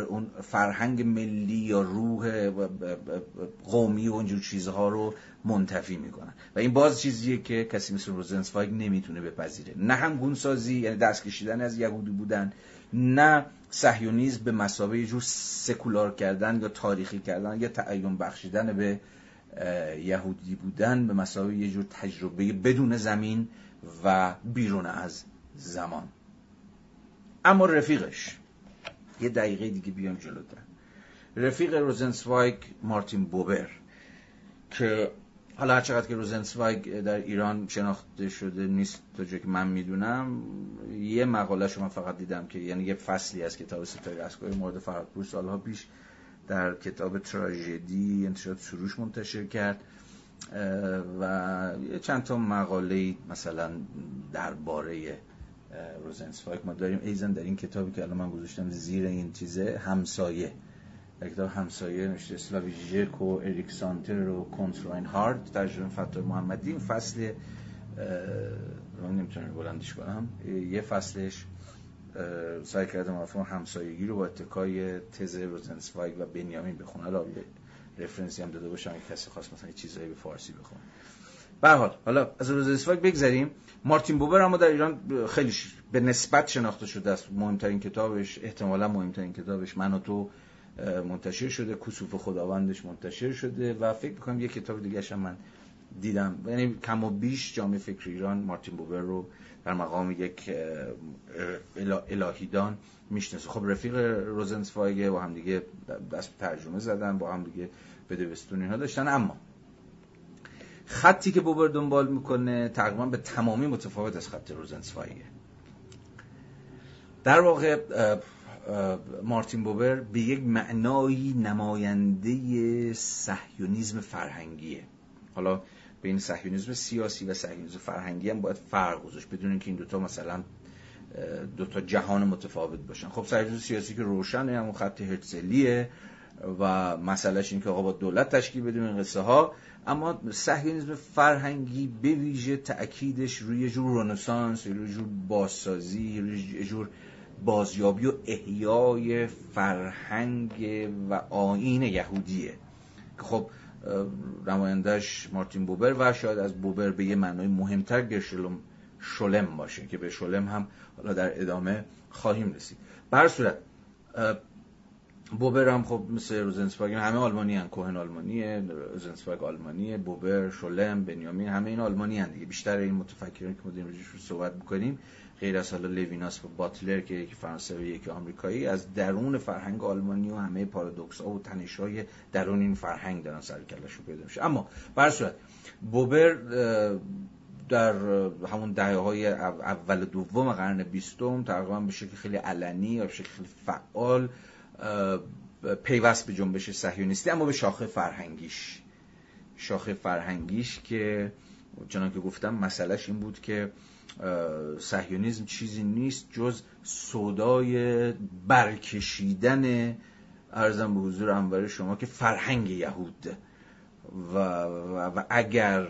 اون فرهنگ ملی یا روح قومی و اونجور چیزها رو منتفی می‌کنن. و این باز چیزیه که کسی مثل روزنسفایگ نمی‌تونه بپذیره. نه هم گونسازی یعنی دست کشیدن از یهودی بودن نه صهیونیسم به مسابقه جور سکولار کردن یا تاریخی کردن یا تعین بخشیدن به یهودی بودن به مسابقه یه جور تجربه بدون زمین و بیرون از زمان. اما رفیقش یه دقیقه دیگه بیام جلوتر. رفیق روزنسوایگ مارتین بوبر که حالا هر چقدر که روزنسوایگ در ایران شناخته شده نیست تا که من می‌دونم یه مقاله شما فقط دیدم که یعنی یه فصلی از کتاب ستاره اسکای مورد فرادپور سالها پیش در کتاب تراژدی انتشارات سروش منتشر کرد و چند تا مقاله مثلا درباره روزنسفایک ما داریم. ایزن در این کتابی که الان من گذاشتم زیر این چیزه همسایه. کتاب همسایه نوشته سلاویژیک و اریک سانتر و کنتراین هارد ترجمه فتح محمدی. این فصل نمی‌تونم بلندش کنم. یه فصلش سعی کردم مفهوم همسایگی رو با اتکای تز روزنسوایگ و بنیامین بخونه حالا رفرنسی هم داده باشم کسی خواست مثلا چیزایی به فارسی بخونه. به حال حالا از روزنسفاگ بگذریم. مارتین بوبر اما در ایران خیلی به نسبت شناخته شده است. مهمترین کتابش احتمالا مهمترین کتابش من و تو منتشر شده کسوف خداوندش منتشر شده و فکر می‌کنم یه کتاب دیگه هم من دیدم. یعنی کم و بیش جامعه فکر ایران مارتین بوبر رو در مقام یک الهیدان می‌شناسه. خب رفیق روزنسفایگ با هم دیگه دست ترجمه زدن با هم دیگه بده بستون اینها داشتن. اما خطی که بوبر دنبال می‌کنه تقریبا به تمامی متفاوت از خط روزنسفایگه در واقع مارتین بوبر به یک معنایی نماینده صهیونیسم فرهنگیه. حالا بین صهیونیسم سیاسی و صهیونیسم فرهنگی هم باید فرق گذاشت بدون اینکه این دوتا مثلا دوتا جهان متفاوت باشن. خب صهیونیسم سیاسی که روشنه همون خط هرتزلیه و مسئلهش این که آقا با دولت تشکیل بدیم این قصه ها. اما صهیونیسم فرهنگی به ویژه تأکیدش روی جور رنسانس روی جور بازسازی روی جور بازیابی و احیای فرهنگ و آین یهودیه. خب نمایندهش مارتین بوبر و شاید از بوبر به یه معنای مهمتر گرشلم شلم باشه که به شلم هم حالا در ادامه خواهیم رسید. بر صورت بوبر هم خب مثل روزنسپاگ همه آلمانی هن کوهن آلمانیه روزنسپاگ آلمانیه بوبر شلم بنیامین همه این آلمانی هن دیگه. بیشتر این متفکرین که ما رو صحبت می‌کنیم غیر از حالا لویناس و باتلر که یکی فرانسوی یکی آمریکایی از درون فرهنگ آلمانی و همه پارادوکس ها و تنش های درون این فرهنگ دارن سر کلش پیدا میشه. اما بر بوبر در همون دهه های اول دوم قرن بیستم تقریبا به شکل خیلی علنی و به شکل خیلی فعال پیوست به جنبش صهیونیستی اما به شاخه فرهنگیش. شاخه فرهنگیش که چنان که گفتم مسئلهش این بود که سهیونیزم چیزی نیست جز صدای برکشیدن ارزم به حضور انور شما که فرهنگ یهود. و, و, اگر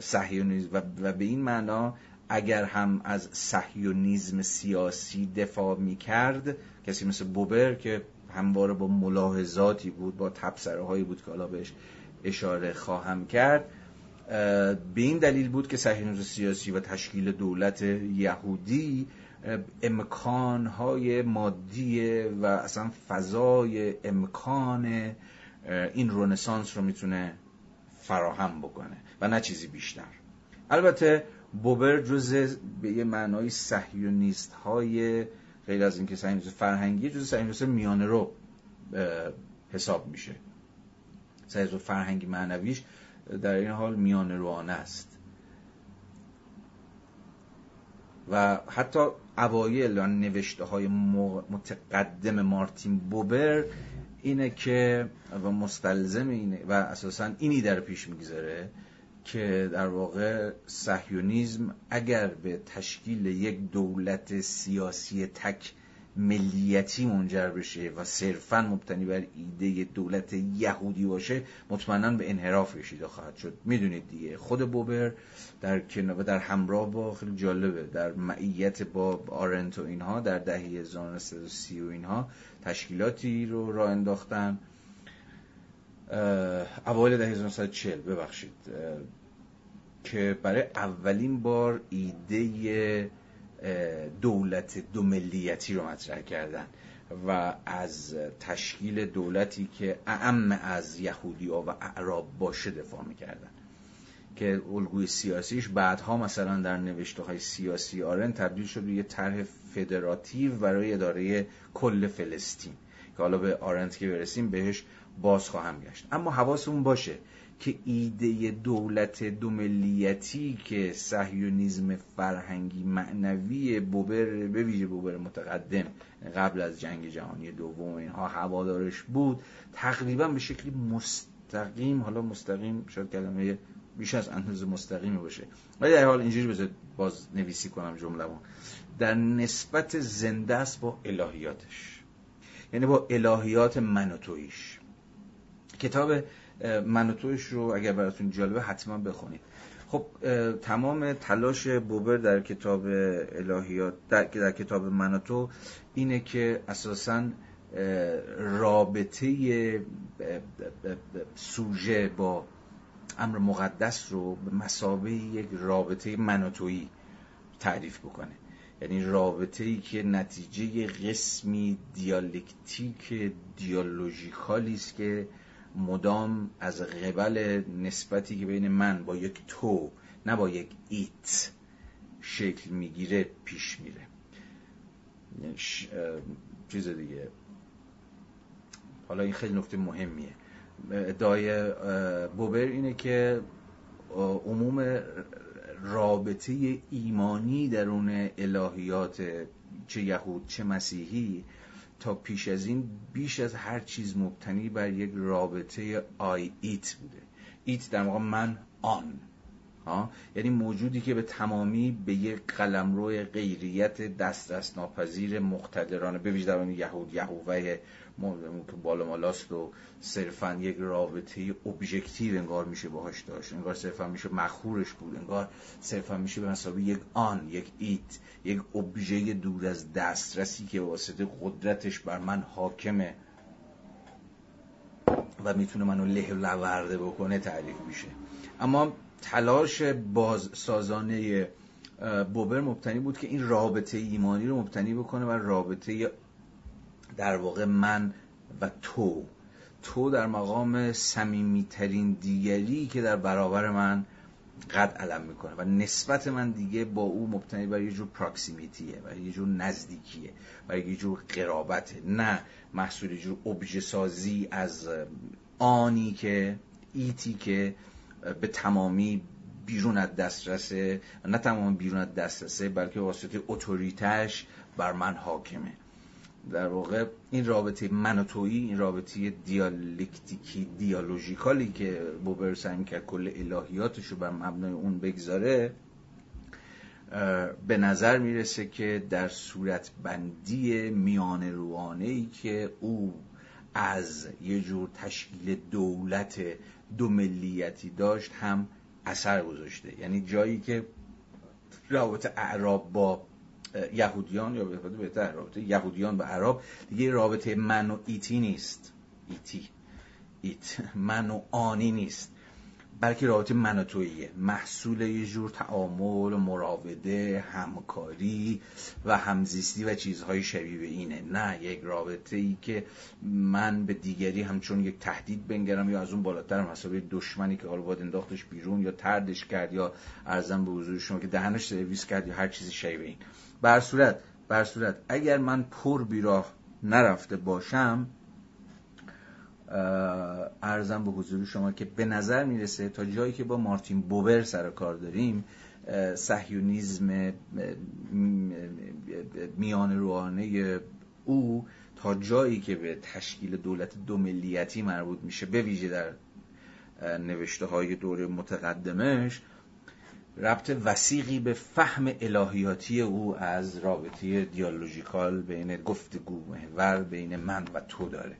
سهیونیزم و, و به این معنا اگر هم از سهیونیزم سیاسی دفاع می کرد کسی مثل بوبر که همواره با ملاحظاتی بود با تبصره هایی بود که حالا بهش اشاره خواهم کرد به این دلیل بود که صهیونیسم سیاسی و تشکیل دولت یهودی امکانهای مادی و اصلا فضای امکان این رونسانس رو می‌تونه فراهم بکنه و نه چیزی بیشتر. البته بوبر جز به یه معنای صهیونیست های غیر از اینکه صهیونیست فرهنگی جز صهیونیست میانه رو حساب میشه. صهیونیست فرهنگی معنویش در این حال میان روانه است. و حتی اوایل نوشته های متقدم مارتین بوبر اینه که و مستلزم اینه و اساسا اینی در پیش می‌گذاره که در واقع سهیونیزم اگر به تشکیل یک دولت سیاسی تک ملیتی منجر بشه و صرفا مبتنی بر ایده دولت یهودی باشه مطمئنا به انحراف کشیده خواهد شد. می‌دونید دیگه خود بوبر در و در همراه با خیلی جالبه در معیت با آرنت و اینها در دهه 1930 و اینها تشکیلاتی رو راه انداختن. اوایل دهه 1940 ببخشید که برای اولین بار ایده دولت دو ملیتی رو مطرح کردن و از تشکیل دولتی که اعم از یهودی و اعراب باشه دفاع می‌کردن. که الگوی سیاسیش بعدها مثلا در نوشته های سیاسی آرن تبدیل شد به یه طرح فدراتیو برای اداره کل فلسطین. که حالا به آرنت که برسیم بهش باز خواهم گشت. اما حواسمون باشه که ایده دولت دو ملیتی که صهیونیسم فرهنگی معنوی بوبر به ویژه بوبر متقدم قبل از جنگ جهانی دوم اینها هوادارش بود تقریبا به شکلی مستقیم حالا مستقیم شاید کلمه بیش از اندازه مستقیمی باشه. ولی در حال اینجوری بذار باز نویسی کنم جمله در نسبت زنده است با الهیاتش. یعنی با الهیات من و تویش کتاب من و توش رو اگر براتون جالبه حتما بخونید. خب تمام تلاش بوبر در کتاب الهیات در, در کتاب من و تو اینه که اساسا رابطه سوژه با امر مقدس رو به مسابه یک رابطه منوتویی تعریف بکنه. یعنی رابطه ای که نتیجه قسمی دیالکتیک دیالوژیکالی است که مدام از قبل نسبتی که بین من با یک تو نه با یک ایت شکل می‌گیره پیش میره. چیز دیگه. حالا این خیلی نکته مهمیه. ادعای بوبر اینه که عموم رابطه ایمانی درون الهیات چه یهود چه مسیحی تا پیش از این بیش از هر چیز مبتنی بر یک رابطه آی ایت بوده. ایت در واقع من آن. ها؟ یعنی موجودی که به تمامی به یک قلمرو غیریت دست ناپذیر مقتدرانه به ویژه یهود یهوه که بالا مالاست و صرفا یک رابطه ابژکتیو انگار میشه باهاش داشت. انگار صرفا میشه مخورش بود. انگار صرفا میشه به مسابقه یک آن یک ایت یک ابژه دور از دسترسی که واسطه قدرتش بر من حاکمه و می‌تونه منو له لورده بکنه تعریف میشه. اما تلاش بازسازانه بوبر مبتنی بود که این رابطه ایمانی رو مبتنی بکنه و رابطه در واقع من و تو. تو در مقام سمیمیترین دیگری که در برابر من قد علم می‌کنه و نسبت من دیگه با او مبتنی بر یه جور پراکسیمیتیه و یه جور نزدیکیه و یه جور قرابته. نه محصول جور ابژه سازی از آنی که ایتی که به تمامی بیرون از دسترسه نه تمامی بیرون از دسترسه بلکه واسطه اتوریتش بر من حاکمه. در واقع این رابطه من و تویی این رابطه دیالکتیکی دیالوژیکالی که بوبر سعی کرد کل الهیاتش رو بر مبنای اون بگذاره به نظر می‌رسه که در صورت بندی میان روانه ای که او از یه جور تشکیل دولت دو ملیتی داشت هم اثر گذاشته. یعنی جایی که رابطه اعراب با یهودیان یا بهتر رابطه یهودیان با عرب دیگه رابطه من و ایتی نیست. ایتی. ایت من و آنی نیست. بلکه رابطه من و توییه. محصول یه جور تعامل مراوده همکاری و همزیستی و چیزهای شبیه به اینه. نه یک رابطه ای که من به دیگری همچون یک تهدید بنگرم یا از اون بالاتر مسابقه دشمنی که حالا باید انداختش بیرون یا تردش کرد یا ارزم به حضور شما که دهنش سرویس کرد یا هر چیزی شبیه این. بر صورت بر صورت اگر من پر بیراه نرفته باشم ارزم به حضور شما که به نظر می‌رسه تا جایی که با مارتین بوبر سر کار داریم سهیونیزم میان روانه او تا جایی که به تشکیل دولت دو ملیتی مربوط میشه به ویژه در نوشته های دوره متقدمش ربط وسیقی به فهم الهیاتی او از رابطه دیالوژیکال بین گفتگو محور بین من و تو داره.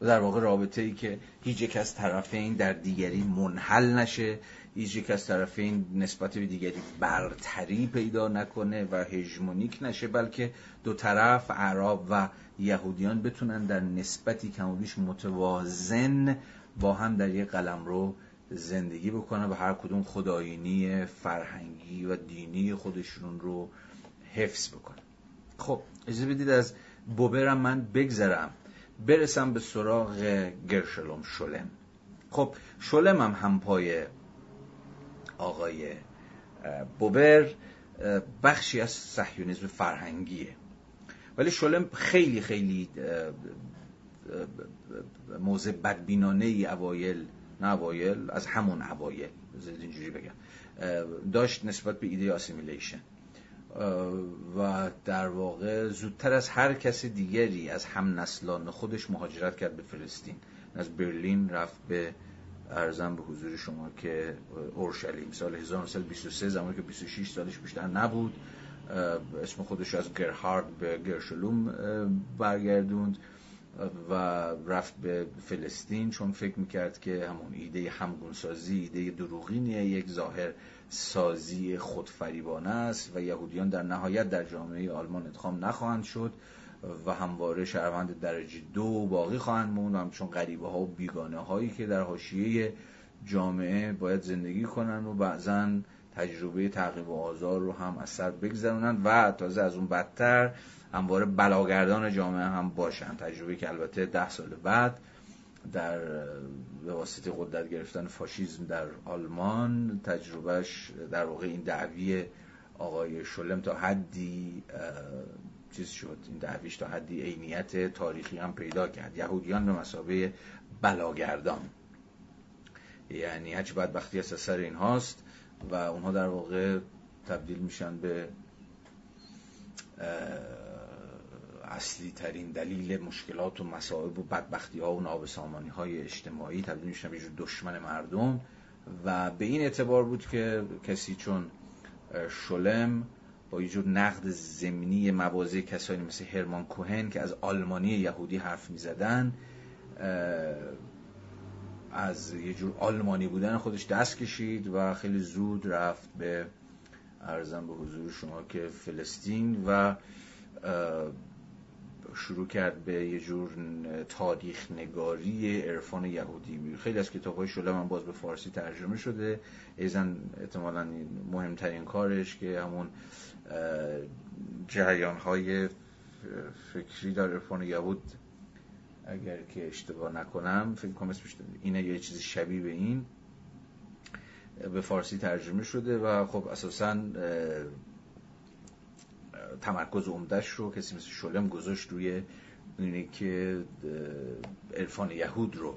و در واقع رابطه ای که هیچ یک از طرفین در دیگری منحل نشه هیچ یک از طرفین نسبت به دیگری برتری پیدا نکنه و هژمونیک نشه بلکه دو طرف عرب و یهودیان بتونن در نسبتی کمابیش متوازن با هم در یک قلم رو زندگی بکنن و هر کدوم خداینی فرهنگی و دینی خودشون رو حفظ بکنن خب اجازه بدید از بوبرم من بگذرم. برسم به سراغ گرشلوم شلم. خب شلم هم همپای آقای بوبر بخشی از صهیونیسم فرهنگیه. ولی شلم خیلی خیلی موضع بدبینانه ای اوایل نه اوایل از همون اوایل. اینجوری بگم. داشت نسبت به ایده آسیمیلیشن و در واقع زودتر از هر کس دیگری از هم نسلان خودش مهاجرت کرد به فلسطین. از برلین رفت به ارزم به حضور شما که اورشلیم سال 1923 زمانی که 26 سالش بیشتر نبود. اسم خودش از گرهارد به گرشلوم برگردوند. و رفت به فلسطین چون فکر می‌کرد که همون ایده همگونسازی ایده دروغینیه یک ظاهر سازی خودفریبانه است و یهودیان در نهایت در جامعه آلمان ادغام نخواهند شد و همواره شهروند درجه دو باقی خواهند موند. همچون غریبه ها و بیگانه هایی که در حاشیه جامعه باید زندگی کنن و بعضا تجربه تعقیب و آزار رو هم از بگذرونن و تازه از اون بدتر همواره بلاگردان جامعه هم باشن. تجربه که البته ده سال بعد در به واسطه قدرت گرفتن فاشیزم در آلمان تجربهش در واقع این دعوی آقای شلم تا حدی چیز شد. این دعویش تا حدی عینیت تاریخی هم پیدا کرد. یهودیان به مسابه بلاگردان. یعنی هرچی بدبختی از سر این هاست و اونها در واقع تبدیل میشن به اصلی ترین دلیل مشکلات و مسائب و بدبختی ها و نابسامانی های اجتماعی تبدیل میشن به دشمن مردم و به این اعتبار بود که کسی چون شلم با یه جور نقد زمینی موازی کسانی مثل هرمان کوهن که از آلمانی یهودی حرف می‌زدن از یه جور آلمانی بودن خودش دست کشید و خیلی زود رفت به ارزم به حضور شما که فلسطین و شروع کرد به یه جور تاریخ نگاری عرفان یهودی. خیلی از کتاب های شله من باز به فارسی ترجمه شده. ایزن احتمالا مهمترین کارش که همون جریان های فکری در عرفان یهود اگر که اشتباه نکنم فکر کنم اسمش اینه یه چیزی شبیه به این به فارسی ترجمه شده و خب اساسا تمرکز عمدهش رو کسی مثل شلم گذاشت روی اینه که عرفان یهود رو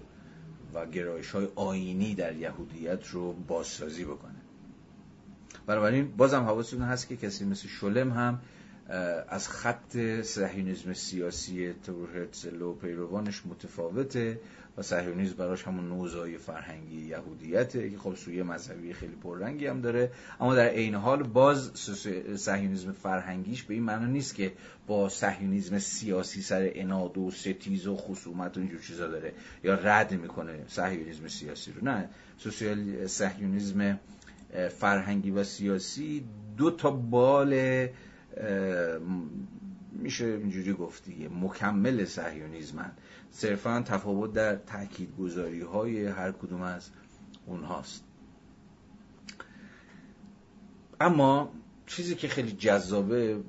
و گرایش های آینی در یهودیت رو بازسازی بکنه. بنابراین بازم حواستون هست که کسی مثل شلم هم از خط صهیونیسم سیاسی تور هرتزل و پیروانش متفاوته. و صهیونیسم براش همون نوزای فرهنگی یهودیته که خب سوی مذهبی خیلی پررنگی هم داره. اما در عین حال باز صهیونیسم فرهنگیش به این معنی نیست که با صهیونیسم سیاسی سر اناد و ستیز و خصومت و اینجور چیزا داره یا رد می‌کنه صهیونیسم سیاسی رو. نه سوسیال صهیونیسم فرهنگی و سیاسی دو تا بال میشه اینجوری گفت دیگه مکمل صهیونیسمن. صرفا تفاوت در تاکید گذاری های هر کدوم از اونهاست. اما چیزی که خیلی جذابه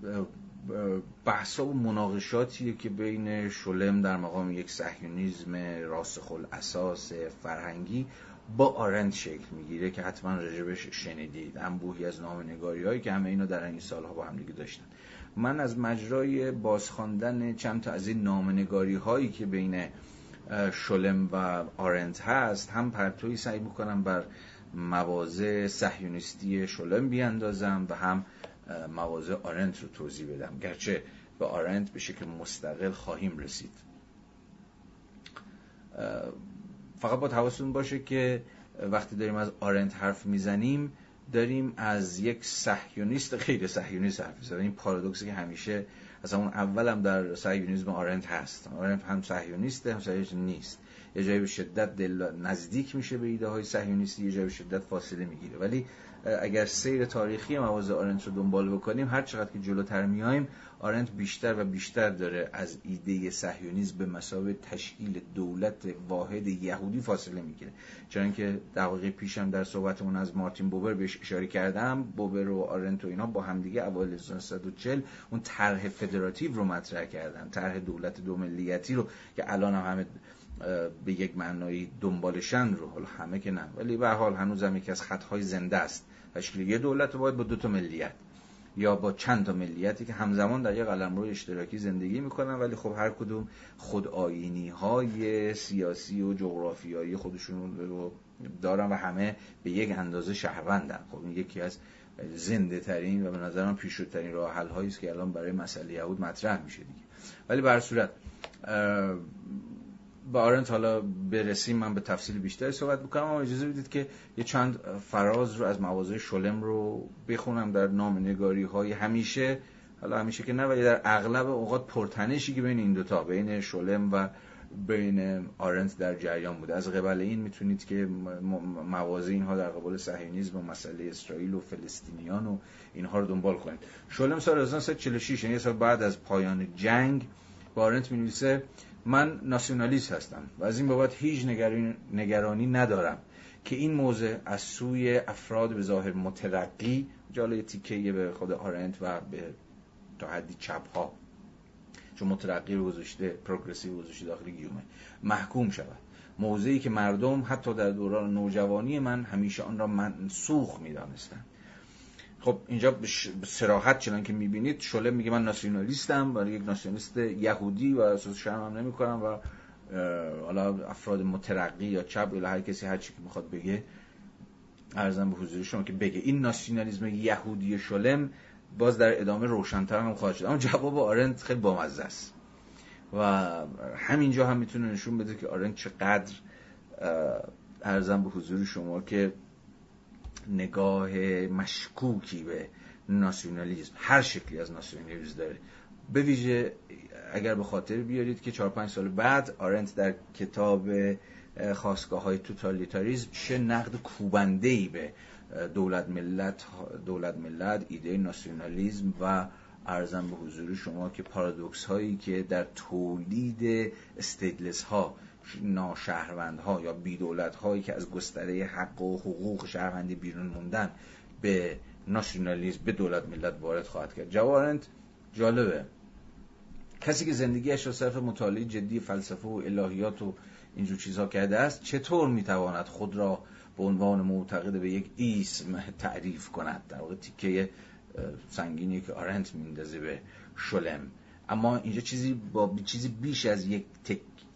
بحثا و مناقشاتیه که بین شلم در مقام یک صهیونیسم راسخ اساس فرهنگی با آرند شکل می‌گیره که حتما راجبش شنیدید. انبوهی از نامنگاری هایی که همه اینو در این سالها با هم دیگه داشتن. من از مجرای بازخواندن چند تا از این نامنگاری هایی که بین شلم و آرنت هست هم پرتوی سعی می‌کنم بر مواضع صهیونیستی شلم بیاندازم و هم مواضع آرنت رو توضیح بدم. گرچه به آرنت به شکل مستقل خواهیم رسید. فقط با حواستون باشه که وقتی داریم از آرنت حرف می‌زنیم داریم از یک صهیونیست خیلی صهیونیست حرف می‌زنیم این پارادوکسی که همیشه از اون اول هم در صهیونیسم آرنت هست. آرنت هم صهیونیسته هم صهیونیست نیست. یه جایی به شدت دل نزدیک میشه به ایده های صهیونیستی یه جایی به شدت فاصله می‌گیره. ولی اگر سیر تاریخی مواضع آرنت رو دنبال بکنیم هر چقدر که جلوتر میایم آرنت بیشتر و بیشتر داره از ایده صهیونیسم به مسابقه تشکیل دولت واحد یهودی فاصله می‌گیره. چون که دقیقه پیشم در صحبتمون از مارتین بوبر بهش اشاره کردم بوبر و آرنت و اینا با همدیگه اوایل 1940 اون طرح فدراتیو رو مطرح کردن طرح دولت دو ملیتی رو که الان هم همه به یک معنایی دنبالشن رو حالا همه که نه. ولی به حال هنوزم یکی از خطهای زنده است. تشکیل یه دولت باید با دو تا ملیت یا با چند تا ملیتی که همزمان در یک قلمرو اشتراکی زندگی می‌کنن ولی خب هر کدوم خود های سیاسی و جغرافیایی خودشون رو دارن و همه به یک اندازه شهروندن. خب این یکی از زنده ترین و به نظرم پیشروترین راه حل هایی است که الان برای مسئله یهود مطرح میشه دیگه. ولی به صورت به آرنت حالا برسیم من به تفصیل بیشتری صحبت بکنم اما اجازه بدید که یه چند فراز رو از مواضع شلم رو بخونم در نام نگاری های همیشه. حالا همیشه که نه ولی در اغلب اوقات پرتنشی که بین این دوتا بین شلم و بین آرنت در جریان بوده. از قبل این می‌تونید که مواضع اینها در قبال صهیونیسم و مسئله اسرائیل و فلسطینیان و اینها رو دنبال کنید. شلم سال 1946 یعنی سال بعد از پایان جنگ با آرنت می من ناسیونالیست هستم و از این بابت هیچ نگرانی ندارم که این موضع از سوی افراد به ظاهر مترقی جالای تیکه به خود آرنت و به تا حدی چپ ها چون مترقی رو گذاشته پروگرسیو گذاشته داخل گیومه. محکوم شود. موضعی که مردم حتی در دوران نوجوانی من همیشه آن را منسوخ می‌دانستند خب اینجا به سراحت چنان که می‌بینید شله میگه من ناسیونالیستم برای یک ناسیونالیست یهودی و اساس شرم هم نمی کنم و حالا افراد مترقی یا چپ یا هر کسی هر چی که می‌خواد بگه ارزم به حضور شما که بگه. این ناسیونالیسم یهودی شلم باز در ادامه روشنتر هم خواهد شد. اما جواب آرنت خیلی بامزه است. و همینجا هم می‌تونه نشون بده که آرنت چقدر ارزم به حضور شما که نگاه مشکوکی به ناسیونالیزم هر شکلی از ناسیونالیزم داره. به ویژه اگر به خاطر بیارید که 4 5 سال بعد آرنت در کتاب خواستگاه های توتالیتاریزم چه نقد کوبنده به دولت ملت دولت ملت ایده ناسیونالیزم و ارزم به حضور شما که پارادوکس هایی که در تولید استیدلس ها ناشهروند ها یا بیدولت هایی که از گستره حق و حقوق شهروندی بیرون موندن به ناسیونالیسم به دولت ملت وارد خواهد کرد. جوارنت جالبه. کسی که زندگیش را صرف مطالعه جدی فلسفه و الهیات و اینجور چیزها کرده است چطور می‌تواند خود را به عنوان معتقد به یک اسم تعریف کند. در واقع تیکه سنگینی که آرنت میندازه به شلم. اما اینجا چیزی با چیزی بیش از یک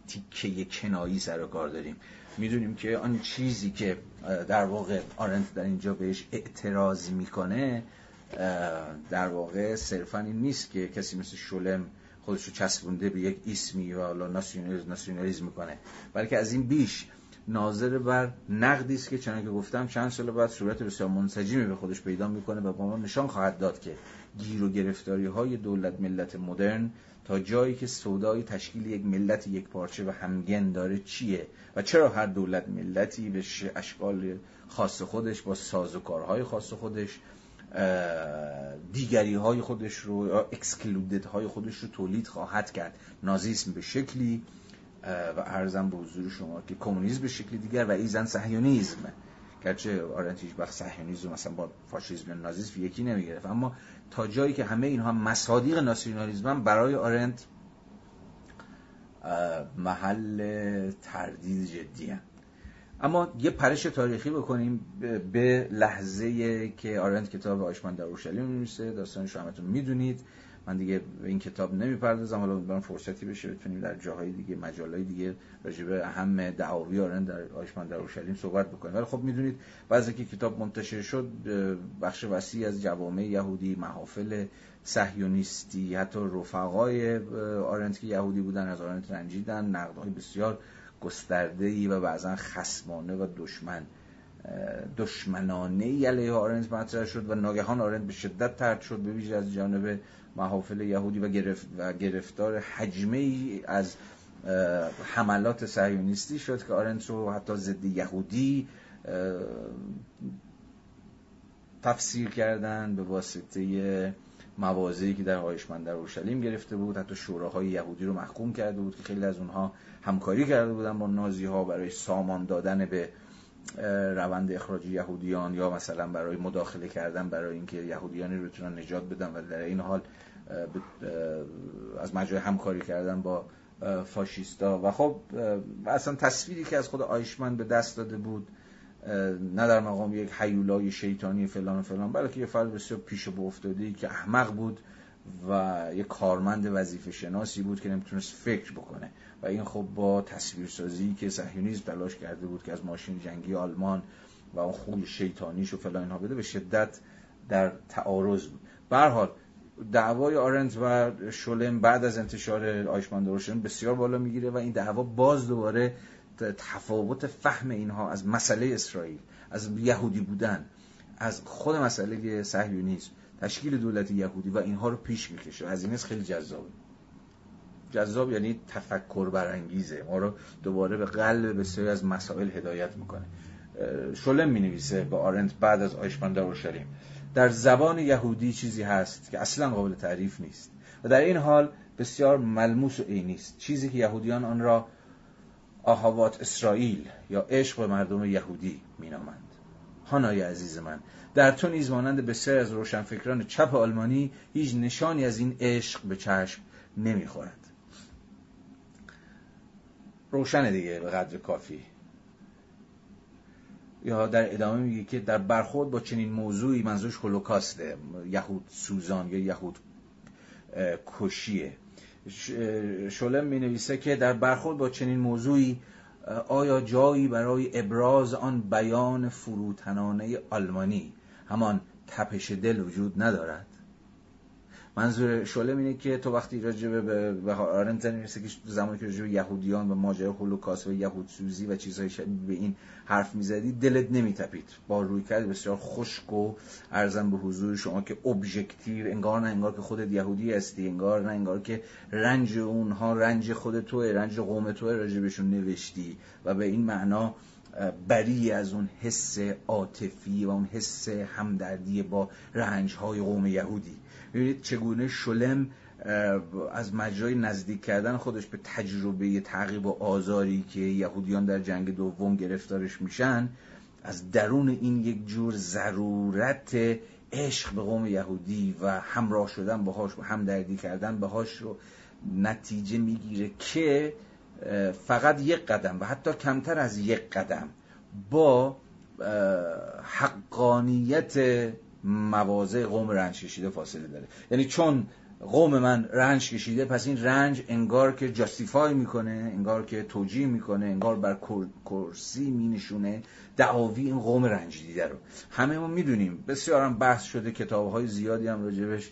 تیکه کنایی سر کار داریم. می‌دونیم که آن چیزی که در واقع آرنت در اینجا بهش اعتراض می‌کنه در واقع صرفا این نیست که کسی مثل شلم خودش رو چسبونده به یک اسمی و حالا ناسیونالیسم می‌کنه. بلکه از این بیش ناظر بر نقدی است که چنانکه گفتم چند سال بعد صورت بسیار منسجمی به خودش پیدا می‌کنه و با ما نشان خواهد داد که گیر و گرفتاری های دولت ملت مدرن تا جایی که سودای تشکیل یک ملت یک پارچه و همگن داره چیه و چرا هر دولت ملتی به اشکال خاص خودش با سازوکارهای خاص خودش دیگری های خودش رو یا اکسکلودد های خودش رو تولید خواهد کرد. نازیسم به شکلی و ارزم به حضور شما که کمونیسم به شکلی دیگر و ایزن صهیونیسم گرچه آرنت هیچ وقت صهیونیسم مثلا با فاشیسم یا نازیسم یکی نمی‌گرفت اما تا جایی که همه اینها مصادیق ناسیونالیسم برای آرنت محل تردید جدی هم. اما یه پرش تاریخی بکنیم به لحظه که آرنت کتاب آیشمان در اورشلیم می‌نویسه داستانش رو همتون می‌دونید من دیگه این کتاب نمی‌پردازم حالا برام فرصتی بشه بتونیم در جاهای دیگه مجالای دیگه راجع به اهم دعاوی آرن در آیشمان در اورشلیم صحبت بکنیم. ولی خب می‌دونید بعد که کتاب منتشر شد بخش وسیعی از جوامع یهودی محافل صهیونیستی حتی رفقای آرنت که یهودی بودن از آرنت رنجیدن نقدهای بسیار گسترده ای و بعضا خسمانه و دشمن. دشمنانه علیه آرنت مطرح شد و ناگهان آرنت به شدت ترد شد به ویژه از جانب محافل یهودی و, گرفت و گرفتار حجمه ای از حملات صهیونیستی شد که آرنت رو حتی ضد یهودی تفسیر کردن به واسطه موازی که در آیشمن در اورشلیم گرفته بود. حتی شوراهای یهودی رو محکوم کرده بود که خیلی از اونها همکاری کرده بودن با نازی ها برای سامان دادن به روند اخراج یهودیان یا مثلا برای مداخله کردن برای اینکه یهودیانی رو بتونن نجات بدن و در این حال از مجرای همکاری کردن با فاشیستا. و خب اصلا تصویری که از خود آیشمن به دست داده بود نه در مقام یک حیولای شیطانی فلان و فلان بلکه یه فرد بسیار پیش به افتاده که احمق بود و یه کارمند وظیفه شناسی بود که نمی‌تونست فکر بکنه. و این خب با تصویرسازی که صهیونیسم تلاش کرده بود که از ماشین جنگی آلمان و اون خوی شیطانیش و فلان اینها بده به شدت در تعارض بود. به دعوای آرنت و شولم بعد از انتشار آیشمان دروشن بسیار بالا می‌گیره و این دعوا باز دوباره تفاوت فهم اینها از مسئله اسرائیل از یهودی بودن از خود مسئله صهیونیسم تشکیل دولت یهودی و اینها رو پیش می‌کشه. از این خیلی جذابه جذاب یعنی تفکر برانگیزه. ما رو دوباره به قلب بسیاری از مسائل هدایت می‌کنه. شلم می نویسه به آرنت بعد از آیشمان در اورشلیم در زبان یهودی چیزی هست که اصلا قابل تعریف نیست و در این حال بسیار ملموس و عینی است. چیزی که یهودیان آن را آهاوات اسرائیل یا عشق به مردم یهودی مینامند. هانای عزیز من در تو نیز مانند بسیار از روشنفکران چپ آلمانی هیچ نشانی از این عشق به چشم نمی‌خورد. روشن دیگه به قدر کافی. یا در ادامه میگه که در برخورد با چنین موضوعی منظورش هولوکاسته. یهود سوزان یا یهود کشیه. شلم می نویسه که در برخورد با چنین موضوعی آیا جایی برای ابراز آن بیان فروتنانه آلمانی؟ همان تپش دل وجود ندارد. منظور شلم اینه که تو وقتی راجع به به آرنت می‌رسه که زمانی که راجع به یهودیان و ماجرای هولوکاست و یهود سوزی و چیزهای شبیه به این حرف می‌زدی دلت نمیتپید. با روی کرد بسیار خشک و ارزم به حضور شما که ابژکتیو انگار نه انگار که خودت یهودی هستی انگار نه انگار که رنج اونها رنج خود توه رنج قوم توه راجع بهشون نوشتی و به این معنا بری از اون حس عاطفی و اون حس همدردی با رنج های قوم یهودی. ببینید چگونه شلم از مجرای نزدیک کردن خودش به تجربه تعقیب و آزاری که یهودیان در جنگ دوم گرفتارش میشن از درون این یک جور ضرورت عشق به قوم یهودی و همراه شدن باهاش و همدردی کردن باهاش رو نتیجه می‌گیره که فقط یک قدم و حتی کمتر از یک قدم با حقانیت مواضع قوم رنج کشیده فاصله داره. یعنی چون قوم من رنج کشیده پس این رنج انگار که جاستیفای می‌کنه انگار که توجیه می‌کنه انگار بر کرسی مینشونه. دعاوی این قوم رنج دیده رو. همه ما می‌دونیم. بسیار هم بحث شده کتاب های زیادی هم راجبش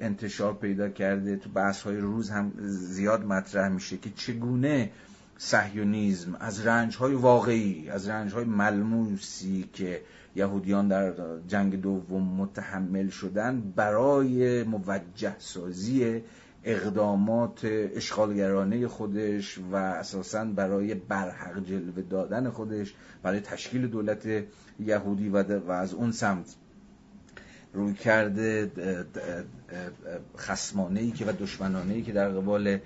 انتشار پیدا کرده. تو بحث های روز هم زیاد مطرح میشه که چگونه سهیونیزم از رنج های واقعی از رنج های ملموسی که یهودیان در جنگ دوم متحمل شدن برای موجه سازی اقدامات اشغالگرانه خودش و اساسا برای برحق جلوه دادن خودش برای تشکیل دولت یهودی و از اون سمت روی کرده خسمانه ای که و دشمنانه ای که در قبال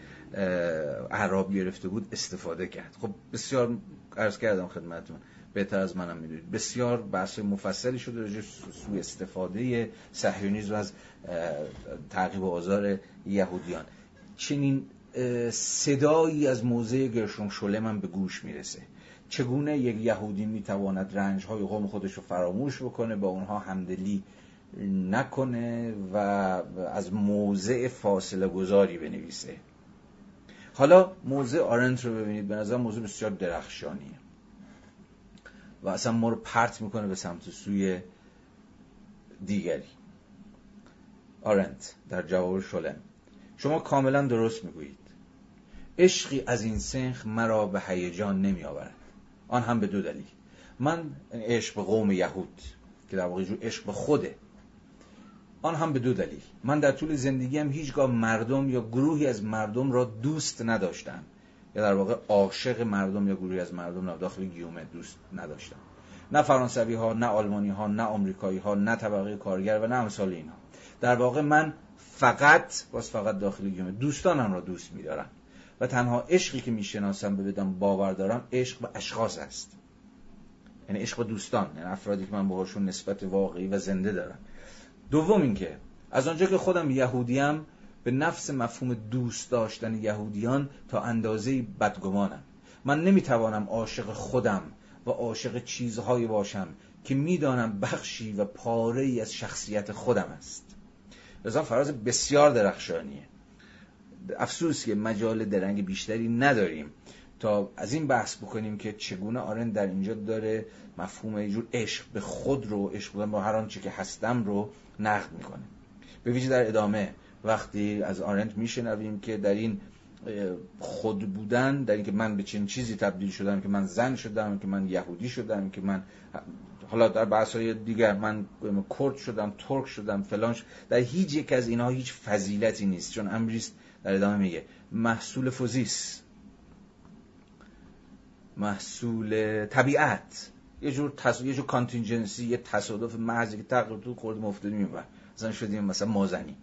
اعراب گرفته بود استفاده کرد. خب بسیار عرض کردم خدمتون بهتر از منم می‌دونید. بسیار بحث مفصلی شده راجع سوء استفاده صهیونیسم از تعقیب آزار یهودیان. چنین صدایی از موزه گرشون شله من به گوش می‌رسه. چگونه یک یهودی می‌تواند رنج های قوم خودش رو فراموش بکنه با اونها همدلی نکنه و از موضع فاصله گذاری بنویسه؟ حالا موضع آرنت رو ببینید. به نظر موضوع بسیار درخشانیه. و اصلا ما رو پرت می‌کنه به سمت سوی دیگری. آرنت در جواب شلم. شما کاملا درست می‌گویید. عشقی از این سنخ مرا به هیجان نمی آورد آن هم به دو دلیل. من عشق به قوم یهود که در واقع عشق به خوده. آن هم به دو دلیل. من در طول زندگیم هیچگاه مردم یا گروهی از مردم را دوست نداشتم. یا در واقع عاشق مردم یا گروهی از مردم را داخل گیومه دوست نداشتم. نه فرانسوی ها نه آلمانی ها نه آمریکایی ها نه طبقه کارگر و نه امثال اینها. در واقع من فقط باز فقط داخل گیومه دوستانم را دوست میدارم و تنها عشقی که می‌شناسم به بدم باور دارم عشق به اشخاص است. یعنی عشق به دوستان یعنی افرادی که من باهاشون نسبت واقعی و زنده دارم. دوم اینکه از آنجا که خودم یهودیم به نفس مفهوم دوست داشتن یهودیان تا اندازه بدگمانم. من نمی‌توانم عاشق خودم و عاشق چیزهایی باشم که می‌دانم بخشی و پاره ای از شخصیت خودم است. لذا فراز بسیار درخشانیه. افسوس که مجال درنگ بیشتری نداریم تا از این بحث بکنیم که چگونه آرن در اینجا داره مفهوم اینجور عشق به خود رو عشق بودن با هر آنچه که هستم رو نقد می‌کنه. به ویژه در ادامه وقتی از آرنت میشنویم که در این خود بودن در اینکه من به چنین چیزی تبدیل شدم که من زن شدم که من یهودی شدم که من حالا در بحث های دیگر من کرد شدم ترک شدم فلان در هیچ یک از اینها هیچ فضیلتی نیست. چون امریست در ادامه میگه محصول فوزیس محصول طبیعت. یه جور تص... یه جور کانتینجنسی یه تصادف محضی که تقریبا تو خورد مفتادی میبر مثلا شدیم مثلا مازنی.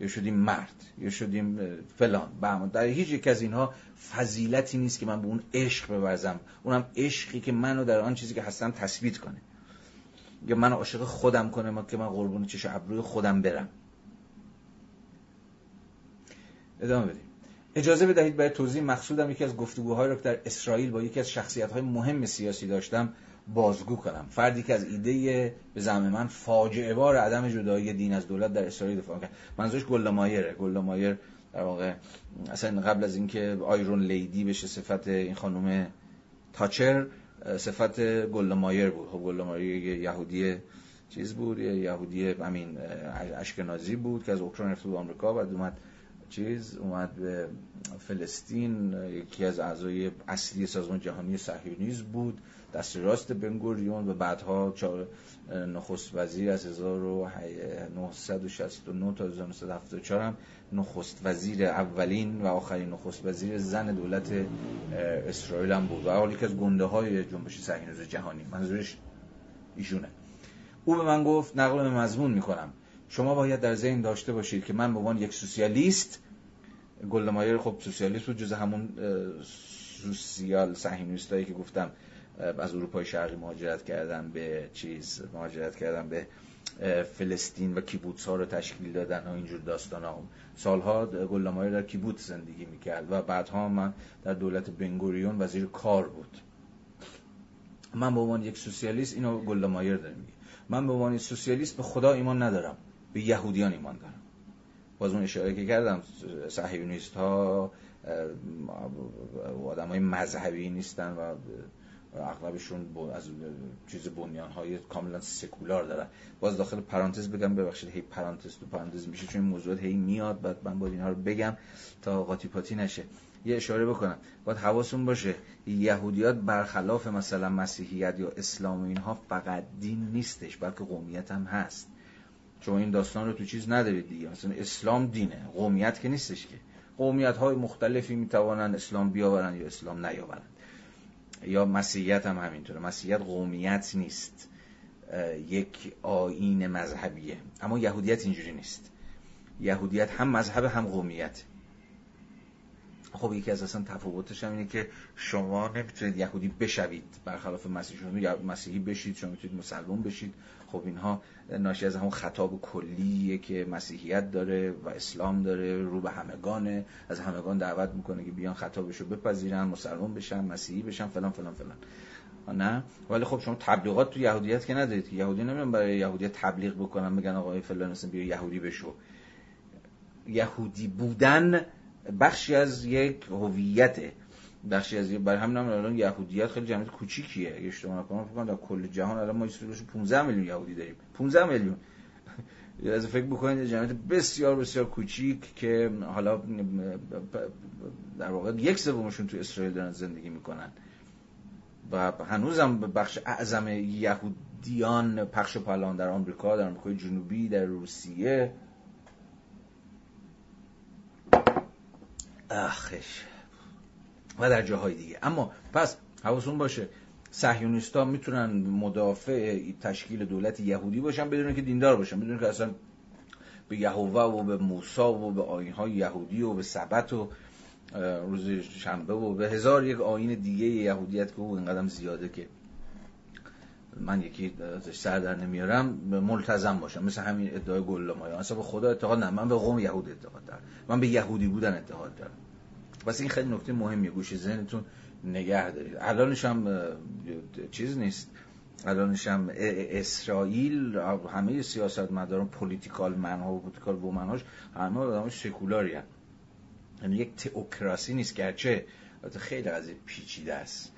یا شدیم مرد یا شدیم فلان. به در هیچ یک از اینها فضیلتی نیست که من به اون عشق بورزم اونم عشقی که منو در آن چیزی که هستم تثبیت کنه. یا من عاشق خودم کنه ما که من قربون چش ابروی خودم برم. ادامه بدیم. اجازه بدهید برای توضیح مقصودم. یکی از گفتگوهایی رو که در اسرائیل با یکی از شخصیت‌های مهم سیاسی داشتم بازگو کنم. فردی که از ایده به زعم من فاجعه بار عدم جدایی دین از دولت در اسرائیل دفاع کرد. منظورش گلدمایره گلدمایر در واقع اصلا قبل از اینکه Iron Lady بشه صفت این خانم تاچر صفت گلدمایر بود. خب گلدمایر یهودی چیز بود یهودی همین اشکنازی بود که از اوکراین رفت به آمریکا بعد اومد چیز اومد به فلسطین. یکی از اعضای اصلی سازمان جهانی صهیونیسم بود. دست راست بنگوریون و بعدها نخست وزیر از 1969 تا 1974 هم نخست وزیر اولین و آخرین نخست وزیر زن دولت اسرائیل هم بود. و حالی که از گنده های جنبش صهیونیسم جهانی. منظورش ایشونه. او به من گفت نقل مضمون می‌کنم. شما باید در ذهن داشته باشید که من به عنوان یک سوسیالیست گلدمایر خب سوسیالیست بود جز همون سوسیال صهیونیستایی که گفتم. از اروپای شرقی مهاجرت کردن به چیز مهاجرت کردن به فلسطین و کیبوتس ها رو تشکیل دادن و اینجور داستان ها سالها گلدمایر در کیبوتس زندگی می‌کرد و بعدها من در دولت بنگوریون وزیر کار بود. من به عنوان یک سوسیالیست اینو گلدمایر دارم میگه من به عنوان سوسیالیست به خدا ایمان ندارم. به یهودیان ایمان دارم. باز اون اشاره که کردم صهیونیست ها آدم های مذهبی نیستن و اغلبشون از چیز بنیان های کاملا سکولار دارن. باز داخل پرانتز بگم ببخشید هی پرانتز تو پرانتز میشه چون این موضوعات هی میاد بعد من باید اینها رو بگم تا قاطی پاتی نشه. یه اشاره بکنم. باید حواستون باشه یهودیات برخلاف مثلا مسیحیت یا اسلام و اینها فقط دین نیستش بلکه قومیت هم هست. شما این داستان رو تو چیز ندارید دیگه. مثلا اسلام دینه قومیت که نیستش که. قومیت های مختلفی می‌توانند اسلام بیاورن یا اسلام نیاورند. یا مسیحیت هم همینطوره. مسیحیت قومیت نیست. یک آین مذهبیه. اما یهودیت اینجوری نیست. یهودیت هم مذهب هم قومیت. خب یکی از اصلا تفاوتش هم اینه که شما نمی‌تونید یهودی بشوید. برخلاف مسیحی شما مسیحی بشید شما می‌تونید مسلمان بشید. خب اینها ناشی از همون خطاب کلیه که مسیحیت داره و اسلام داره رو به همگانه از همگان دعوت می‌کنه که بیان خطابش رو بپذیرن مسلمان بشن مسیحی بشن فلان فلان فلان. نه؟ ولی خب شما تبلیغات تو یهودیت که ندارید یهودی نمیان برای یهودیت تبلیغ بکنن بگن آقای فلان بیا یهودی بشو. یهودی بودن بخشی از یک هویته بخشی از برای همین هم الان یهودیت خیلی جمعیت کوچیکیه. اگه اشتباه نکنم فکر کنم در کل جهان الان ما اسرائیل 15 میلیون یهودی داریم. 15 میلیون. از فکر بکنید جمعیت بسیار بسیار کوچیک که حالا در واقع یک سومشون تو اسرائیل دارن زندگی می‌کنن. و هنوزم بخش اعظم یهودیان پخش پلان در آمریکا در آمریکای جنوبی در روسیه. آخش. و در جاهای دیگه. اما پس حواستون باشه صهیونیستا می‌تونن مدافع تشکیل دولت یهودی باشن بدون که دیندار باشن بدون که اصلا به یهوه و به موسی و به آینهای یهودی و به سبت و روز شنبه و به هزار یک آین دیگه یهودیت که او اینقدر زیاده که من یکی ازش سر در نمیارم ملتزم باشم. مثل همین ادعای گلامای اصلا به خدا اعتقاد نه من به قوم یهود اعتقاد دارم. من به یهودی بودن اعتقاد دارم. واسه این خیلی نکته مهمیه گوش ذهنتون نگه دارید. الانش هم چیز نیست. الانش هم اسرائیل همه سیاست مداران political man ها و political woman هاش همه آدم سکولاری‌ان. یعنی یک تئوکراسی نیست گرچه خیلی قضیه پیچیده است.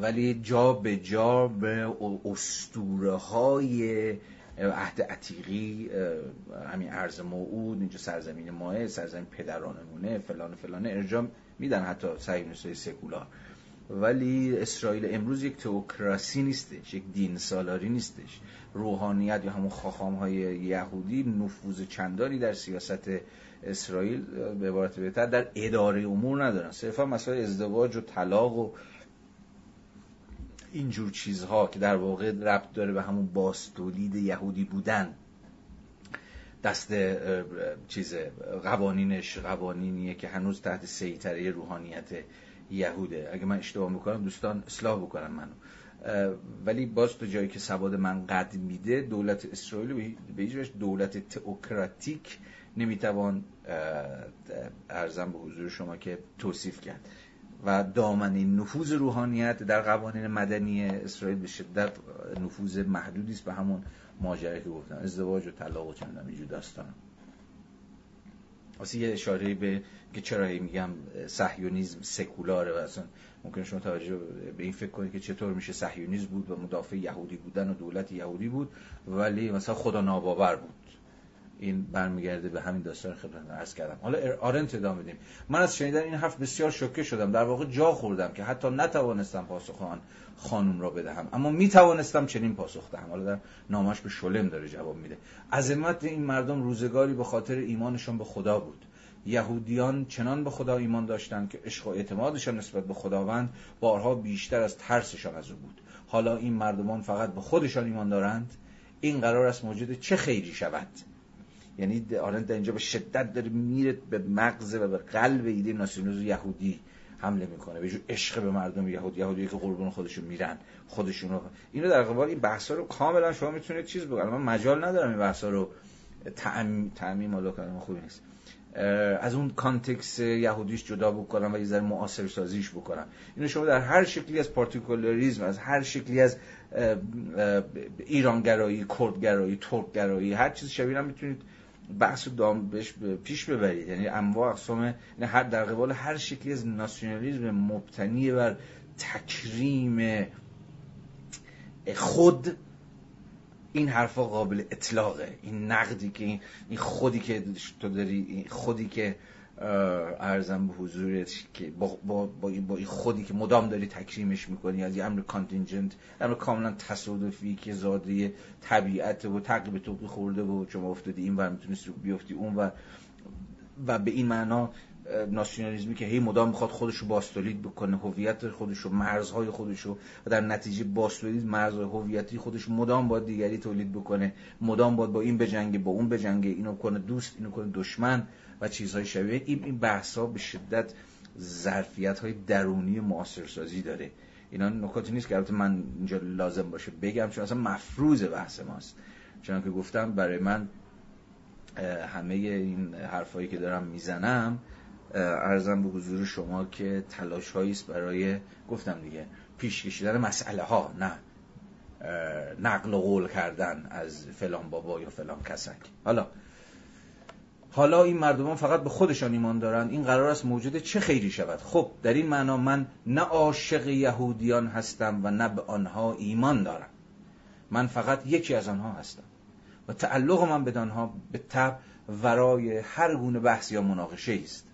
ولی جا به جا به اسطوره های عهد عتیقی همین ارض موعود اینجا سرزمین ماست سرزمین پدرانمونه فلان فلان ارجاع میدن حتی های سکولار. ولی اسرائیل امروز یک تئوکراسی نیستش یک دین سالاری نیستش. روحانیت یا همون خاخام های یهودی نفوذ چندانی در سیاست اسرائیل به عبارت بهتر در اداره امور ندارن. صرفا مسائل ازدواج و طلاق و اینجور چیزها که در واقع ربط داره به همون باستولید یهودی بودن. دست چیز قوانینش قوانینیه که هنوز تحت سیطره روحانیت یهوده. اگه من اشتباه می‌کنم دوستان اصلاح بکنم منو. ولی باز تو جایی که سواد من قد میده دولت اسرائیل به هیچ دولت تئوکراتیک نمی‌توان ارزم به حضور شما که توصیف کرد. و دامنه نفوذ روحانیت در قوانین مدنی اسرائیل به شدت نفوذ محدودی است به همون ماجرایی که گفتم. ازدواج و طلاق و چه اینجور داستان. واسه یه اشاره به که چرا میگم صهیونیسم سکولاره و اصلا ممکن شما توجه به این فکر کنید که چطور میشه صهیونیسم بود و مدافع یهودی بودن و دولت یهودی بود ولی مثلا خدا ناباور بود. این برمیگرده به همین داستان خدمت عرض کردم. حالا آرنت ادامه بدیم. من از شنیدن این حرف بسیار شوکه شدم. در واقع جا خوردم که حتی نتوانستم پاسخ آن خانم را بدهم. اما می توانستم چنین پاسخ دهم. حالا در نامش به شلم داره جواب میده. عظمت این مردم روزگاری به خاطر ایمانشان به خدا بود. یهودیان چنان به خدا ایمان داشتند که عشق و اعتمادشان نسبت به خداوند بارها بیشتر از ترسشان از او بود. حالا این مردمان فقط به خودشان ایمان دارند. این قرار است موجود چه خیری شود؟ یعنی آرنت اینجا به شدت داره میره به مغز و به قلب ایده ناسیونالیسم یهودی حمله می‌کنه. به عشق به مردم یهود یهودی که قربون خودشون میرن خودشون رو اینو در قبال این بحثا رو کاملا شما می‌تونید چیز بگید من مجال ندارم این بحثا رو تعمیم تعمیم کار خوبی نیست. از اون context یهودیش جدا بکنم و یه ذره معاصر سازیش بکنم. اینو شما در هر شکلی از particularism از هر شکلی از ایرانگرایی کردگرایی ترکگرایی هر چیز شبیه هم می‌تونید بحث دام بهش پیش ببرید. یعنی انواع اقسام یعنی هر در قبال هر شکلی از ناسیونالیسم مبتنی بر تکریم خود این حرفا قابل اطلاقه. این نقدی که این خودی که تو داری خودی که ارزم به حضورت که با, با, با, این خودی که مدام داری تکریمش می‌کنی از یه امر کانتینجنت امر کاملا تصادفی که زاده طبیعت و تقریب تو خورده و شما افتادی این ور می‌تونستی بیفتی اون و و به این معنا ناسیونالیزمی که هی مدام می‌خواد خودش رو باستولید بکنه هویت خودش رو مرزهای خودش رو و در نتیجه باستولید مرزهای هویتی خودش مدام باید دیگری تولید بکنه مدام باید با این بجنگه با اون بجنگه اینو کنه دوست اینو کنه دشمن. و چیزهای شبیه. این این بحث ها به شدت ظرفیت های درونی معاصرسازی داره. اینا نکاتی نیست که البته من اینجا لازم باشه بگم چون اصلا مفروض بحث ماست. چون که گفتم برای من همه این حرفایی که دارم می‌زنم ارزم به حضور شما که تلاش است برای گفتم دیگه پیش کشیدن مسئله ها نه نقل و قول کردن از فلان بابا یا فلان کسک. حالا حالا این مردمان فقط به خودشان ایمان دارند این قرار است موجود چه خیری شود؟ خب در این معنا من نه عاشق یهودیان هستم و نه به آنها ایمان دارم. من فقط یکی از آنها هستم. و تعلق من به آنها به تب ورای هر گونه بحث یا مناقشه است.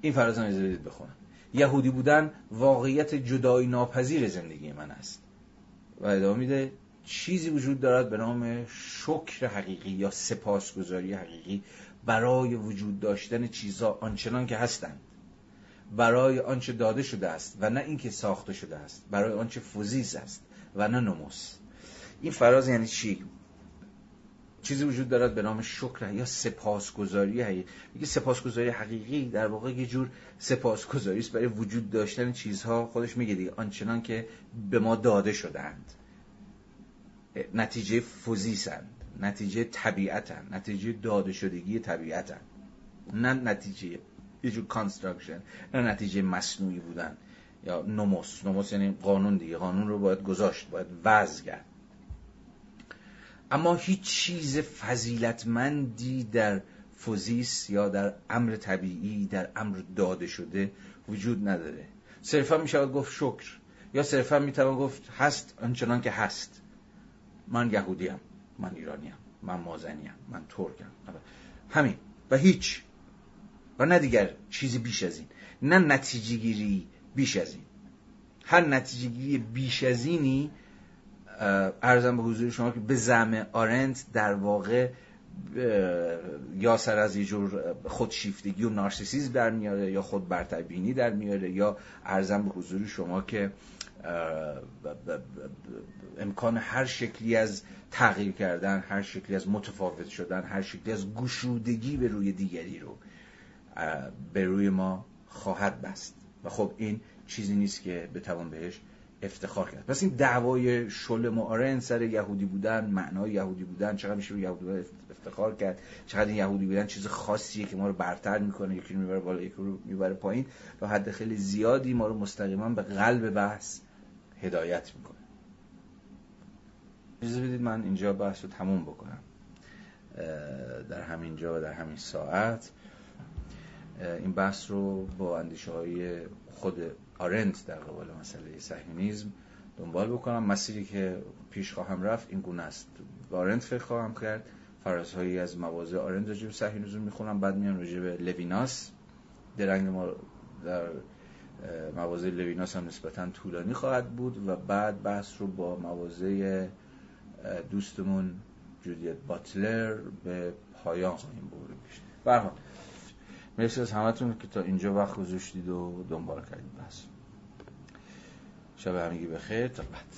این فرازان اجازه بخونم. یهودی بودن واقعیت جدایی ناپذیر زندگی من است. و ادامه میده چیزی وجود دارد به نام شکر حقیقی یا سپاسگزاری حقیقی برای وجود داشتن چیزها آنچنان که هستند. برای آنچه داده شده است و نه اینکه ساخته شده است. برای آنچه فوزیز است و نه نموس. این فراز یعنی چی؟ چیزی وجود دارد به نام شکر یا سپاسگزاری حقیقی. میگه سپاسگزاری حقیقی در واقع یه جور سپاسگزاری است برای وجود داشتن چیزها. خودش میگه دیگه آنچنان که به ما داده شدند نتیجه فوزیسند نتیجه طبیعتن نتیجه داده شدگی طبیعتن. نه نتیجه یه جور construction نه نتیجه مصنوعی بودن. یا نموس نموس یعنی قانون دیگه. قانون رو باید گذاشت باید وضع کرد. اما هیچ چیز فضیلتمندی در فوزیس یا در امر طبیعی در امر داده شده وجود نداره. صرفا می شود گفت شکر. یا صرفا می توان گفت هست آنچنان که هست. من یهودیم من ایرانیم من مازنیم من ترکم. همین. و هیچ. و نه دیگر چیزی بیش از این. نه نتیجه گیری بیش از این. هر نتیجه گیری بیش از اینی ارزم به حضور شما که به زم آرنت در واقع یا سر از یه جور خودشیفتگی و نارسیسیزم در میاره یا خود برتربینی در میاره یا ارزم به حضور شما که امکان هر شکلی از تغییر کردن هر شکلی از متفاوت شدن هر شکلی از گشودگی به روی دیگری رو به روی ما خواهد بست. و خب این چیزی نیست که بتوان بهش افتخار کرد. پس این دعوای شل معارن سر یهودی بودن معنای یهودی بودن چقدر میشه به یهودی بودن افتخار کرد چقدر این یهودی بودن چیز خاصیه که ما رو برتر می‌کنه یکی رو می‌بره بالا یکی رو می‌بره پایین و حد خیلی زیادی ما رو مستقیما به قلب بحث هدایت می‌کنه. اجازه بدید من اینجا بحث رو تموم بکنم. در همین جا و در همین ساعت. این بحث رو با اندیشه های خود آرنت در قبال مسئله صهیونیسم دنبال بکنم. مسیری که پیش خواهم رفت این گونه است. با آرنت فکر خواهم کرد. فرازهایی از مواضع آرنت راجع به صهیونیسم می‌خونم. بعد میان راجع به لویناس. درنگ ما در مواضع لویناس هم نسبتا طولانی خواهد بود و بعد بحث رو با مواضع دوستمون جودیت باتلر به پایان خواهیم برد. مرسی از همتون که تا اینجا وقت گذاشتید و دنبال کردید. بس. شب همگی بخیر. تا بعد.